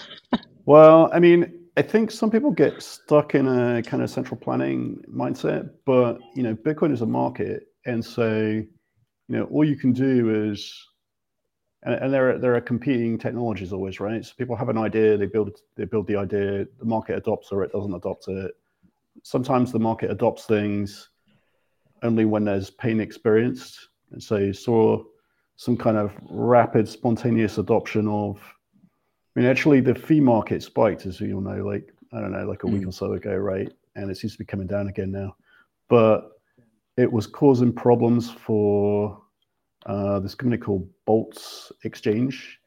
Well, I mean, I think some people get stuck in a kind of central planning mindset, but you know, Bitcoin is a market, and so you know, all you can do is, and, and there are there are competing technologies always, right? So people have an idea, they build they build the idea, the market adopts or it doesn't adopt it. Sometimes the market adopts things only when there's pain experienced, and so you saw some kind of rapid, spontaneous adoption of I mean, actually, the fee market spiked, as you all know, like I don't know, like a week hmm. or so ago, right? And it seems to be coming down again now. But it was causing problems for uh, this company called Boltz Exchange,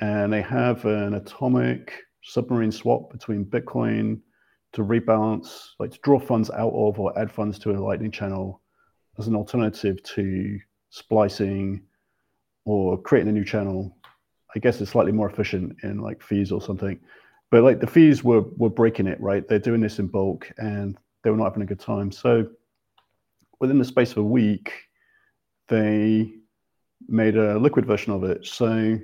and they have an atomic submarine swap between Bitcoin to rebalance, like to draw funds out of or add funds to a Lightning channel as an alternative to splicing or creating a new channel I guess it's slightly more efficient in like fees or something. But like the fees were were breaking it, right? They're doing this in bulk and they were not having a good time. So within the space of a week, they made a liquid version of it. So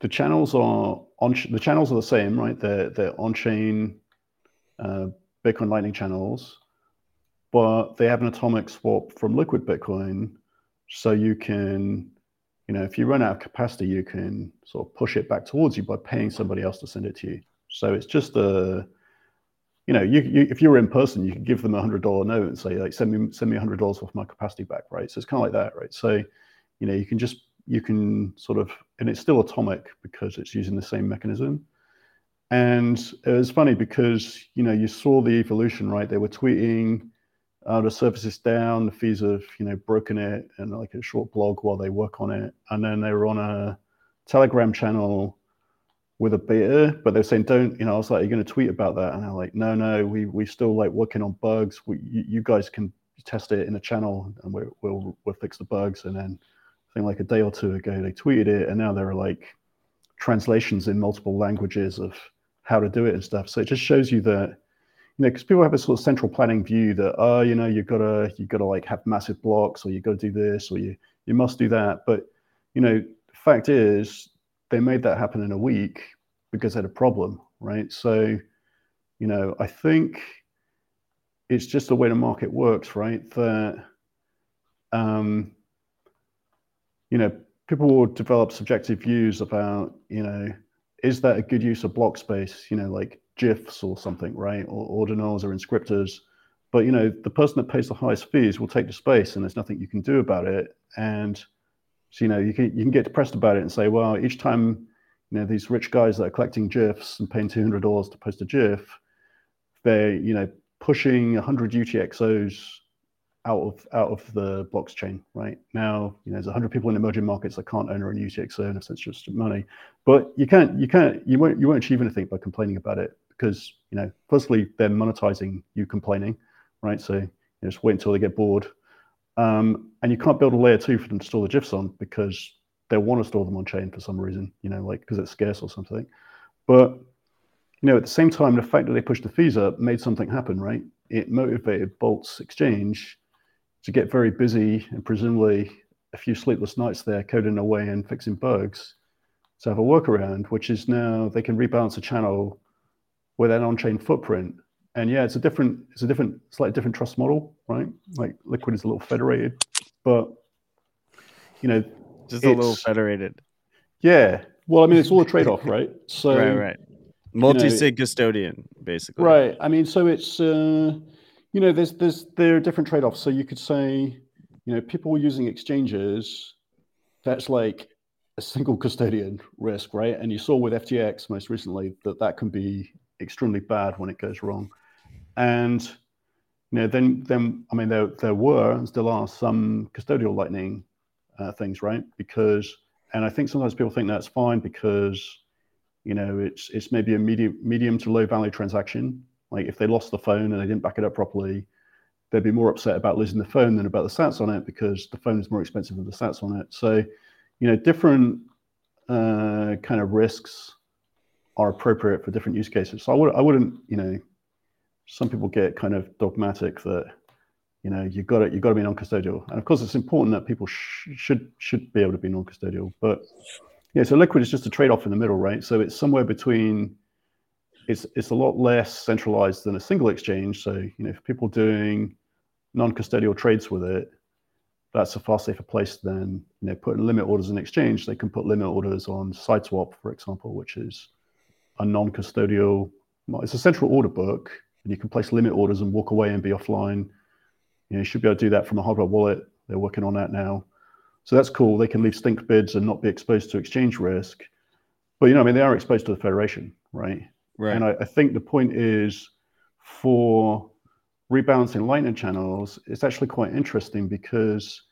the channels are on the channels are the same, right? They're they're on-chain uh, Bitcoin Lightning channels, but they have an atomic swap from liquid Bitcoin, so you can you know, if you run out of capacity, you can sort of push it back towards you by paying somebody else to send it to you. So it's just a, you know, you, you if you were in person, you could give them a hundred dollar note and say like, send me send me a hundred dollars off my capacity back, right? So it's kind of like that, right? So, you know, you can just you can sort of, and it's still atomic because it's using the same mechanism. And it was funny because you know you saw the evolution, right? They were tweeting uh, the service is down, the fees have you know broken it, and like a short blog while they work on it, and then they were on a Telegram channel with a beta, but they're saying don't. You know, I was like, "Are you going to tweet about that?" And they're like, "No, no, we we still like working on bugs. We, you, you guys can test it in a channel, and we, we'll we'll fix the bugs." And then I think like a day or two ago, they tweeted it, and now there are like translations in multiple languages of how to do it and stuff. So it just shows you that you know, because people have a sort of central planning view that oh, you know, you've got to you've got to like have massive blocks, or you've got to do this, or you you must do that. But you know, the fact is, they made that happen in a week because they had a problem, right? So, you know, I think it's just the way the market works, right? That um, you know, people will develop subjective views about, you know, is that a good use of block space? You know, like GIFs or something, right? Or ordinals or inscriptors. But you know, the person that pays the highest fees will take the space, and there's nothing you can do about it. And so you know, you can you can get depressed about it and say, well, each time you know these rich guys that are collecting GIFs and paying two hundred dollars to post a GIF, they're you know pushing 100 UTXOs out of out of the blockchain right? Now you know there's 100 people in emerging markets that can't own an UTXO in a sense just money. But you can't you can't you won't you won't achieve anything by complaining about it because you know firstly they're monetizing you complaining right? So you know, just wait until they get bored um, and you can't build a layer two for them to store the gifs on because they want to store them on chain for some reason you know like because it's scarce or something but you know at the same time the fact that they pushed the fees up made something happen right it motivated Boltz exchange to get very busy and presumably a few sleepless nights there coding away and fixing bugs to have a workaround, which is now they can rebalance a channel with an on-chain footprint. And yeah, it's a different, it's a different, slightly different trust model, right? Like Liquid is a little federated, but you know, just a little federated. Yeah. Well, I mean, it's all a trade-off, right? So right, right. Multi-sig you know, custodian, basically. Right. I mean, so it's uh, you know, there's there's there are different trade-offs. So you could say, you know, people using exchanges, that's like a single custodian risk, right? And you saw with FTX most recently that that can be extremely bad when it goes wrong. And you know, then then I mean, there there were and still are some custodial lightning uh, things, right? Because and I think sometimes people think that's fine because you know it's it's maybe a medium medium to low value transaction like if they lost the phone and they didn't back it up properly, they'd be more upset about losing the phone than about the sats on it because the phone is more expensive than the sats on it. So, you know, different uh, kind of risks are appropriate for different use cases. So I would I wouldn't, you know, some people get kind of dogmatic that you know you've got to you've got to be non-custodial, and of course it's important that people sh- should should be able to be non-custodial. But yeah, so liquid is just a trade-off in the middle, right? So it's somewhere between it's it's a lot less centralized than a single exchange. So you know, if people doing non-custodial trades with it, that's a far safer place than you know putting limit orders in exchange. They can put limit orders on SideSwap, for example, which is a non-custodial. It's a central order book, and you can place limit orders and walk away and be offline. You know, you should be able to do that from a hardware wallet. They're working on that now, so that's cool. They can leave stink bids and not be exposed to exchange risk. But you know, I mean, they are exposed to the federation, right? Right. And I, I think the point is for rebalancing lightning channels, it's actually quite interesting because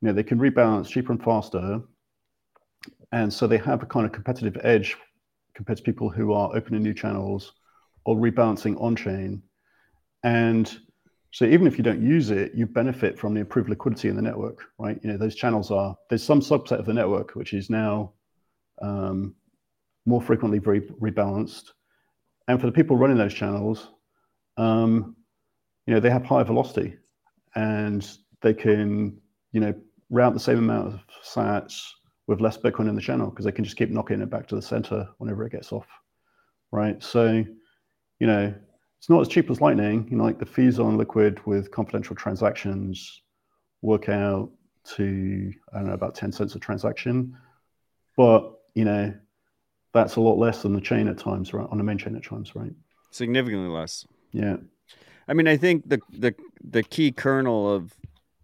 you know they can rebalance cheaper and faster, and so they have a kind of competitive edge compared to people who are opening new channels or rebalancing on chain. And so even if you don't use it, you benefit from the improved liquidity in the network, right? You know those channels are there's some subset of the network which is now um, more frequently re- rebalanced and for the people running those channels, um, you know, they have high velocity and they can, you know, route the same amount of sats with less Bitcoin in the channel because they can just keep knocking it back to the center whenever it gets off. Right. So, you know, it's not as cheap as Lightning. You know, like the fees on Liquid with confidential transactions work out to, I don't know, about 10 cents a transaction. But, you know, that's a lot less than the chain at times, right? On the main chain at times, right? Significantly less. Yeah. I mean, I think the the the key kernel of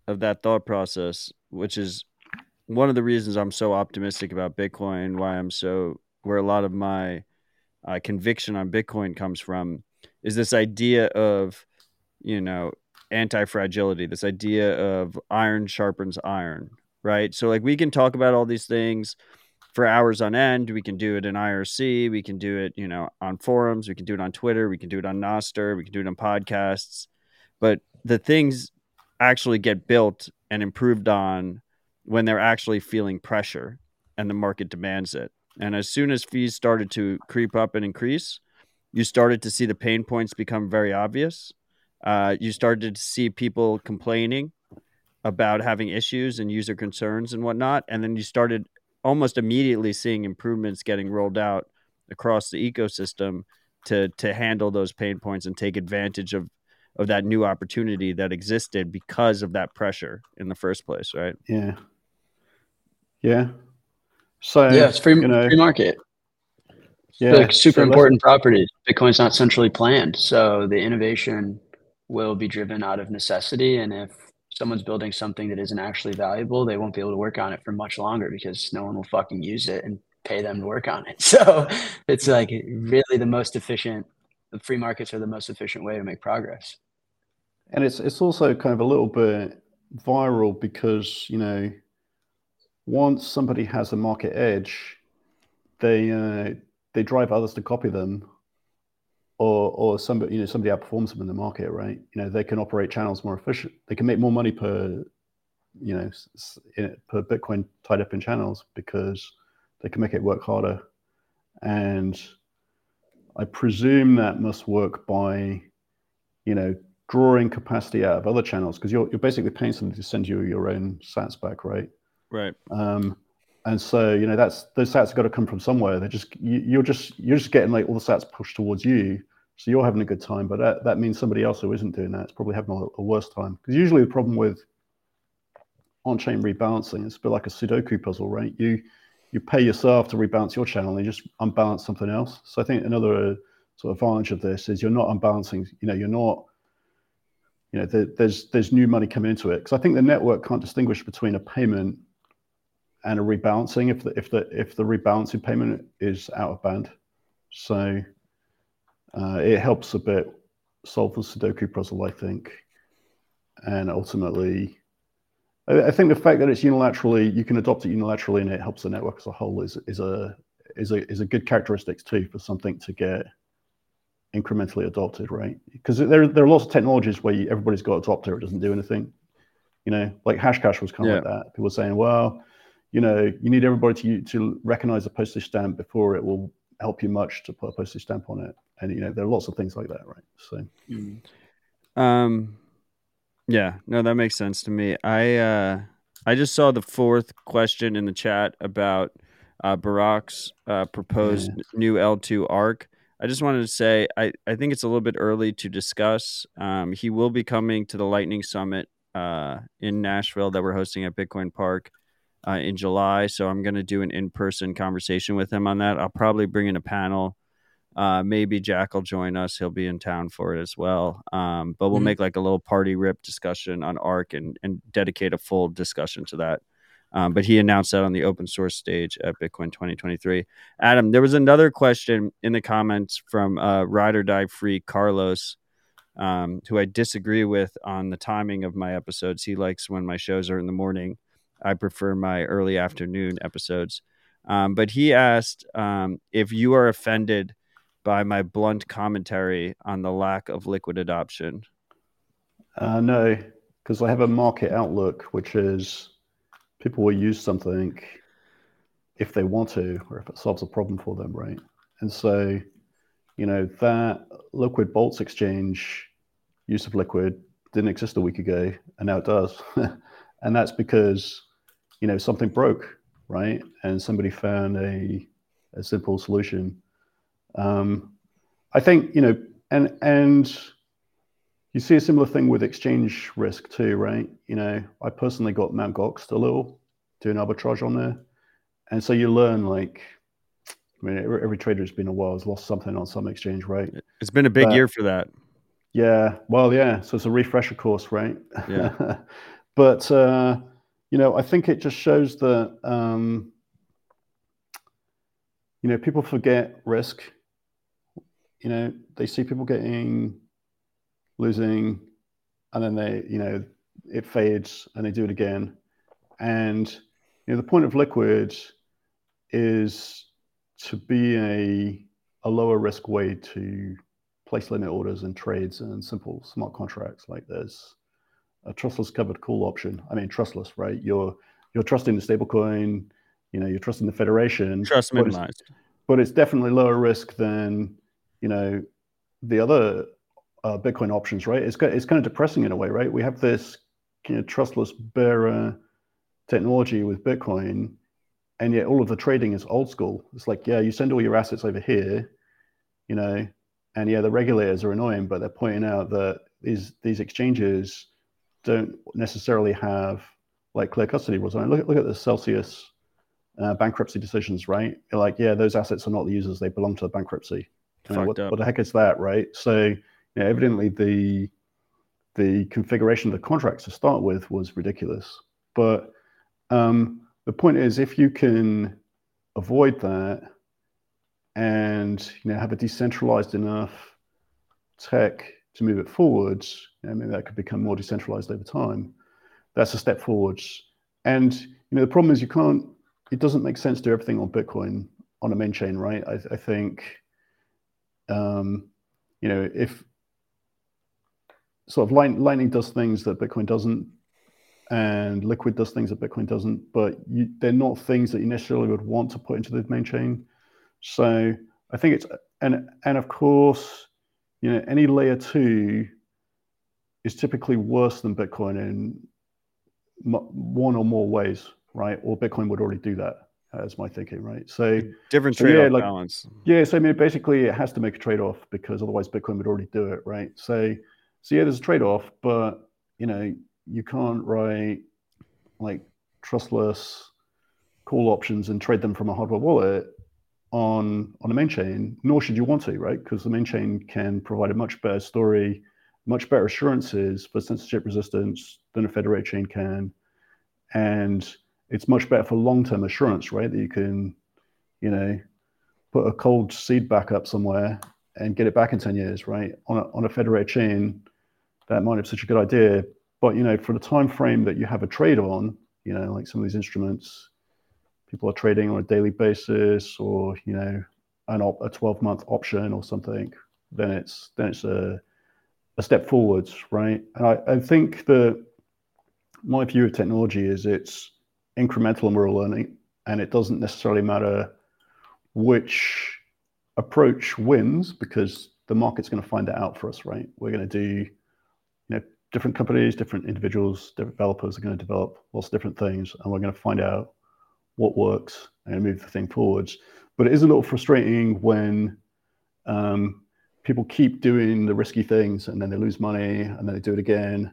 of that thought process, which is one of the reasons I'm so optimistic about Bitcoin, why I'm so where a lot of my uh, conviction on Bitcoin comes from, is this idea of you know anti fragility, this idea of iron sharpens iron, right? So like we can talk about all these things for hours on end. We can do it in IRC. We can do it, you know, on forums. We can do it on Twitter. We can do it on Nostr. We can do it on podcasts. But the things actually get built and improved on when they're actually feeling pressure and the market demands it. And as soon as fees started to creep up and increase, you started to see the pain points become very obvious. Uh, you started to see people complaining about having issues and user concerns and whatnot. And then you started almost immediately seeing improvements getting rolled out across the ecosystem to to handle those pain points and take advantage of of that new opportunity that existed because of that pressure in the first place, right? Yeah. Yeah. So yeah, it's free, you know, free market. Yeah. like super so important properties. Bitcoin's not centrally planned, so the innovation will be driven out of necessity. And if someone's building something that isn't actually valuable, they won't be able to work on it for much longer because no one will fucking use it and pay them to work on it. So it's like really the most efficient. The free markets are the most efficient way to make progress. and it's it's also kind of a little bit viral because you know once somebody has a market edge they uh, they drive others to copy them or or somebody you know somebody outperforms them in the market right? You know they can operate channels more efficient they can make more money per you know per bitcoin tied up in channels because they can make it work harder. And i presume that must work by you know drawing capacity out of other channels because you're, you're basically paying somebody to send you your own sats back right Right. um, and so you know that's those sats have got to come from somewhere. They're just you, you're just you're just getting like all the sats pushed towards you. So you're having a good time but that, that means somebody else who isn't doing that is probably having a, a worse time. Because usually the problem with on-chain rebalancing is a bit like a sudoku puzzle right? You you pay yourself to rebalance your channel and you just unbalance something else. So i think another uh, sort of advantage of this is you're not unbalancing you know you're not you know there, there's there's new money coming into it. Because i think the network can't distinguish between a payment and a rebalancing if the if the if the rebalancing payment is out of band. So uh, it helps a bit solve the Sudoku puzzle, I think, and ultimately, I, I think the fact that it's unilaterally you can adopt it unilaterally and it helps the network as a whole is is a is a is a good characteristics too for something to get incrementally adopted, right? Because there there are lots of technologies where you, everybody's got adopter, it doesn't do anything. You know, like Hashcash was kind of like that. People were saying, well, you know, you need everybody to to recognize a postage stamp before it will help you much to put a postage stamp on it. And you know, there are lots of things like that, right? So Um, yeah, no, that makes sense to me. I uh, I just saw the fourth question in the chat about uh, Burak's uh, proposed new L2 Ark. I just wanted to say I, I think it's a little bit early to discuss. Um, he will be coming to the Lightning Summit uh, in Nashville that we're hosting at Bitcoin Park uh, in July. So I'm going to do an in person conversation with him on that. I'll probably bring in a panel. Uh, maybe Jack will join us. He'll be in town for it as well. Um, but we'll Mhm. make like a little party rip discussion on Ark and, and dedicate a full discussion to that. Um, but he announced that on the open source stage at Bitcoin 2023. Adam, there was another question in the comments from uh, Ride or Die Free Carlos, um, who I disagree with on the timing of my episodes. He likes when my shows are in the morning. I prefer my early afternoon episodes. Um, but he asked um, if you are offended by my blunt commentary on the lack of liquid adoption. uh, no, because I have a market outlook, which is people will use something if they want to, or if it solves a problem for them, right? And so, you know, that liquid Boltz exchange use of liquid didn't exist a week ago, and now it does. and that's because, you know, something broke, right? And somebody found a, a simple solution. Um, I think, you know, and and you see a similar thing with exchange risk too, right? You know, I personally got Mt. Gox a little doing arbitrage on there. And so you learn like, I mean, every, every trader who's been a while has lost something on some exchange, right? It's been a big But- year for that. Yeah, well, yeah. So it's a refresher course, right? Yeah. but uh, you know, I think it just shows that um, you know people forget risk. You know, they see people getting losing, and then they, you know, it fades, and they do it again. And you know, the point of liquid is to be a a lower risk way to place limit orders and trades and simple smart contracts. Like there's a trustless covered call option. I mean, trustless, right? You're you're trusting the stablecoin. You know, you're trusting the federation. Trust minimized. But it's, but it's definitely lower risk than you know the other uh, Bitcoin options, right? It's it's kind of depressing in a way, right? We have this you know, trustless bearer technology with Bitcoin, and yet all of the trading is old school. It's like, yeah, you send all your assets over here, you know, and yeah, the regulators are annoying, but they're pointing out that these these exchanges don't necessarily have like clear custody rules. I mean, look, look at the Celsius uh, bankruptcy decisions, right? You're like, yeah, those assets are not the users; they belong to the bankruptcy. what, what, the heck is that, right? So, you know, evidently the the configuration of the contracts to start with was ridiculous. But um, the point is, if you can avoid that and you know have a decentralized enough tech to move it forwards, I mean that could become more decentralized over time. That's a step forwards. And you know the problem is you can't. It doesn't make sense to do everything on Bitcoin on a main chain, right? I, I think, um, you know, if sort of Lightning does things that Bitcoin doesn't, and Liquid does things that Bitcoin doesn't, but you, they're not things that you necessarily would want to put into the main chain. So I think it's and and of course, you know, any layer two is typically worse than Bitcoin in one or more ways, right? Or Bitcoin would already do that. That's my thinking, right? So different trade-off yeah, like, balance. Yeah, so I mean, basically, it has to make a trade-off because otherwise Bitcoin would already do it, right? So, so yeah, there's a trade-off, but you know, you can't write like trustless call options and trade them from a hardware wallet on on a main chain, nor should you want to, right? Because the main chain can provide a much better story, much better assurances for censorship resistance than a federated chain can, and it's much better for long-term assurance, right? That you can, you know, put a cold seed back up somewhere and get it back in 10 years, right? On a, on a federated chain, that might have such a good idea, but you know, for the time frame that you have a trade on, you know, like some of these instruments, people are trading on a daily basis, or you know, an op- a 12 month option or something, then it's then it's a a step forwards, right? And I, I think that my view of technology is it's incremental and we're learning, and it doesn't necessarily matter which approach wins because the market's going to find it out for us, right? We're going to do you know different companies, different individuals, different developers are going to develop lots of different things, and we're going to find out what works and move the thing forwards. But it is a little frustrating when um, people keep doing the risky things and then they lose money and then they do it again.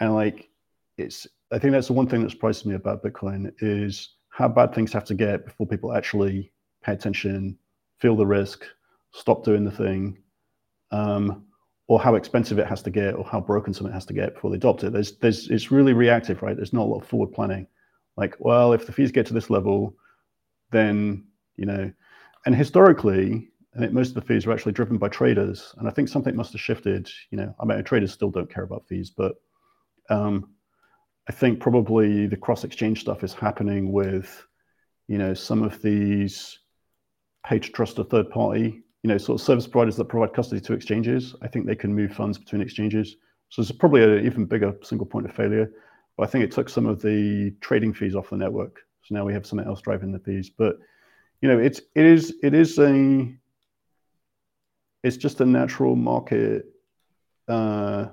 And like, it's I think that's the one thing that surprises me about Bitcoin is how bad things have to get before people actually pay attention, feel the risk, stop doing the thing. Um, or how expensive it has to get or how broken something has to get before they adopt it. There's, there's, it's really reactive, right? There's not a lot of forward planning. Like, well, if the fees get to this level, then, you know, and historically, I think most of the fees are actually driven by traders. And I think something must have shifted, you know, I mean, traders still don't care about fees, but um, I think probably the cross exchange stuff is happening with, you know, some of these pay to trust a third party you know, sort of service providers that provide custody to exchanges. I think they can move funds between exchanges. So it's probably an even bigger single point of failure. But I think it took some of the trading fees off the network. So now we have something else driving the fees. But you know, it's it is it is a it's just a natural market uh,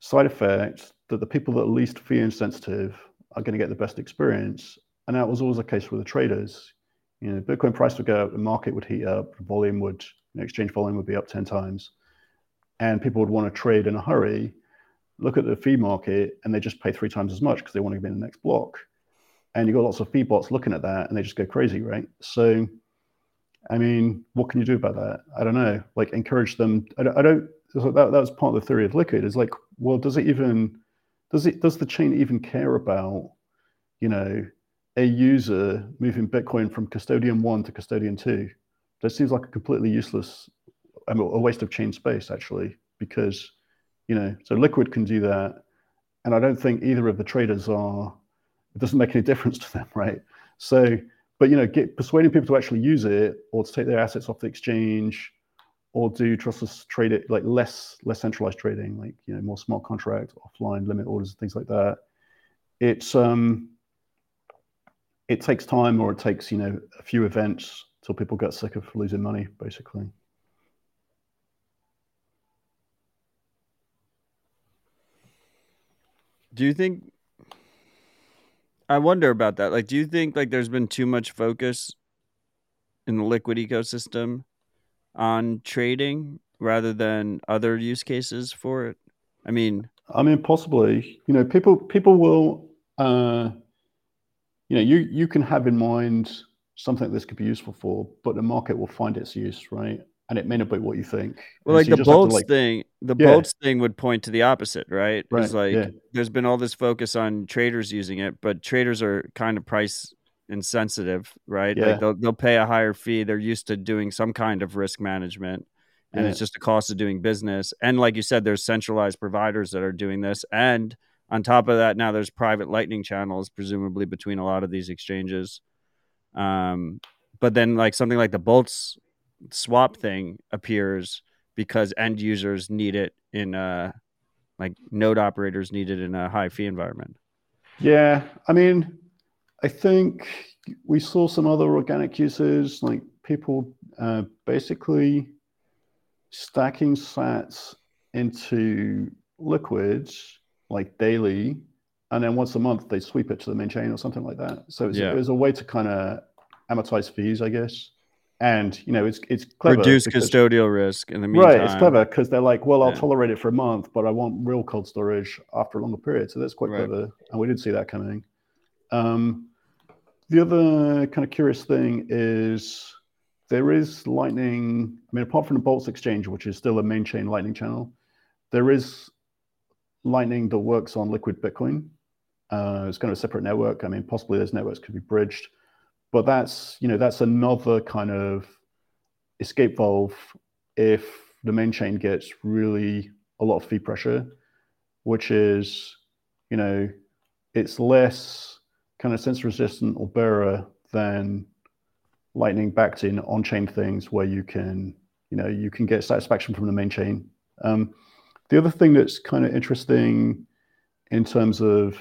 side effect that the people that are least fee insensitive are going to get the best experience. And that was always the case with the traders you know, Bitcoin price would go up, the market would heat up, volume would, you know, exchange volume would be up 10 times. And people would want to trade in a hurry, look at the fee market, and they just pay three times as much because they want to be in the next block. And you've got lots of fee bots looking at that and they just go crazy, right? So, I mean, what can you do about that? I don't know. Like, encourage them. I don't, I don't that, that was part of the theory of liquid is like, well, does it even, does it, does the chain even care about, you know, a user moving Bitcoin from custodian one to custodian two. That seems like a completely useless, I mean, a waste of chain space actually, because you know, so Liquid can do that, and I don't think either of the traders are. It doesn't make any difference to them, right? So but you know, get persuading people to actually use it or to take their assets off the exchange or do trustless trade it like less less centralized trading, like you know, more smart contract, offline limit orders, things like that. It's um it takes time or it takes, you know, a few events till people get sick of losing money, basically. Do you think I wonder about that. Like do you think like there's been too much focus in the liquid ecosystem on trading rather than other use cases for it? I mean, I mean possibly. You know, people people will uh you know, you you can have in mind something this could be useful for, but the market will find its use, right? And it may not be what you think. Well, like so the Boltz like, thing, the yeah. Boltz thing would point to the opposite, right? Right. It's like yeah. there's been all this focus on traders using it, but traders are kind of price insensitive, right? Yeah. Like they'll they'll pay a higher fee. They're used to doing some kind of risk management. And yeah. it's just a cost of doing business. And like you said, there's centralized providers that are doing this. And on top of that, now there's private lightning channels, presumably between a lot of these exchanges. Um, but then like something like the Boltz swap thing appears because end users need it in a like node operators need it in a high fee environment. Yeah, I mean, I think we saw some other organic uses like people uh, basically stacking sats into liquids like daily, and then once a month they sweep it to the main chain or something like that. So it's, yeah. it was a way to kind of amortize fees, I guess. And you know, it's it's clever. Reduce because, custodial risk in the meantime. Right, it's clever because they're like, well, I'll yeah. tolerate it for a month, but I want real cold storage after a longer period. So that's quite right. clever, and we did see that coming. Um, the other kind of curious thing is there is Lightning. I mean, apart from the Boltz Exchange, which is still a main chain Lightning channel, there is Lightning that works on Liquid Bitcoin. Uh, it's kind of a separate network. I mean, possibly those networks could be bridged, but that's you know that's another kind of escape valve if the main chain gets really a lot of fee pressure, which is you know it's less kind of sense resistant or bearer than lightning backed in on chain things where you can you know you can get satisfaction from the main chain. Um, the other thing that's kind of interesting in terms of,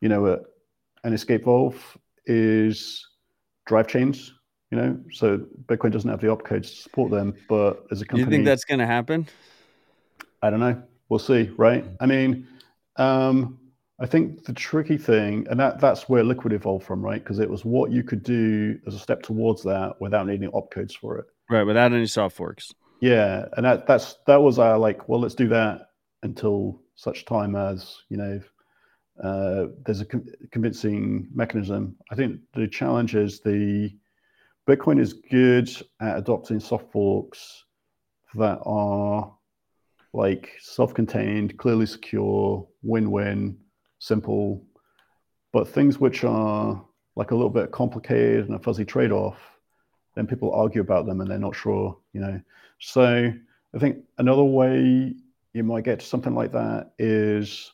you know, a, an escape valve is drive chains. You know, so Bitcoin doesn't have the opcodes to support them, but as a company, you think that's going to happen? I don't know. We'll see, right? I mean, um, I think the tricky thing, and that that's where Liquid evolved from, right? Because it was what you could do as a step towards that without needing opcodes for it. Right, without any soft forks. Yeah, and that that's that was our like, well, let's do that until such time as you know uh, there's a com- convincing mechanism. I think the challenge is the Bitcoin is good at adopting soft forks that are like self-contained, clearly secure, win-win, simple, but things which are like a little bit complicated and a fuzzy trade-off, then people argue about them and they're not sure, you know. So I think another way you might get to something like that is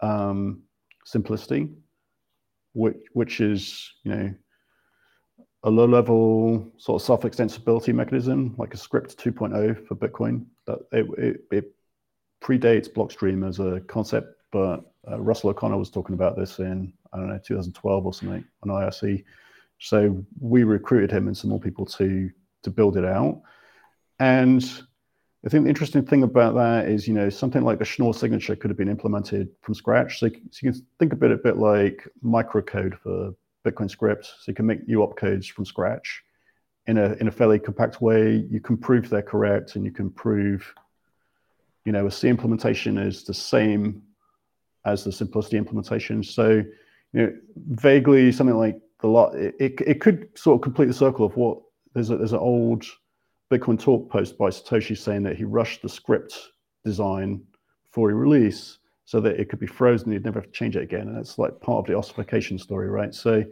um, simplicity, which which is you know a low level sort of self extensibility mechanism like a script 2.0 for Bitcoin. That it, it, it predates Blockstream as a concept, but uh, Russell O'Connor was talking about this in I don't know 2012 or something on IRC. So we recruited him and some more people to to build it out. And I think the interesting thing about that is, you know, something like the Schnorr signature could have been implemented from scratch. So, so you can think a bit, a bit like microcode for Bitcoin scripts. So you can make new opcodes from scratch in a in a fairly compact way. You can prove they're correct, and you can prove, you know, a C implementation is the same as the simplicity implementation. So, you know, vaguely something like the lot. It, it, it could sort of complete the circle of what there's a, there's an old Bitcoin Talk post by Satoshi saying that he rushed the script design before he release so that it could be frozen, he'd never have to change it again. And it's like part of the ossification story, right? So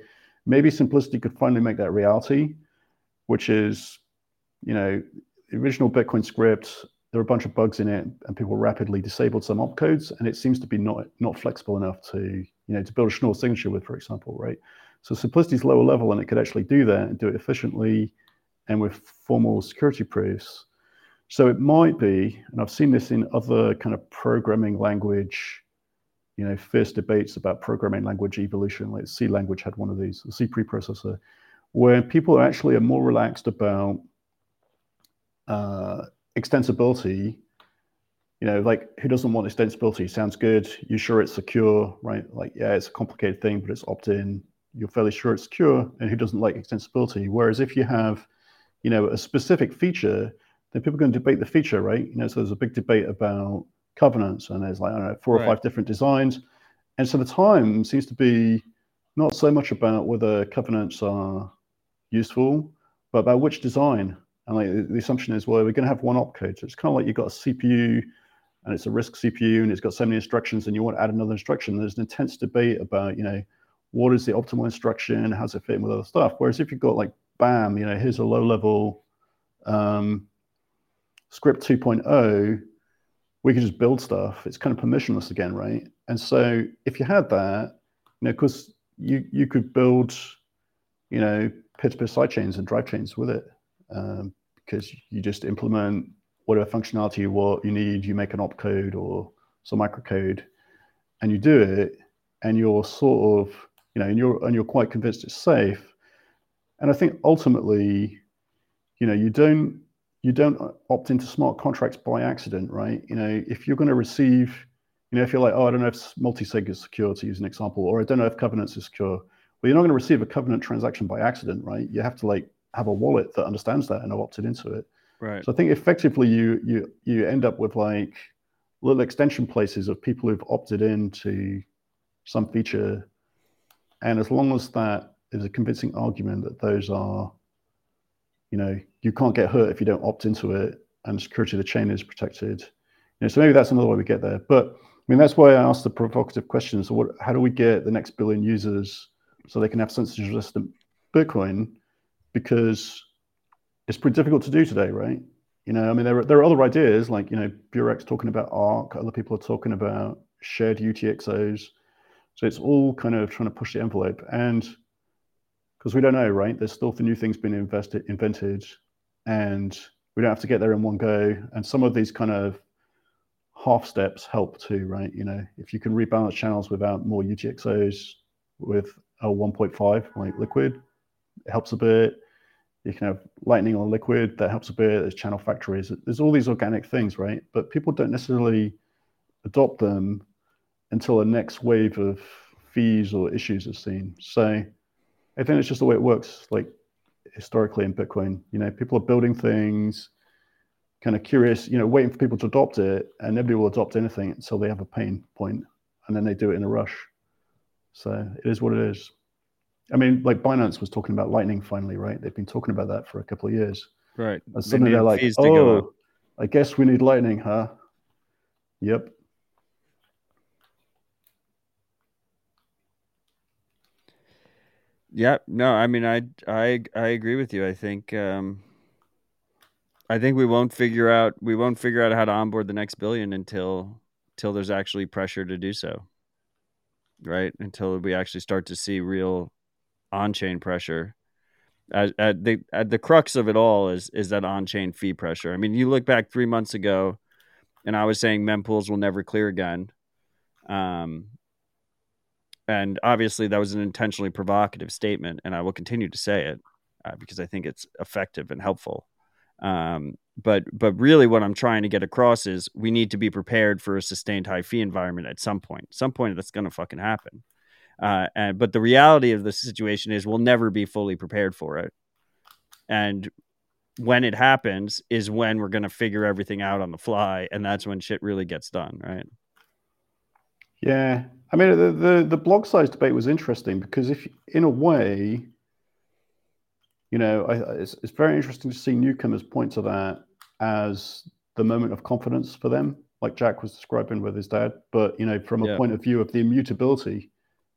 maybe simplicity could finally make that reality, which is, you know, the original Bitcoin script, there are a bunch of bugs in it, and people rapidly disabled some opcodes, and it seems to be not not flexible enough to, you know, to build a Schnorr signature with, for example, right? So simplicity is lower level, and it could actually do that and do it efficiently and with formal security proofs. So it might be, and I've seen this in other kind of programming language, you know, fierce debates about programming language evolution. Like C language had one of these, the C preprocessor, where people actually are more relaxed about uh, extensibility. You know, like who doesn't want extensibility? Sounds good. You sure it's secure, right? Like, yeah, it's a complicated thing, but it's opt-in. You're fairly sure it's secure, and who doesn't like extensibility? Whereas if you have, you know, a specific feature then people are going to debate the feature, right? You know, so there's a big debate about covenants, and there's like I don't know four or five different designs, and so the time seems to be not so much about whether covenants are useful, but about which design. And like the assumption is, well, we're going to have one opcode. So it's kind of like you've got a CPU and it's a RISC CPU and it's got so many instructions and you want to add another instruction. There's an intense debate about, you know, what is the optimal instruction? How does it fit in with other stuff? Whereas if you've got like, bam, you know, here's a low level um, script 2.0 we could just build stuff. It's kind of permissionless again right? And so if you had that you know because you you could build you know peer-to-peer sidechains and drive chains with it um, because you just implement whatever functionality you want you need you make an opcode or some microcode and you do it and you're sort of you know and you're and you're quite convinced it's safe and i think ultimately you know you don't you don't opt into smart contracts by accident, right? You know, if you're going to receive, you know, if you're like, oh, I don't know if multi-sig is secure, to use an example, or I don't know if covenants is secure. Well, you're not going to receive a covenant transaction by accident, right? You have to like have a wallet that understands that and have opted into it. Right. So I think effectively you you you end up with like little extension places of people who've opted into some feature, and as long as that is a convincing argument that those are you know, you can't get hurt if you don't opt into it, and security of the chain is protected. You know, so maybe that's another way we get there. But I mean, that's why I asked the provocative question. So, what? How do we get the next billion users so they can have censorship-resistant Bitcoin? Because it's pretty difficult to do today, right? You know, I mean, there are, there are other ideas like you know, Burak's talking about ARK. Other people are talking about shared UTXOs. So it's all kind of trying to push the envelope. And because we don't know, right? There's still the new things being invested, invented, and we don't have to get there in one go. And some of these kind of half steps help too, right? You know, if you can rebalance channels without more UTXOs with a 1.5 like liquid, it helps a bit. You can have lightning on liquid, that helps a bit. There's channel factories. There's all these organic things, right? But people don't necessarily adopt them until the next wave of fees or issues is seen. So I think it's just the way it works, like historically in Bitcoin. You know, people are building things, kind of curious, you know, waiting for people to adopt it, and nobody will adopt anything until they have a pain point, and then they do it in a rush. So it is what it is. I mean, like Binance was talking about Lightning finally, right? They've been talking about that for a couple of years. Right. And suddenly they are like, oh, I guess we need Lightning, huh? Yep. Yeah, no, I mean, I I I agree with you. I think um, I think we won't figure out we won't figure out how to onboard the next billion until until there's actually pressure to do so. Right? Until we actually start to see real on-chain pressure. At, at the at the crux of it all is is that on-chain fee pressure. I mean, you look back three months ago, and I was saying mempools will never clear again. Um, and obviously that was an intentionally provocative statement and i will continue to say it uh, because i think it's effective and helpful. Um, but but really what i'm trying to get across is we need to be prepared for a sustained high fee environment at some point some point that's going to fucking happen. Uh, and but the reality of the situation is we'll never be fully prepared for it. And when it happens is when we're going to figure everything out on the fly and that's when shit really gets done right? Yeah, I mean the, the the block size debate was interesting because if in a way, you know, I, it's it's very interesting to see newcomers point to that as the moment of confidence for them, like Jack was describing with his dad. But you know, from a yeah. point of view of the immutability,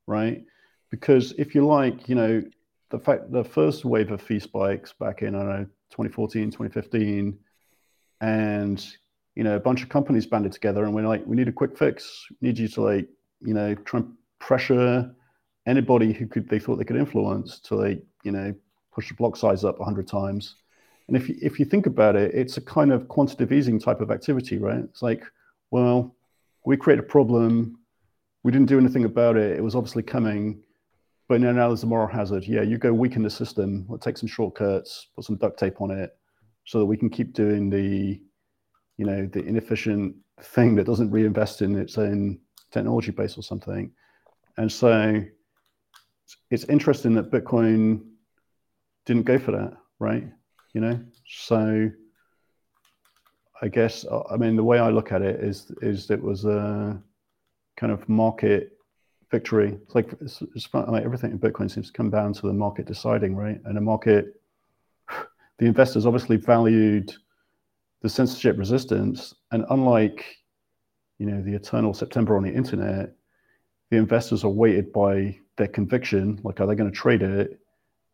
right? Because if you like, you know, the fact the first wave of fee spikes back in I don't know 2014, 2015, and you know, a bunch of companies banded together and we're like, we need a quick fix. We need you to like, you know, try and pressure anybody who could they thought they could influence to they you know push the block size up 100 times. And if you, if you think about it it's a kind of quantitative easing type of activity right? It's like well we create a problem. We didn't do anything about it. It was obviously coming but now, now there's a moral hazard. Yeah you go weaken the system let's take some shortcuts put some duct tape on it so that we can keep doing the you know the inefficient thing that doesn't reinvest in its own technology base or something and so it's interesting that Bitcoin didn't go for that, right? You know, so I guess uh, I mean the way I look at it is is it was a kind of market victory. It's like it's, it's like everything in Bitcoin seems to come down to the market deciding, right? And the market, the investors obviously valued the censorship resistance, and unlike you know the eternal September on the internet, the investors are weighted by their conviction, like are they going to trade it,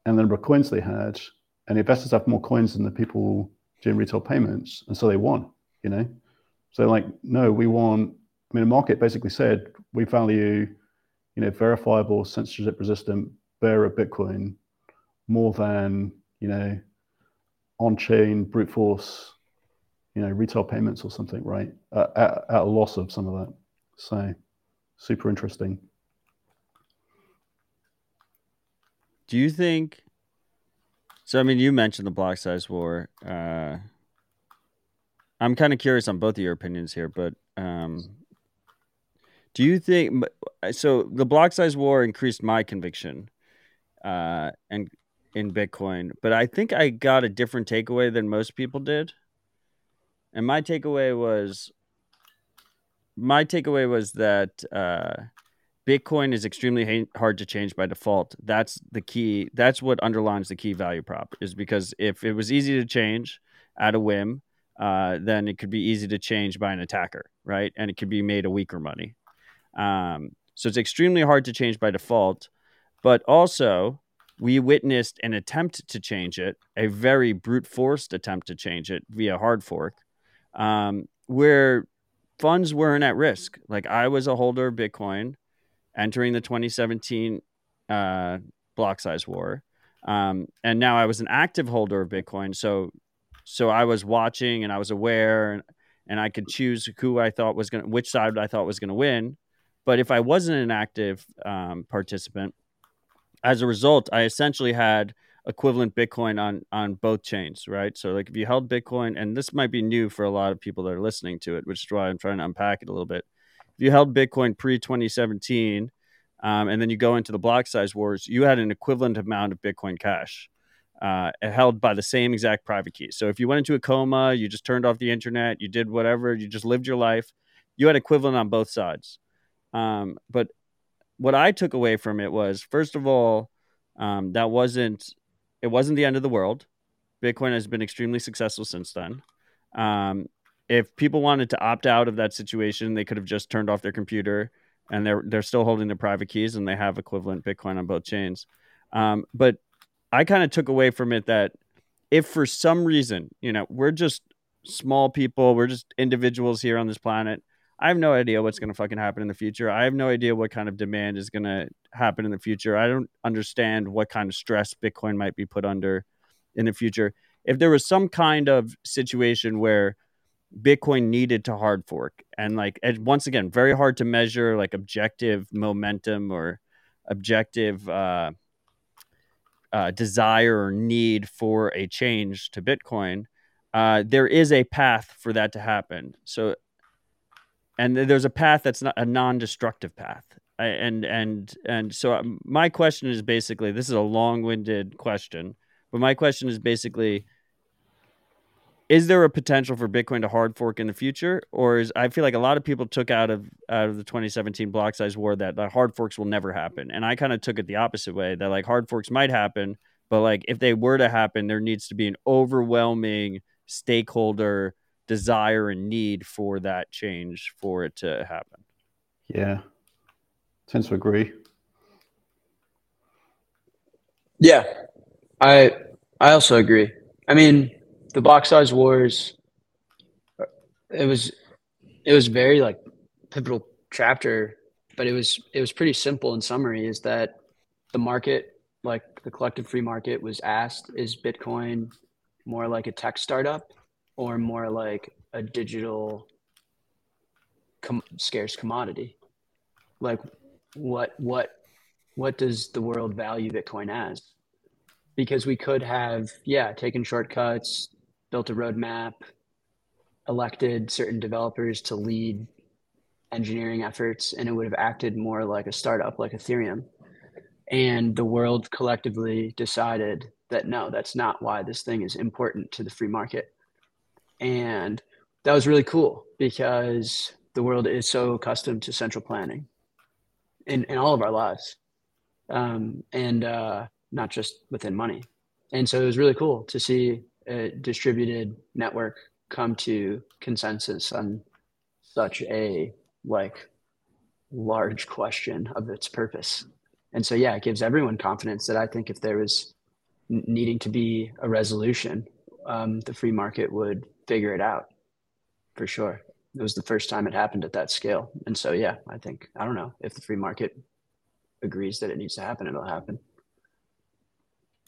and the number of coins they had, and investors have more coins than the people doing retail payments, and so they won. You know, so like no, we want. I mean, the market basically said we value, you know, verifiable, censorship-resistant bearer Bitcoin more than you know, on-chain brute force, you know, retail payments or something, right? Uh, at, at a loss of some of that. So, super interesting. Do you think? So, I mean, you mentioned the block size war. Uh, I'm kind of curious on both of your opinions here, but um, do you think? So, the block size war increased my conviction, uh, and in Bitcoin, but I think I got a different takeaway than most people did. And my takeaway was, my takeaway was that uh, Bitcoin is extremely hard to change by default. That's the key. That's what underlines the key value prop is because if it was easy to change at a whim, uh, then it could be easy to change by an attacker, right? And it could be made a weaker money. Um, so it's extremely hard to change by default. But also, we witnessed an attempt to change it, a very brute forced attempt to change it via hard fork, um, where funds weren't at risk. Like I was a holder of Bitcoin entering the 2017 uh, block size war. Um, and now I was an active holder of Bitcoin. So, so I was watching and I was aware and, and I could choose who I thought was going to, which side I thought was going to win. But if I wasn't an active um, participant, as a result, I essentially had equivalent Bitcoin on on both chains, right? So like if you held Bitcoin, and this might be new for a lot of people that are listening to it, which is why I'm trying to unpack it a little bit if you held Bitcoin pre 2017, um, and then you go into the block size wars, you had an equivalent amount of Bitcoin cash uh, held by the same exact private key. So if you went into a coma, you just turned off the internet, you did whatever, you just lived your life, you had equivalent on both sides. Um, but what I took away from it was, first of all, um, that wasn't it wasn't the end of the world. Bitcoin has been extremely successful since then. Um, if people wanted to opt out of that situation, they could have just turned off their computer and they're they're still holding their private keys and they have equivalent Bitcoin on both chains. Um, but I kind of took away from it that if for some reason, you know, we're just small people, we're just individuals here on this planet. I have no idea what's going to fucking happen in the future. I have no idea what kind of demand is going to happen in the future. I don't understand what kind of stress Bitcoin might be put under in the future. If there was some kind of situation where Bitcoin needed to hard fork. And like, once again, very hard to measure like objective momentum or objective uh, uh, desire or need for a change to Bitcoin. Uh, there is a path for that to happen. So, and there's a path that's not a non-destructive path. And and and so um, my question is basically this is a long-winded question, but my question is basically is there a potential for Bitcoin to hard fork in the future, or is I feel like a lot of people took out of out of the 2017 block size war that the hard forks will never happen, and I kind of took it the opposite way that like hard forks might happen, but like if they were to happen, there needs to be an overwhelming stakeholder desire and need for that change for it to happen. Yeah, tends to agree. Yeah, I I also agree. I mean the block size wars uh, it was it was very like pivotal chapter but it was it was pretty simple in summary is that the market, like the collective free market, was asked, is Bitcoin more like a tech startup or more like a digital com- scarce commodity? Like, what what what does the world value Bitcoin as? Because we could have, yeah, taken shortcuts, built a roadmap, elected certain developers to lead engineering efforts, and it would have acted more like a startup, like Ethereum. And the world collectively decided that no, that's not why this thing is important to the free market. And that was really cool because the world is so accustomed to central planning in, in all of our lives um, and uh, not just within money. And so it was really cool to see a distributed network come to consensus on such a like large question of its purpose. And so, yeah, it gives everyone confidence that I think if there was needing to be a resolution, um, the free market would figure it out for sure. It was the first time it happened at that scale. And so, yeah, I think, I don't know if the free market agrees that it needs to happen, it'll happen.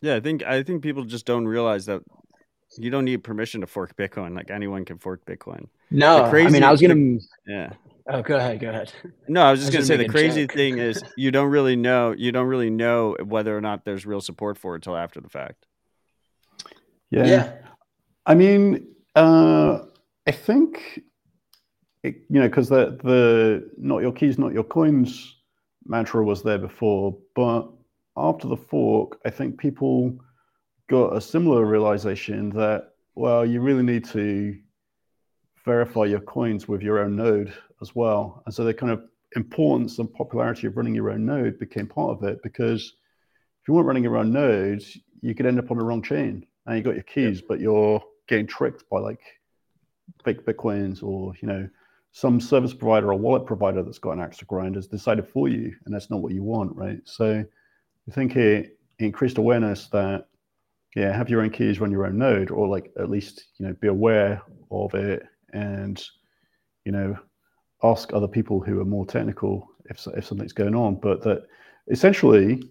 Yeah, I think I think people just don't realize that you don't need permission to fork Bitcoin. Like anyone can fork Bitcoin. No, crazy, I mean I was gonna. Yeah. Oh, go ahead. Go ahead. No, I was just I was gonna, gonna say the crazy joke. thing is you don't really know you don't really know whether or not there's real support for it until after the fact. Yeah. Yeah. I mean, uh, I think it, you know because the the not your keys, not your coins mantra was there before, but after the fork, I think people got a similar realization that well, you really need to verify your coins with your own node as well. And so the kind of importance and popularity of running your own node became part of it because if you weren't running your own node, you could end up on the wrong chain and you got your keys, but you're getting tricked by like fake bitcoins or you know some service provider or wallet provider that's got an extra grind has decided for you, and that's not what you want, right? So I think it increased awareness that yeah, have your own keys, run your own node, or like at least you know be aware of it and you know ask other people who are more technical if if something's going on. But that essentially,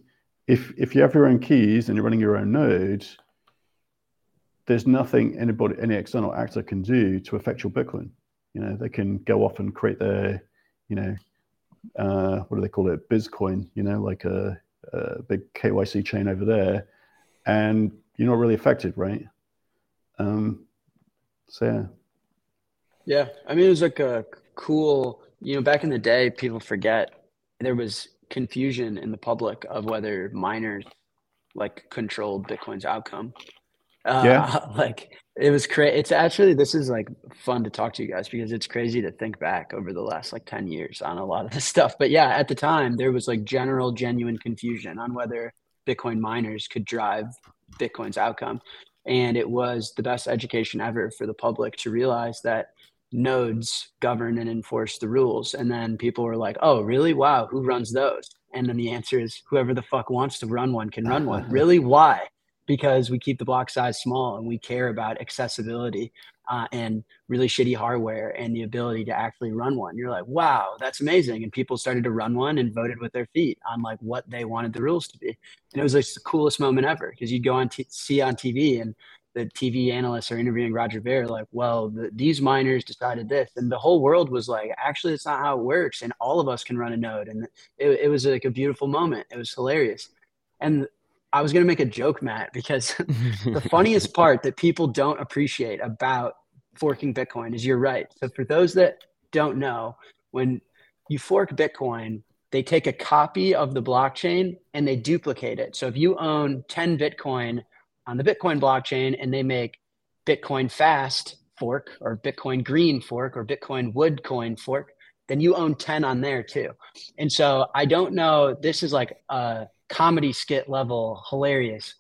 if if you have your own keys and you're running your own node, there's nothing anybody any external actor can do to affect your Bitcoin. You know, they can go off and create their, you know, uh, what do they call it, Bizcoin? You know, like a, a big KYC chain over there, and you're not really affected, right? Um, so yeah. Yeah, I mean, it was like a cool. You know, back in the day, people forget there was confusion in the public of whether miners like controlled Bitcoin's outcome. Uh, yeah, like it was crazy. It's actually this is like fun to talk to you guys because it's crazy to think back over the last like ten years on a lot of this stuff. But yeah, at the time there was like general, genuine confusion on whether Bitcoin miners could drive Bitcoin's outcome. And it was the best education ever for the public to realize that nodes govern and enforce the rules. And then people were like, oh, really? Wow, who runs those? And then the answer is whoever the fuck wants to run one can run one. really? Why? Because we keep the block size small and we care about accessibility uh, and really shitty hardware and the ability to actually run one. You're like, wow, that's amazing. And people started to run one and voted with their feet on like what they wanted the rules to be. And it was like the coolest moment ever because you'd go on t- see on TV and the TV analysts are interviewing Roger Ver, like, well, the, these miners decided this, and the whole world was like, actually, it's not how it works, and all of us can run a node, and it, it was like a beautiful moment. It was hilarious, and I was gonna make a joke, Matt, because the funniest part that people don't appreciate about forking Bitcoin is you're right. So for those that don't know, when you fork Bitcoin, they take a copy of the blockchain and they duplicate it. So if you own 10 Bitcoin on the Bitcoin blockchain and they make Bitcoin fast fork or Bitcoin green fork or Bitcoin wood coin fork, then you own 10 on there too. And so I don't know, this is like a comedy skit level hilarious.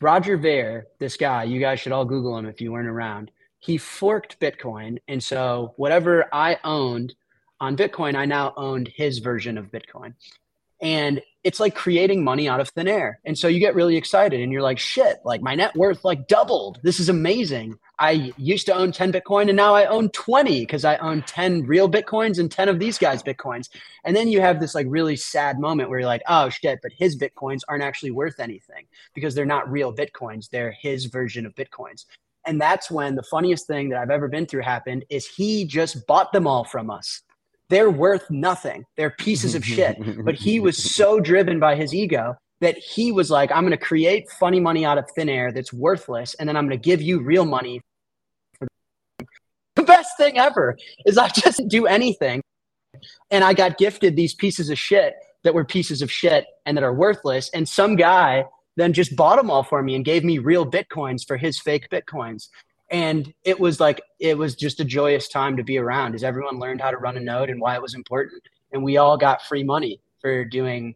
Roger Ver, this guy, you guys should all Google him if you weren't around. He forked Bitcoin. And so whatever I owned on Bitcoin, I now owned his version of Bitcoin. And it's like creating money out of thin air. And so you get really excited and you're like, shit, like my net worth like doubled. This is amazing. I used to own 10 Bitcoin and now I own 20 because I own 10 real Bitcoins and 10 of these guys' Bitcoins. And then you have this like really sad moment where you're like, oh shit, but his Bitcoins aren't actually worth anything because they're not real Bitcoins. They're his version of Bitcoins. And that's when the funniest thing that I've ever been through happened is he just bought them all from us they're worth nothing. They're pieces of shit. But he was so driven by his ego that he was like, I'm going to create funny money out of thin air that's worthless. And then I'm going to give you real money. The best thing ever is I just do anything. And I got gifted these pieces of shit that were pieces of shit and that are worthless. And some guy then just bought them all for me and gave me real Bitcoins for his fake Bitcoins and it was like it was just a joyous time to be around as everyone learned how to run a node and why it was important. And we all got free money for doing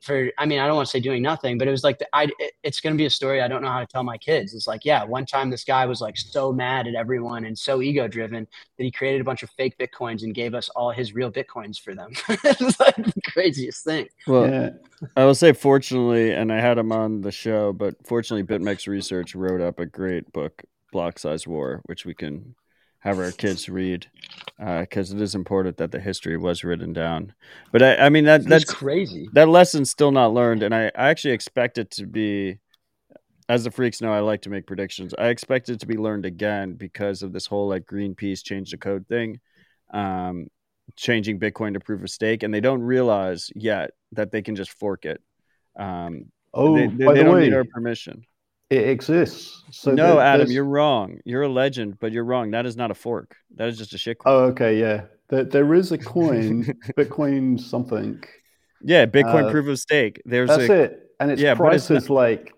for i mean i don't want to say doing nothing but it was like the, I, it, it's going to be a story i don't know how to tell my kids. It's like yeah one time this guy was like so mad at everyone and so ego driven that he created a bunch of fake bitcoins and gave us all his real bitcoins for them. It's like the craziest thing. Well yeah. i will say fortunately and i had him on the show but fortunately bitmex research wrote up a great book block size war, which we can have our kids read because uh, it is important that the history was written down. But I, I mean that that's, that's crazy. That lesson's still not learned, and I, I actually expect it to be. As the freaks know, I like to make predictions. I expect it to be learned again because of this whole like Greenpeace change the code thing, um, changing Bitcoin to proof of stake, and they don't realize yet that they can just fork it. Um, oh, they, they, by they the don't way, need our permission. It exists. So no, Adam, you're wrong. You're a legend, but you're wrong. That is not a fork. That is just a shit coin. Oh, okay, yeah. There, there is a coin, Bitcoin something. Yeah, Bitcoin uh, proof of stake. There's that's a, it, and its yeah, price is like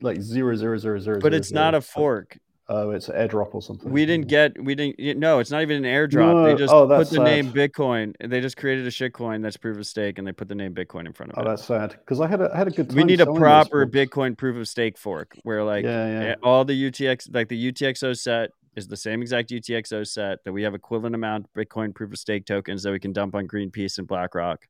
like zero zero zero zero. But it's zero, not a fork. Oh, it's an airdrop or something. We didn't get. We didn't. No, it's not even an airdrop. No, they just oh, put the sad. name Bitcoin. They just created a shitcoin that's proof of stake, and they put the name Bitcoin in front of oh, it. Oh, that's sad. Because I had a I had a good. Time. We need a proper Bitcoin proof of stake fork where like yeah, yeah. Eh, all the UTX like the UTXO set is the same exact UTXO set that we have equivalent amount Bitcoin proof of stake tokens that we can dump on Greenpeace and BlackRock.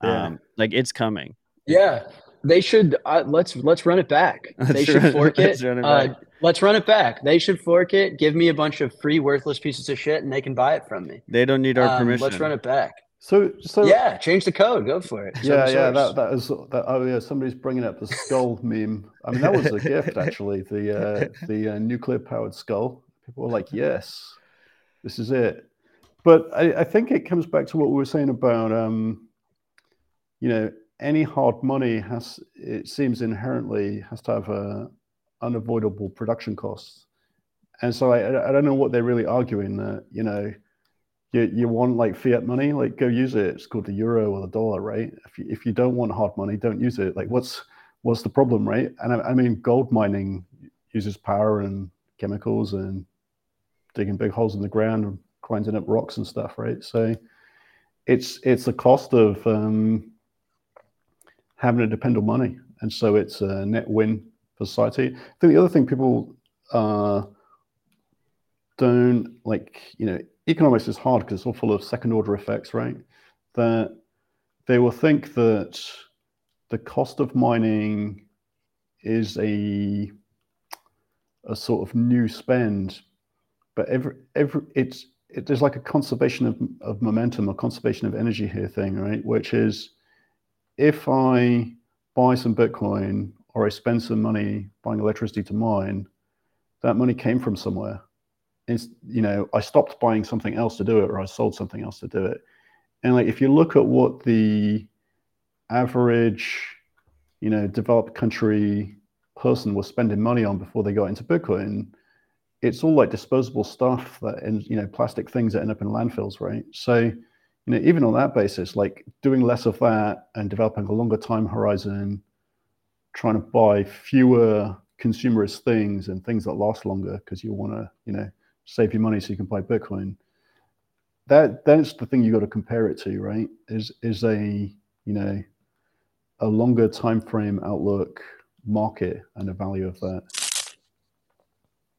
Yeah. Um, like it's coming. Yeah, they should uh, let's let's run it back. Let's they should fork it. Let's run it, uh, let's run it back. They should fork it. Give me a bunch of free worthless pieces of shit, and they can buy it from me. They don't need our um, permission. Let's run it back. So, so yeah, change the code. Go for it. Yeah, yeah. That that is that. Oh yeah, somebody's bringing up the skull meme. I mean, that was a gift actually. The uh, the uh, nuclear powered skull. People were like, yes, this is it. But I, I think it comes back to what we were saying about um, you know, any hard money has it seems inherently has to have a unavoidable production costs and so I, I don't know what they're really arguing that you know you, you want like fiat money like go use it. It's called the euro or the dollar right? If you, if you don't want hard money don't use it. Like what's what's the problem right? And I, I mean gold mining uses power and chemicals and digging big holes in the ground and grinding up rocks and stuff right? So it's it's the cost of um, having to depend on money. And so it's a net win for society. I think the other thing people uh, don't like, you know, economics is hard because it's all full of second order effects, right? That they will think that the cost of mining is a a sort of new spend, but every every it's it, there's like a conservation of, of momentum or conservation of energy here thing, right? Which is if I buy some Bitcoin or I spend some money buying electricity to mine, that money came from somewhere. It's, you know, I stopped buying something else to do it or I sold something else to do it. And like if you look at what the average, you know, developed country person was spending money on before they got into Bitcoin, it's all like disposable stuff that and you know, plastic things that end up in landfills, right? So you know, even on that basis, like doing less of that and developing a longer time horizon, trying to buy fewer consumerist things and things that last longer because you want to, you know, save your money so you can buy Bitcoin. That that's the thing you got to compare it to, right? Is is a you know a longer time frame outlook market and the value of that.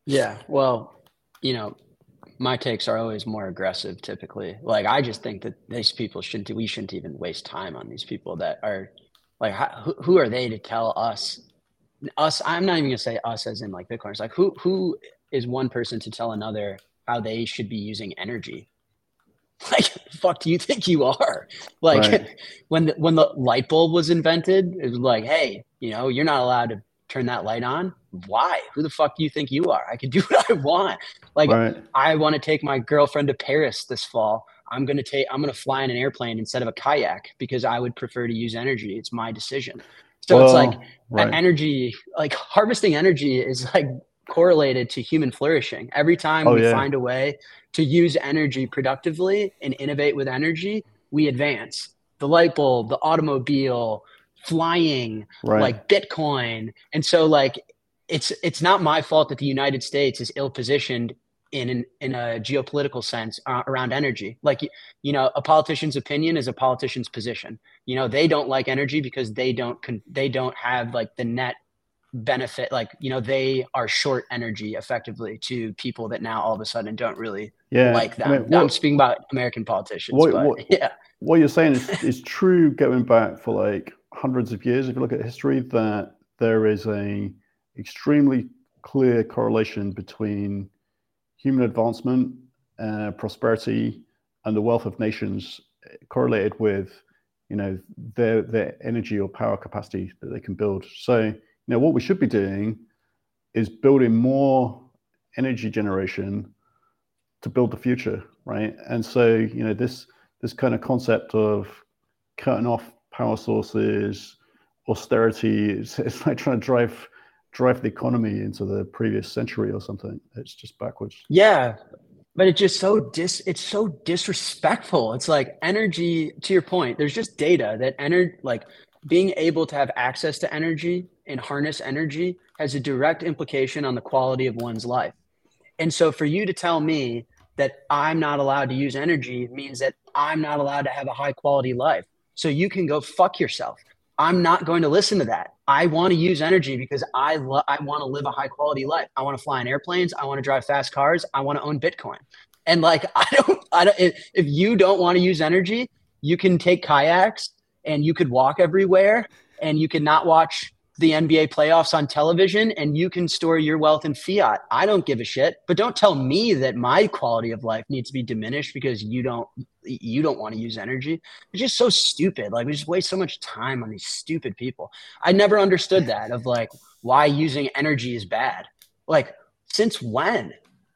Yeah, well, you know, my takes are always more aggressive typically. Like I just think that these people shouldn't we shouldn't even waste time on these people that are like how, who are they to tell us us I'm not even going to say us as in like bitcoiners. Like who who is one person to tell another how they should be using energy? Like fuck do you think you are? Like right. when the, when the light bulb was invented, it was like, hey, you know, you're not allowed to turn that light on. Why? Who the fuck do you think you are? I can do what I want. Like right. I want to take my girlfriend to Paris this fall. I'm gonna take I'm gonna fly in an airplane instead of a kayak because I would prefer to use energy. It's my decision. So well, it's like right. energy, like harvesting energy is like correlated to human flourishing. Every time oh, we yeah. find a way to use energy productively and innovate with energy, we advance. The light bulb, the automobile, flying, right. like Bitcoin. And so like it's it's not my fault that the United States is ill positioned in an, in a geopolitical sense uh, around energy. Like you know, a politician's opinion is a politician's position. You know, they don't like energy because they don't con- they don't have like the net benefit like you know they are short energy effectively to people that now all of a sudden don't really yeah. like that I mean, I'm speaking about American politicians. What, but, what, yeah. what you're saying is, is true going back for like hundreds of years, if you look at history, that there is a extremely clear correlation between human advancement, uh, prosperity, and the wealth of nations correlated with, you know, their their energy or power capacity that they can build. So, you know, what we should be doing is building more energy generation to build the future, right? And so, you know, this this kind of concept of cutting off power sources, austerity. It's, it's like trying to drive drive the economy into the previous century or something. It's just backwards. Yeah, but it's just so dis it's so disrespectful. It's like energy. To your point, there's just data that energy like being able to have access to energy and harness energy has a direct implication on the quality of one's life. And so for you to tell me that I'm not allowed to use energy means that I'm not allowed to have a high quality life. So you can go fuck yourself. I'm not going to listen to that. I want to use energy because I lo- I want to live a high quality life. I want to fly in airplanes. I want to drive fast cars. I want to own Bitcoin. And like I don't I don't if, if you don't want to use energy, you can take kayaks and you could walk everywhere and you can not watch the NBA playoffs on television and you can store your wealth in fiat. I don't give a shit, but don't tell me that my quality of life needs to be diminished because you don't you don't want to use energy. It's just so stupid. Like we just waste so much time on these stupid people. I never understood that of like why using energy is bad. Like since when?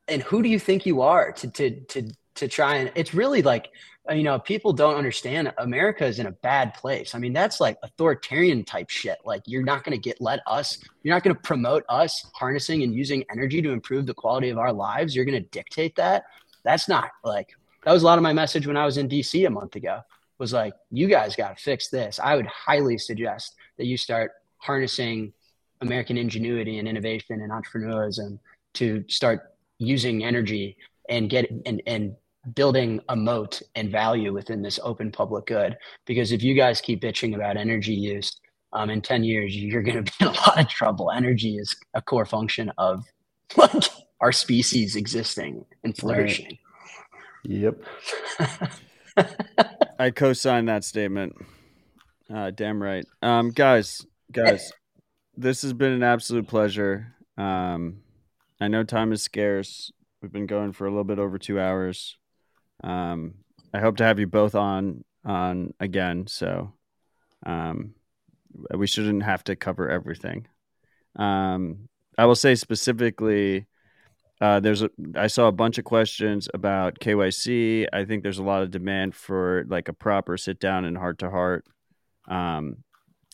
And who do you think you are to to to to try and it's really like Uh, you know, people don't understand America is in a bad place. I mean, that's like authoritarian type shit. Like, you're not going to get let us, you're not going to promote us harnessing and using energy to improve the quality of our lives. You're going to dictate that. That's not like, that was a lot of my message when I was in DC a month ago was like, you guys got to fix this. I would highly suggest that you start harnessing American ingenuity and innovation and entrepreneurship to start using energy and get and, and building a moat and value within this open public good. Because if you guys keep bitching about energy use, um, in 10 years, you're going to be in a lot of trouble. Energy is a core function of like our species existing and flourishing. Right. Yep. I co-sign that statement. Uh, damn right. Um, guys, guys, this has been an absolute pleasure. Um, I know time is scarce. We've been going for a little bit over two hours. Um, I hope to have you both on on again. So um, we shouldn't have to cover everything. Um, I will say specifically, uh, there's a, I saw a bunch of questions about KYC. I think there's a lot of demand for like a proper sit down and heart to heart um,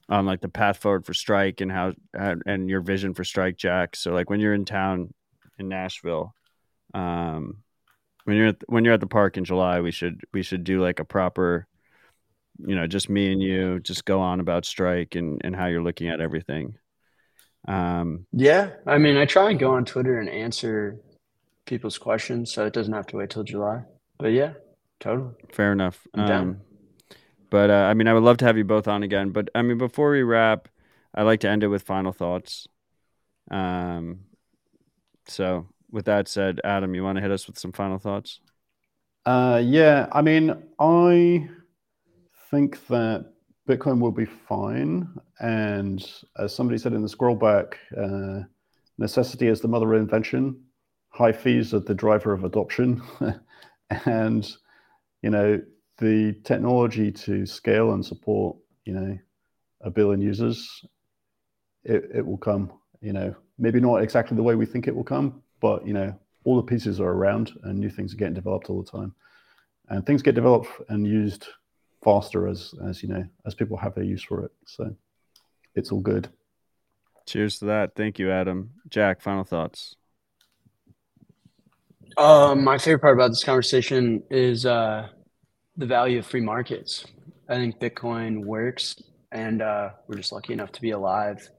on like the path forward for Strike and how and your vision for Strike Jack. So like when you're in town in Nashville, um, when you're at, when you're at the park in July, we should we should do like a proper, you know, just me and you, just go on about strike and and how you're looking at everything. Um, yeah, I mean, I try and go on Twitter and answer people's questions, so it doesn't have to wait till July. But yeah, totally fair enough. Um, but uh, I mean, I would love to have you both on again. But I mean, before we wrap, I like to end it with final thoughts. Um, so with that said, Adam, you want to hit us with some final thoughts? Uh, yeah, I mean, I think that Bitcoin will be fine. And as somebody said in the scroll back, uh, necessity is the mother of invention. High fees are the driver of adoption. and, you know, the technology to scale and support, you know, a billion users, it, it will come, you know, maybe not exactly the way we think it will come, but, you know, all the pieces are around and new things are getting developed all the time. And things get developed and used faster as as you know as people have their use for it. So it's all good. Cheers to that. Thank you, Adam. Jack, final thoughts. Um, my favorite part about this conversation is uh, the value of free markets. I think Bitcoin works, and uh, we're just lucky enough to be alive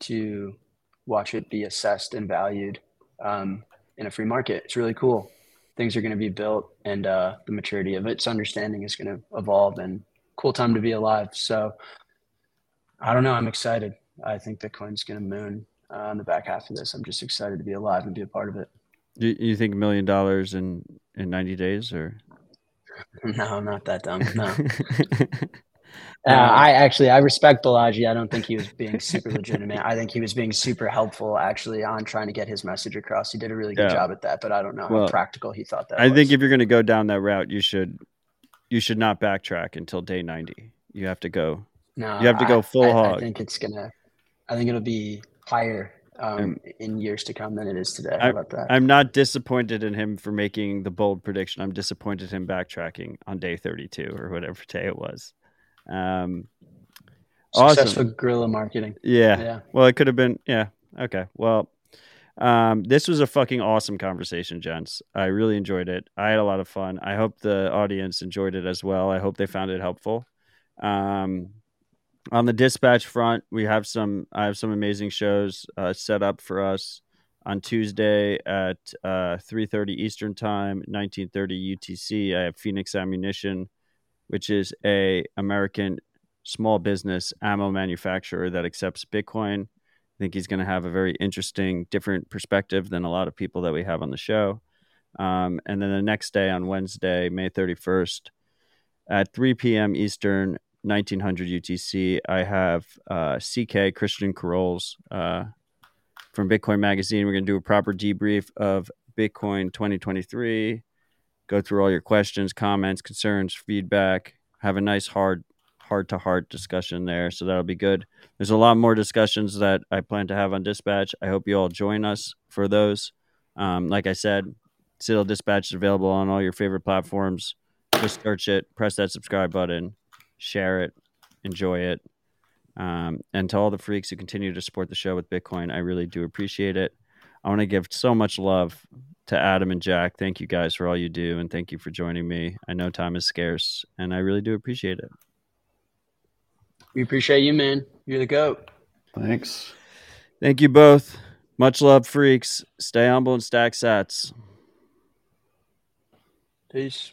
to watch it be assessed and valued um, in a free market. It's really cool things are going to be built and uh, the maturity of its understanding is going to evolve and cool time to be alive. So I don't know. I'm excited. I think Bitcoin's going to moon uh, on the back half of this. I'm just excited to be alive and be a part of it. You, you think a million dollars in, in 90 days or? No, I'm not that dumb. No. Uh, I actually I respect Balaji. I don't think he was being super legitimate. I think he was being super helpful actually on trying to get his message across. He did a really good yeah. job at that, but I don't know well, how practical he thought that. I was. think if you're going to go down that route, you should you should not backtrack until day 90. You have to go. No, you have to go full I, hog. I think it's gonna. I think it'll be higher um, in years to come than it is today. How I, about that? I'm not disappointed in him for making the bold prediction. I'm disappointed in him backtracking on day 32 or whatever day it was. Um, Successful awesome. guerrilla marketing. Yeah. yeah. Well, it could have been. Yeah. Okay. Well, um, this was a fucking awesome conversation, gents. I really enjoyed it. I had a lot of fun. I hope the audience enjoyed it as well. I hope they found it helpful. Um, on the dispatch front, we have some. I have some amazing shows uh, set up for us on Tuesday at uh, 3:30 Eastern Time, 19:30 UTC. I have Phoenix Ammunition which is a American small business ammo manufacturer that accepts Bitcoin. I think he's going to have a very interesting, different perspective than a lot of people that we have on the show. Um, and then the next day on Wednesday, May 31st, at 3 p.m. Eastern, 1900 UTC, I have uh, CK Christian Keroles uh, from Bitcoin Magazine. We're going to do a proper debrief of Bitcoin 2023 go through all your questions, comments, concerns, feedback, have a nice hard heart to heart discussion there. So that'll be good. There's a lot more discussions that I plan to have on Dispatch. I hope you all join us for those. Um, like I said, Citadel Dispatch is available on all your favorite platforms. Just search it, press that subscribe button, share it, enjoy it. Um, and to all the freaks who continue to support the show with Bitcoin, I really do appreciate it. I want to give so much love to Adam and Jack. Thank you guys for all you do, and thank you for joining me. I know time is scarce, and I really do appreciate it. We appreciate you, man. You're the goat. Thanks. Thank you both. Much love, freaks. Stay humble and stack sats. Peace.